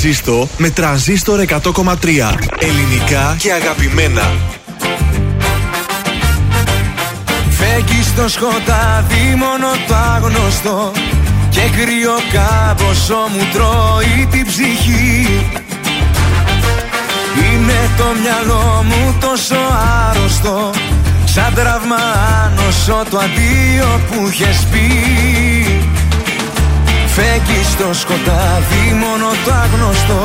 κλαις Ζήστο με τρανζίστορ 100,3. Ελληνικά και αγαπημένα. Φέγγει στο σκοτάδι μόνο το άγνωστο Και κρύο κάμποσο μου τρώει την ψυχή Είναι το μυαλό μου τόσο άρρωστο Σαν τραύμα άνοσο το αντίο που είχες πει Φέγγει στο σκοτάδι μόνο το άγνωστο.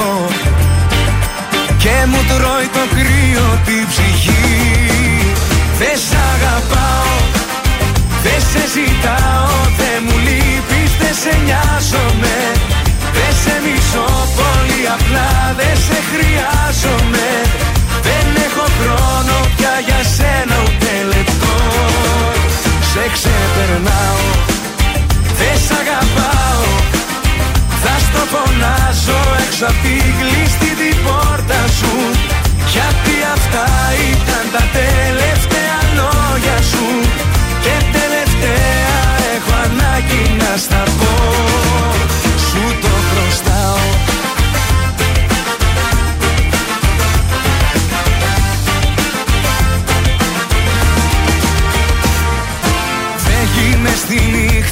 Και μου τρώει το κρύο την ψυχή. Δεν σ' αγαπάω, δεν σε ζητάω Δεν μου λείπεις, δεν σε νοιάζομαι. Δεν σε μισώ πολύ απλά, δεν σε χρειάζομαι. Δεν έχω χρόνο πια για σένα ούτε λεπτό. Σε ξεπερνάω, δεν σ' αγαπάω. Θα στο φωνάζω έξω απ' τη κλειστή την πόρτα σου. Γιατί αυτά ήταν τα τελευταία λόγια σου. Και τελευταία έχω ανάγκη να στα πω. Σου το χρωστάω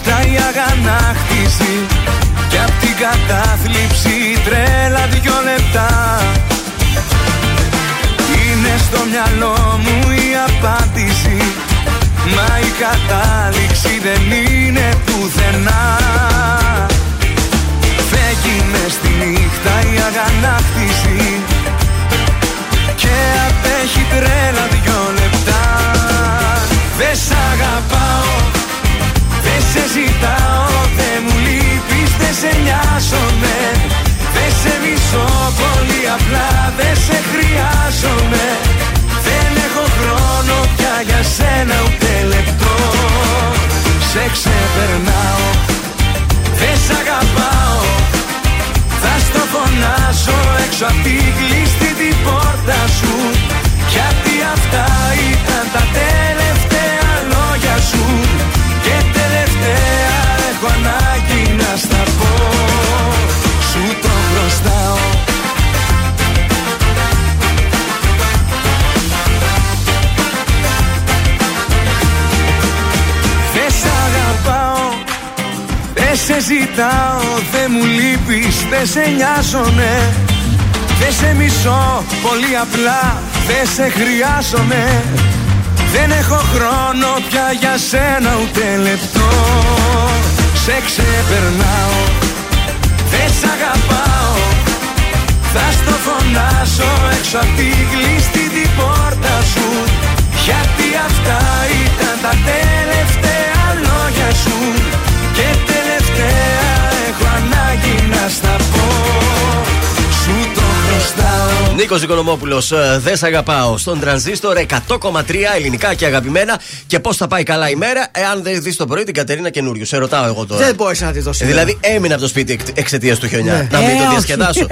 νύχτα η αγανάκτηση Κι απ' την κατάθλιψη η τρέλα δυο λεπτά. Είναι στο μυαλό μου η απάντηση Μα η κατάληξη δεν είναι πουθενά. Φεύγει μες στη νύχτα η αγανάκτηση Και απέχει τρέλα δυο λεπτά. Δεν σ' αγαπάω δεν σε ζητάω, δεν μου λείπεις, δεν σε νοιάζομαι. Δεν σε μισώ πολύ απλά, δεν σε χρειάζομαι. Δεν έχω χρόνο πια για σένα ούτε λεπτό. Σε ξεπερνάω, δεν σ' αγαπάω. Θα στο φωνάσω έξω απ' τη κλειστή την πόρτα σου Δεν σε νοιάζομαι Δεν σε μισώ Πολύ απλά Δεν σε χρειάζομαι. Δεν έχω χρόνο πια για σένα ούτε λεπτό. Σε ξεπερνάω Δεν σ' αγαπάω. Θα στο φωνάσω έξω απ' τη κλειστή την πόρτα σου. Γιατί αυτά ήταν τα τελευταία λόγια σου. Και τελευταία έχω ανάγκη να στα πω Σου το χρωστάω Νίκος Οικονομόπουλος, δεν σε αγαπάω. Στον τρανζίστορ 100,3 ελληνικά και αγαπημένα. Και πώς θα πάει καλά η μέρα, εάν δεν δεις το πρωί την Κατερίνα καινούριου. Σε ρωτάω εγώ τώρα. Δεν μπορείς να τη δώσεις. Ε, Δηλαδή έμεινα από το σπίτι εξ- εξαιτίας του χιονιά. Ναι. Να μην Ε, το όχι. διασκεδάσω.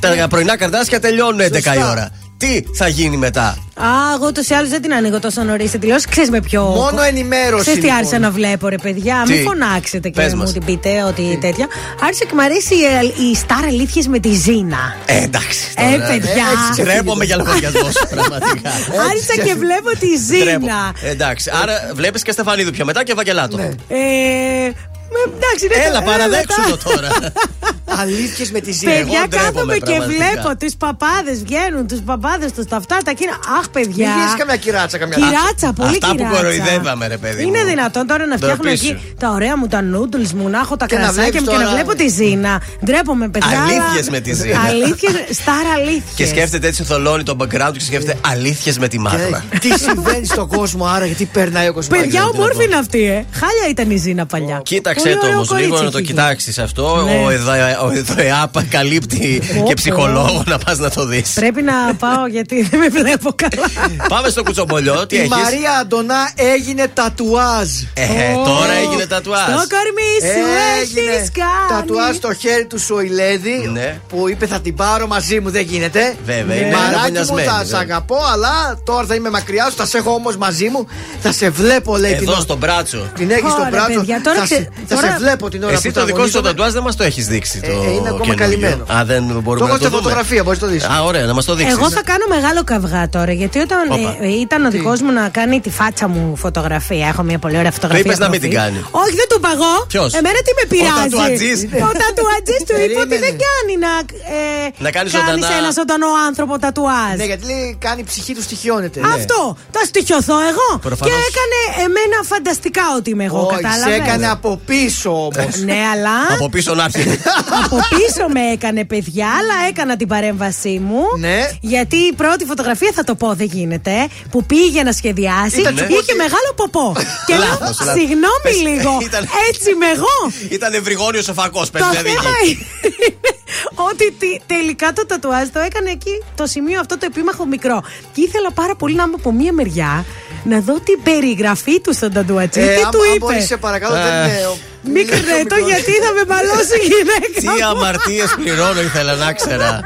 [laughs] Τα πρωινά καρδάσια τελειώνουν 11 η ώρα. Τι θα γίνει μετά; Α, εγώ ούτω ή άλλω δεν την ανοίγω τόσο νωρίς στην τηλεόραση. Ξέρεις με ποιο. Μόνο ενημέρωση, Ξέρεις τι λοιπόν. άρχισα να βλέπω, ρε παιδιά; Τι; Μην φωνάξετε και Πες μου μας. την πείτε ότι τέτοια. Άρχισε και μου αρέσει η, η Σταρ Αλήθειες με τη Ζήνα. Ε, εντάξει. Ε, τώρα. παιδιά. έτσι Ντρέπομαι για λογαριασμό σου, πραγματικά. [laughs] Άρχισα και βλέπω τη Ντρέπομαι. Ζήνα. Εντάξει, άρα βλέπεις και Στεφανίδου πιο μετά και Βαγγελάτο. Ε, με- εντάξει, είναι Έλα, το- παραδέξου μετά. το τώρα. [laughs] Αλήθειες με τη ζύγα. Παιδιά, Εγώ ντρέπομαι κάθομαι και πραγματικά. βλέπω του παπάδες βγαίνουν, τους παπάδες τους τα αυτά, τα εκείνα. Αχ, παιδιά. Μην βγεις καμιά κυράτσα, καμιά Κυράτσα, πολύ Αυτά που κυράτσα. κοροϊδεύαμε, ρε παιδί. Είναι μου. δυνατόν τώρα να φτιάχνουν Ντροπή εκεί σου. τα ωραία μου τα noodles μου, να έχω τα Και να κρασάκια βλέπεις μου και να τώρα- βλέπω τη Ζήνα. Ντρέπομαι, παιδιά. Αλήθειες με τη Ζήνα. Αλήθειες, στάρα αλήθειες. Και σκέφτεται έτσι θολώνει το background του και σκέφτεται αλήθειες με τη μάγδα. Και Τι συμβαίνει στον κόσμο, άρα γιατί περνάει ο κόσμος. Παιδιά, ομόρφη είναι αυτή, ε. Χάλια ήταν η Ζήνα παλιά. Κοίταξε Πολύ το ωραίο όμω λίγο κορίτσι να το έχει κοιτάξει αυτό. Ναι. Ο ΕΔΑ- Ο ΕΔΟΕΑΠ καλύπτει Πω, και πω. ψυχολόγο να πας να το δεις. Πρέπει να πάω γιατί δεν με βλέπω καλά. Πάμε στο κουτσομπολιό. Τι Η έχεις; Μαρία Αντωνά έγινε τατουάζ. Ε, τώρα έγινε τατουάζ. Στο κορμί σου Έγινε έχεις κάνει. τατουάζ στο χέρι του Σοηλέδη Ναι. που είπε θα την πάρω μαζί μου, δεν γίνεται. Βέβαια, είναι Μαράκι μου, αραβωνιασμένη, θα βέβαια. σε αγαπώ, αλλά τώρα θα είμαι μακριά σου, θα σε έχω όμως μαζί μου. Θα σε βλέπω, λέει την Εδώ ώρα. στο μπράτσο. Την έχει στο Ωραία, μπράτσο. παιδιά, τώρα θα, ξε- σε, θα τώρα- σε βλέπω την ώρα Εσύ που το δικό σου το τραγωνίζομαι. τατουάζ δεν μας το έχεις δείξει. Το Ε, ε, είναι ακόμα καινούργιο. καλυμμένο. Α, δεν μπορούμε Το να έχω το σε δούμε. φωτογραφία, μπορείς να το δεις. Α, ωραία, να μας το δείξεις. Εγώ θα κάνω μεγάλο καυγά τώρα γιατί όταν Όπα. ε, ε, ήταν ο δικός μου να κάνει τη φάτσα μου φωτογραφία. Έχω μια πολύ ωραία φωτογραφία. είπες να μην προφίλ. την κάνει. Όχι, δεν του είπα εγώ. Ποιος; Εμένα τι με πειράζει; τατουατζής. Ο τατουατζής του είπε ότι Περίμενε. δεν κάνει να. Ε, Να κάνει κάνεις ζωντανά. ένα ζωντανό άνθρωπο τατουάζ. Ναι, γιατί λέει κάνει η ψυχή του στοιχειώνεται. Αυτό. Θα στοιχειωθώ εγώ. Προφανώς. Και έκανε εμένα φανταστικά ότι είμαι εγώ. Όχι, σε Κατάλαβες; έκανε από πίσω όμως. Ναι, αλλά. Από πίσω να έρθει. Από πίσω με έκανε παιδιά, αλλά έκανα την παρέμβασή μου. Ναι. Γιατί η πρώτη φωτογραφία θα το πω, δεν γίνεται. Που πήγε να σχεδιάσει. Ήταν είχε τσουμπούκι. μεγάλο ποπό. και λέω, Λάθος, λάθος. συγγνώμη Πες, λίγο. ήταν- Έτσι είμαι εγώ. Ήταν ευρυγόνιος ο φακός, πες Το δηλαδή. θέμα είναι ότι τι- τελικά το τατουάζ το έκανε εκεί το σημείο αυτό το επίμαχο μικρό. Και ήθελα πάρα πολύ να είμαι από μία μεριά να δω την περιγραφή του στον τατουατζή. Ε, τι αν- του αν είπε. μπορείς, σε παρακαλώ, Ε. δεν είναι. Μην κρετώ γιατί θα με μπαλώσει η γυναίκα. Τι μου. αμαρτίες πληρώνω, ήθελα να ξέρα. [laughs]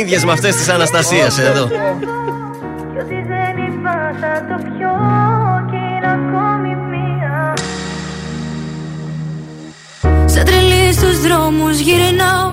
ίδιες με αυτές τη Αναστασία εδώ. Κι ότι δεν είπα θα το πιω και είναι ακόμη μία Σαν τρελή στους δρόμους γυρνάω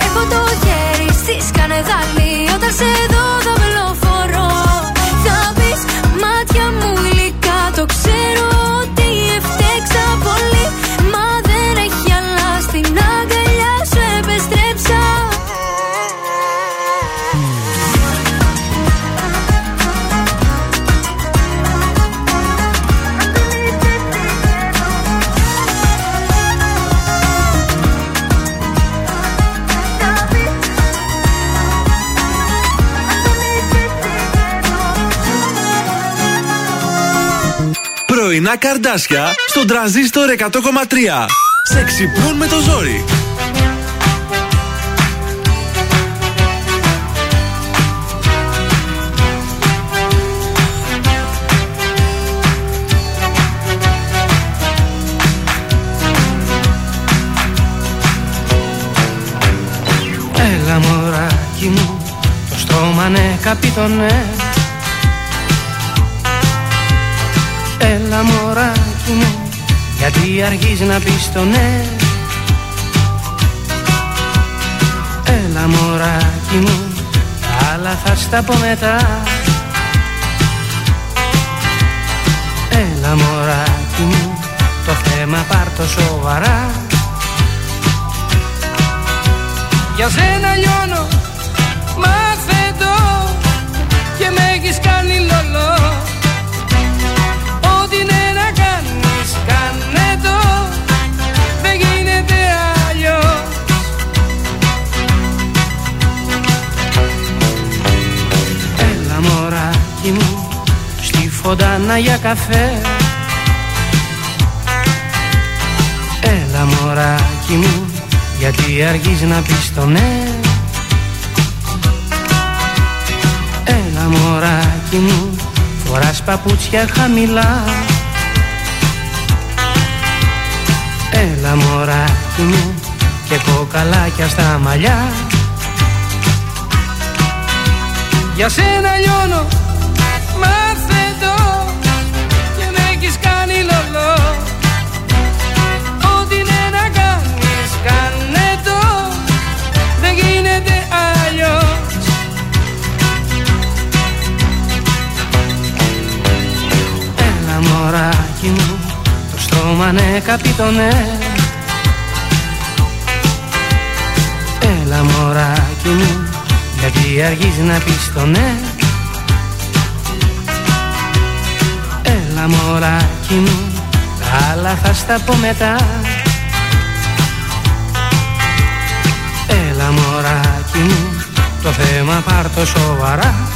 στη σκανεδάλη Όταν σε πρωινά καρδάσια στον τραζίστορ 100,3. Σε ξυπνούν με το ζόρι. Έλα μωράκι μου Το στόμα ναι καπιτονέ Έλα μωράκι μου Γιατί αργείς να πεις το ναι. Έλα μωράκι μου Τα άλλα θα στα πω μετά. Έλα μωράκι μου Το θέμα πάρ' το σοβαρά. Για σένα λιώνω Στη φωντάνα για καφέ. Έλα μωράκι μου γιατί αργείς να πεις το ναι. Έλα μωράκι μου Φοράς παπούτσια χαμηλά. Έλα μωράκι μου Και κοκαλάκια στα μαλλιά. Για σένα λιώνω Μάθε το Και με έχεις κάνει λολό. Ό,τι ναι να κάνεις Κάνε το. Δεν γίνεται αλλιώς. Έλα μωράκι μου Το στρώμα ναι καπιτονέ Έλα μωράκι μου Γιατί αργείς να πεις το ναι Έλα μωράκι μου Τα άλλα θα στα πω μετά. Έλα μωράκι μου Το θέμα πάρ' το σοβαρά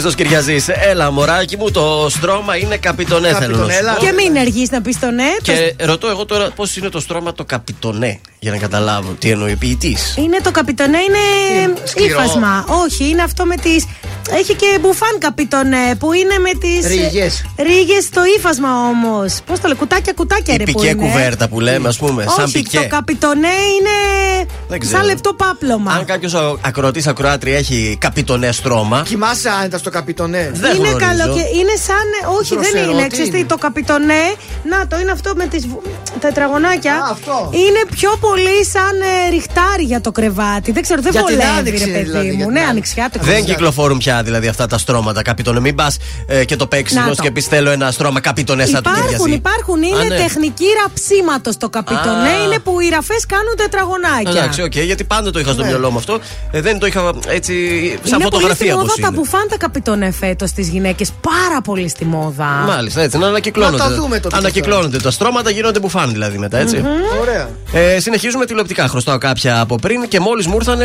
Χρήστος Κυριαζής, έλα μωράκι μου, το στρώμα είναι καπιτονέ. Θέλω να σου πω. Και μην αργείς να πεις το ναι. το- Και ρωτώ εγώ τώρα πώς είναι το στρώμα το καπιτονέ, για να καταλάβω τι εννοεί ποιητής; Είναι το καπιτονέ, είναι σκληρό. ύφασμα. Όχι, είναι αυτό με τις. Έχει και μπουφάν καπιτονέ που είναι με τις. Ρίγες. Ρίγες στο ύφασμα όμως. Πώς το λέει, κουτάκια, κουτάκια Η ρε που πικέ είναι. κουβέρτα που λέμε, ας πούμε. σαν Όχι, πικέ. το καπιτονέ είναι. Δεν ξέρω. Σαν λεπτό πάπλωμα. Αν κάποιος ακροατής ακροάτρια έχει καπιτονέ στρώμα. Κοιμάσαι άνετα στο καπιτονέ. Δεν είναι γνωρίζω. καλό και είναι σαν. Όχι, δεν Δροσερό, είναι. τι Ξέρεις τι, είναι; το καπιτονέ. Να, το είναι αυτό με τις τετραγωνάκια. Α, αυτό. Είναι πιο πολύ σαν ε, ριχτάρι για το κρεβάτι. Δεν ξέρω, δεν Για την βολεύει, άνοιξη ρε είναι παιδί δηλαδή, για μου. την Ναι, άνοιξη. ανοιξιάτικο. Δεν κυκλοφορούν πια δηλαδή αυτά τα στρώματα καπιτονέ. Μην πας και το παίξει Να όμω το. και πει θέλω ένα στρώμα καπιτονέ σαν του Υπάρχουν, Κυριαζή. υπάρχουν. Είναι Α, ναι. τεχνική ραψίματος το καπιτονέ. Α. Είναι που οι ραφές κάνουν τετραγωνάκια. Εντάξει, οκ, γιατί πάντα το είχα στο Ναι. μυαλό μου αυτό. Ε, δεν το είχα έτσι σαν είναι πολύ στη φωτογραφία μόδα όπως τα είναι. μπουφάν τα καπιτονέ φέτος στις γυναίκες. Πάρα πολύ στη μόδα. Μάλιστα, έτσι, να ανακυκλώνονται. Να τα δούμε το τι ανακυκλώνονται τα στρώματα, γίνονται μπουφάν δηλαδή μετά, έτσι. Ωραία. Ε, συνεχίζουμε τηλεοπτικά. Χρωστάω κάποια από πριν και μόλις μου ήρθαν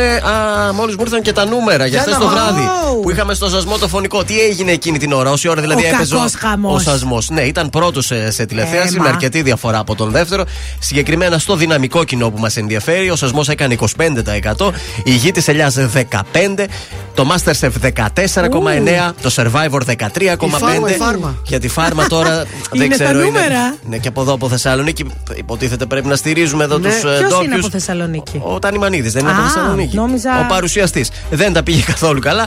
μόλις μου ήρθαν και τα νούμερα για Για χθες να το μάθω. βράδυ που είχαμε στο σασμό το φονικό. Τι έγινε εκείνη την ώρα, όση ώρα δηλαδή Ο έπαιζε κακός χαμός. ο σασμός. Ναι, ήταν πρώτος σε, σε τηλεθέαση Έμα. με αρκετή διαφορά από τον δεύτερο. Συγκεκριμένα στο δυναμικό κοινό που μας ενδιαφέρει, ο σασμός έκανε 25%, η γη της ελιά 15%, το Masterchef 14,9%, το Survivor 13,5%. Η φάρμα, η φάρμα. Για τη φάρμα τώρα [laughs] δεν Είναι τα ξέρω. νούμερα. Ναι, και από εδώ από Θεσσαλονίκη υποτίθεται πρέπει να στηρίζουμε εδώ Ναι. τους Ποιος είναι ντόπιους. από Θεσσαλονίκη; Ο Τανιμανίδης δεν είναι από Α, Θεσσαλονίκη. νόμιζα- Ο παρουσιαστής. Δεν τα πήγε καθόλου καλά.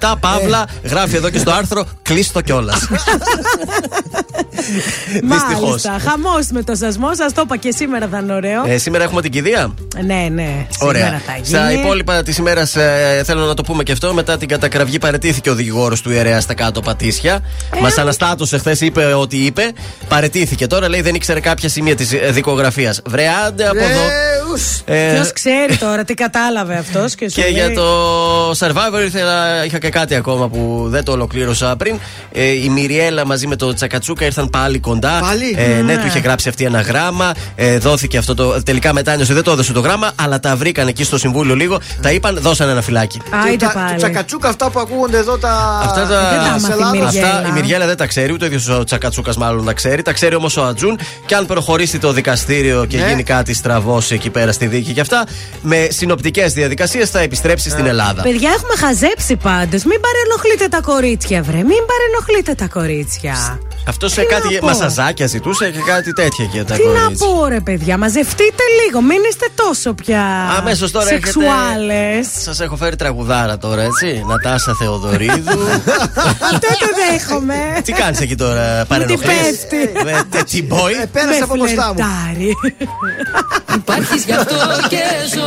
3,7. Παύλα γράφει εδώ και στο άρθρο κλείστο κιόλας. [laughs] Δυστυχώς. Μάλιστα. Χαμός με το σασμό. Σας το είπα και σήμερα θα είναι ωραίο. Ε, σήμερα έχουμε την κηδεία; Ναι, ναι. Ωραία. Σήμερα θα γίνει. Στα υπόλοιπα της ημέρας θέλω να το πούμε και αυτό. Μετά την κατακραυγή παρετήθηκε ο δικηγόρος του ιερέα στα κάτω Πατήσια. Ε, Μας αναστάτωσε χθες, είπε ότι είπε. Παρετήθηκε. Τώρα λέει δεν ήξερε κάποια σημεία της δικογραφίας. Βρε, άντε από εδώ. Ε, Ποιος ξέρει τώρα τι κατάλαβε αυτός και σου Και λέει, για το Survivor ήθελα, είχα και κάτι ακόμα που δεν το ολοκλήρωσα πριν. Ε, η Μιριέλα μαζί με το Τσακατσούκα ήρθαν πάλι κοντά. Πάλι; Ε, ναι, Ναι. του είχε γράψει αυτή ένα γράμμα. Ε, δόθηκε αυτό το. Τελικά μετάνιωσε, δεν το έδωσε το γράμμα, αλλά τα βρήκαν εκεί στο συμβούλιο λίγο. Τα είπαν, δώσαν ένα φυλάκι. Άιντε Του- τα- πάλι. Του τσακατσούκα αυτά που ακούγονται εδώ τα. Αυτά Δεν τα τα. άμαθε η Ελλάδας. Μυριέλα. Αυτά η Μυριέλα δεν τα ξέρει, ούτε ο ίδιος ο Τσακατσούκας μάλλον τα ξέρει. Τα ξέρει όμως ο Ατζούν. Και αν προχωρήσει το δικαστήριο και Ναι. γίνει κάτι στραβός εκεί πέρα στη δίκη και αυτά, με συνοπτικές διαδικασίες θα επιστρέψει στην Ελλάδα. Παιδιά, έχουμε χαζέψει πάντω. Μην παρενοχλείτε τα κορίτσια, βρε. Μην παρενοχλείτε τα κορίτσια. Αυτό σε Τι κάτι να πω; μασαζάκια ζητούσε και κάτι τέτοια και τα Τι να κορίτσια. πω, ρε παιδιά, μαζευτείτε λίγο. Μην είστε τόσο πια. Αμέσως τώρα έχετε. Σεξουάλες. Σας έχω φέρει τραγουδάρα τώρα, έτσι. Νατάσα Θεοδωρίδου. Αυτό το δέχομαι. Τι κάνεις εκεί τώρα, Μου την παρενοχλείς; πέφτει. Με τέτοι boy; Ε, πέρασε Με από μπροστά μου. φλερτάρει. Υπάρχεις γι' αυτό και ζω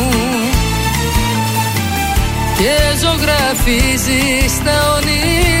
ζωγραφίζεις τα όνειρά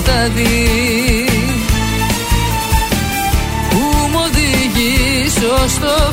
σκοτάδι. Που μου οδηγείς στο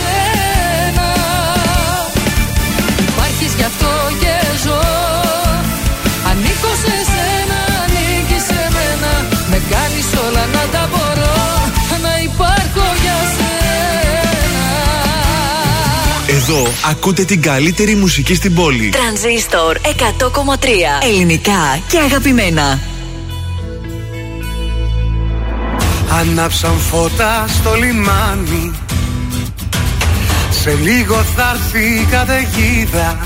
Εδώ ακούτε την καλύτερη μουσική στην πόλη. Τρανζίστορ 100,3 ελληνικά και αγαπημένα. Ανάψαν φώτα στο λιμάνι Σε λίγο θα έρθει η καταιγίδα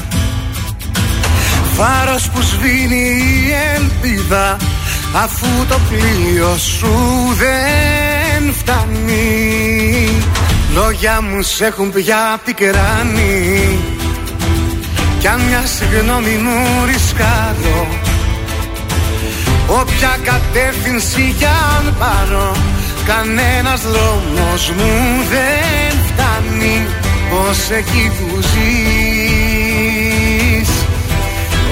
Φάρος που σβήνει η ελπίδα Αφού το πλοίο σου δεν φτάνει Λόγια μου σε έχουν πια πικράνει Κι αν μια συγγνώμη μου ρισκάρω Όποια κατεύθυνση κι αν πάρω Κανένας δρόμος μου δεν φτάνει. Ως εκεί που ζεις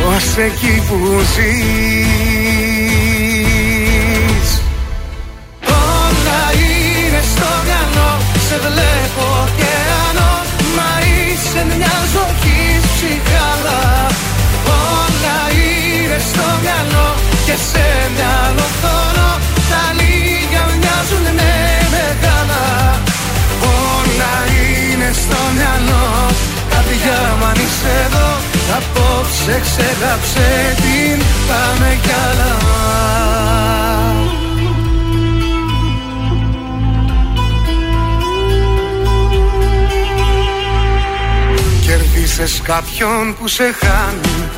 Ως εκεί που ζεις. Όλα είναι στο μυαλό Σε βλέπω ωκεανό Μα είσαι μια ζωή ψυχάλα. Όλα είναι στο μυαλό Και σε μυαλό θωρώ Τα λίγα μοιάζουν με μεγάλα. Όλα είναι στο μυαλό. Καρδιά μου αν είσαι εδώ Απόψε ξεγάψε την Πάμε κι άλλα Κερδίσες κάποιον που σε χάνει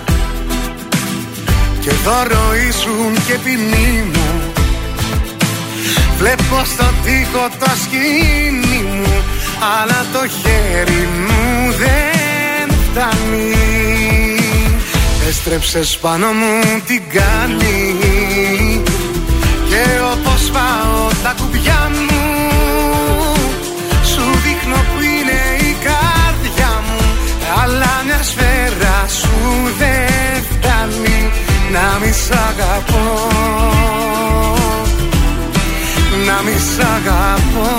Και δώρο ήσουν και ποινή μου. Βλέπω στο τοίχο το σκηνή μου Αλλά το χέρι μου δεν φτάνει. Έστρεψες πάνω μου την κάνει Και όπως πάω τα κουμπιά μου σφαίρα σου δεν φτάνει Να μη σ' αγαπώ. Να μη σ' αγαπώ.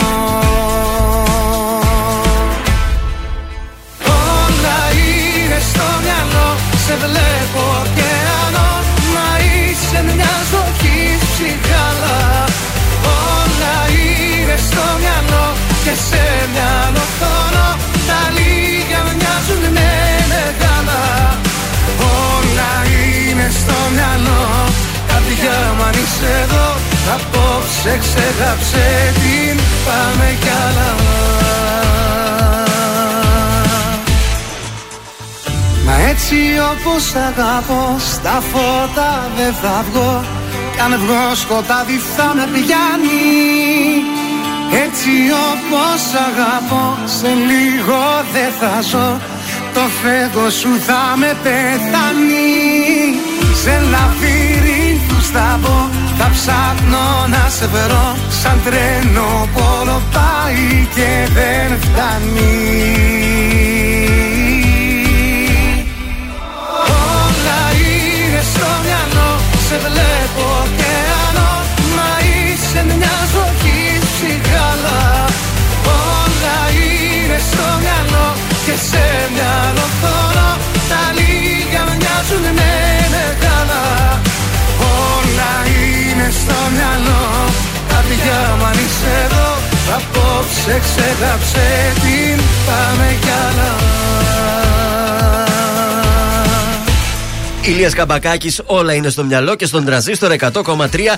Όλα είναι στο μυαλό Σε βλέπω ωκεανό Μα είσαι μια ζωή ψυχάλα Όλα είναι στο μυαλό Και σε μυαλό θωρώ Τα στο μυαλό. Καρδιά μου αν είσαι εδώ Απόψε ξεγάψε την Πάμε κι άλλα. Μα έτσι όπως αγαπώ Στα φώτα δεν θα βγω. Κι αν βγω σκοτάδι θα με πιάνει Έτσι όπως αγαπώ Σε λίγο δεν θα ζω. Το φεύγω σου θα με πεθάνει Σε λαβύρινθους θα μπω Θα ψάχνω να σε βρω. Σαν τρένο πόλο πάει και δεν φτάνει. Όλα είναι στο μυαλό Σε βλέπω ωκεανό Μα είσαι μια ζωή ψυχάλα Όλα είναι στο μυαλό Και σε μυαλό θωρώ Τα λίγα μοιάζουν με μεγάλα. Όλα είναι στο μυαλό. Καρδιά μου αν είσαι εδώ. Απόψε ξεγάψε την Πάμε κι άλλα Ηλίας Καμπακάκης, όλα είναι στο μυαλό και στον τραζίστορ 100,3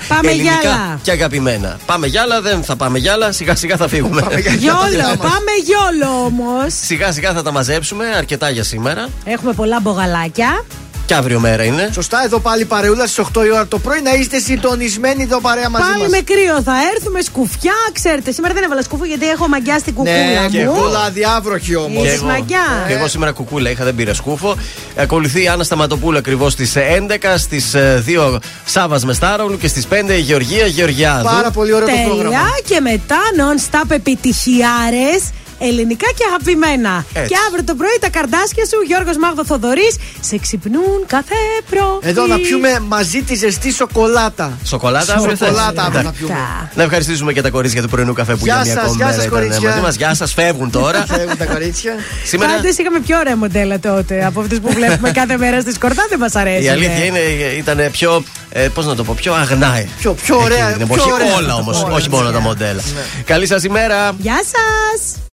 Πάμε ελληνικά γυάλα. και αγαπημένα. Πάμε γυάλα, δεν θα πάμε γυάλα, σιγά σιγά θα φύγουμε. Γιόλο, πάμε γιόλο όμως. Σιγά σιγά θα τα μαζέψουμε, αρκετά για σήμερα. Έχουμε πολλά μπογαλάκια. Και αύριο μέρα είναι. Σωστά, εδώ πάλι παρεούλα στις 8 η ώρα το πρωί να είστε συντονισμένοι εδώ παρέα μαζί Πάλι μας. με κρύο θα έρθουμε, σκουφιά, ξέρετε. Σήμερα δεν έβαλα σκουφού γιατί έχω μαγιά στην κουκούλα Ναι, και μου. εγώ αδιάβροχη όμως. Είδες μαγιά. Και εγώ σήμερα κουκούλα είχα, δεν πήρα σκούφο. Ακολουθεί η Άννα Σταματοπούλα ακριβώς στις 11, στις 2 Σάβας Μεστάρογλου και στις 5 η Γεωργία Γεωργιάδου. Πάρα πολύ ωραίο το Τέλεια πρόγραμμα. και μετά non-stop επιτυχιάρες. Ελληνικά και αγαπημένα. Έτσι. Και αύριο το πρωί τα καρδάσια σου, Γιώργος Μάγδο Θοδωρής, σε ξυπνούν κάθε πρωί. Εδώ να πιούμε μαζί τη ζεστή σοκολάτα. Σοκολάτα, αύριο θες; Σοκολάτα αύριο να Εντάξει. πιούμε. Να ευχαριστήσουμε και τα κορίτσια του πρωινού καφέ που Γεια για μια σας, ακόμη γεια μέρα σας, ήταν κορίτσια. μαζί μας. Γεια σας, φεύγουν τώρα. [laughs] Φεύγουν τα κορίτσια. Σήμερα- Πάντως είχαμε πιο ωραία μοντέλα τότε από αυτές που βλέπουμε κάθε μέρα στη σκορτά. Δεν μας αρέσει. Η αλήθεια είναι, ήταν πιο. Ε, Πώς να το πω, πιο αγνά. Πιο, πιο ωραία. Εκείνη την πιο εποχή. ωραία Όλα να το όμως, πω. όχι μόνο τα μοντέλα. Καλή σας ημέρα. Γεια σας!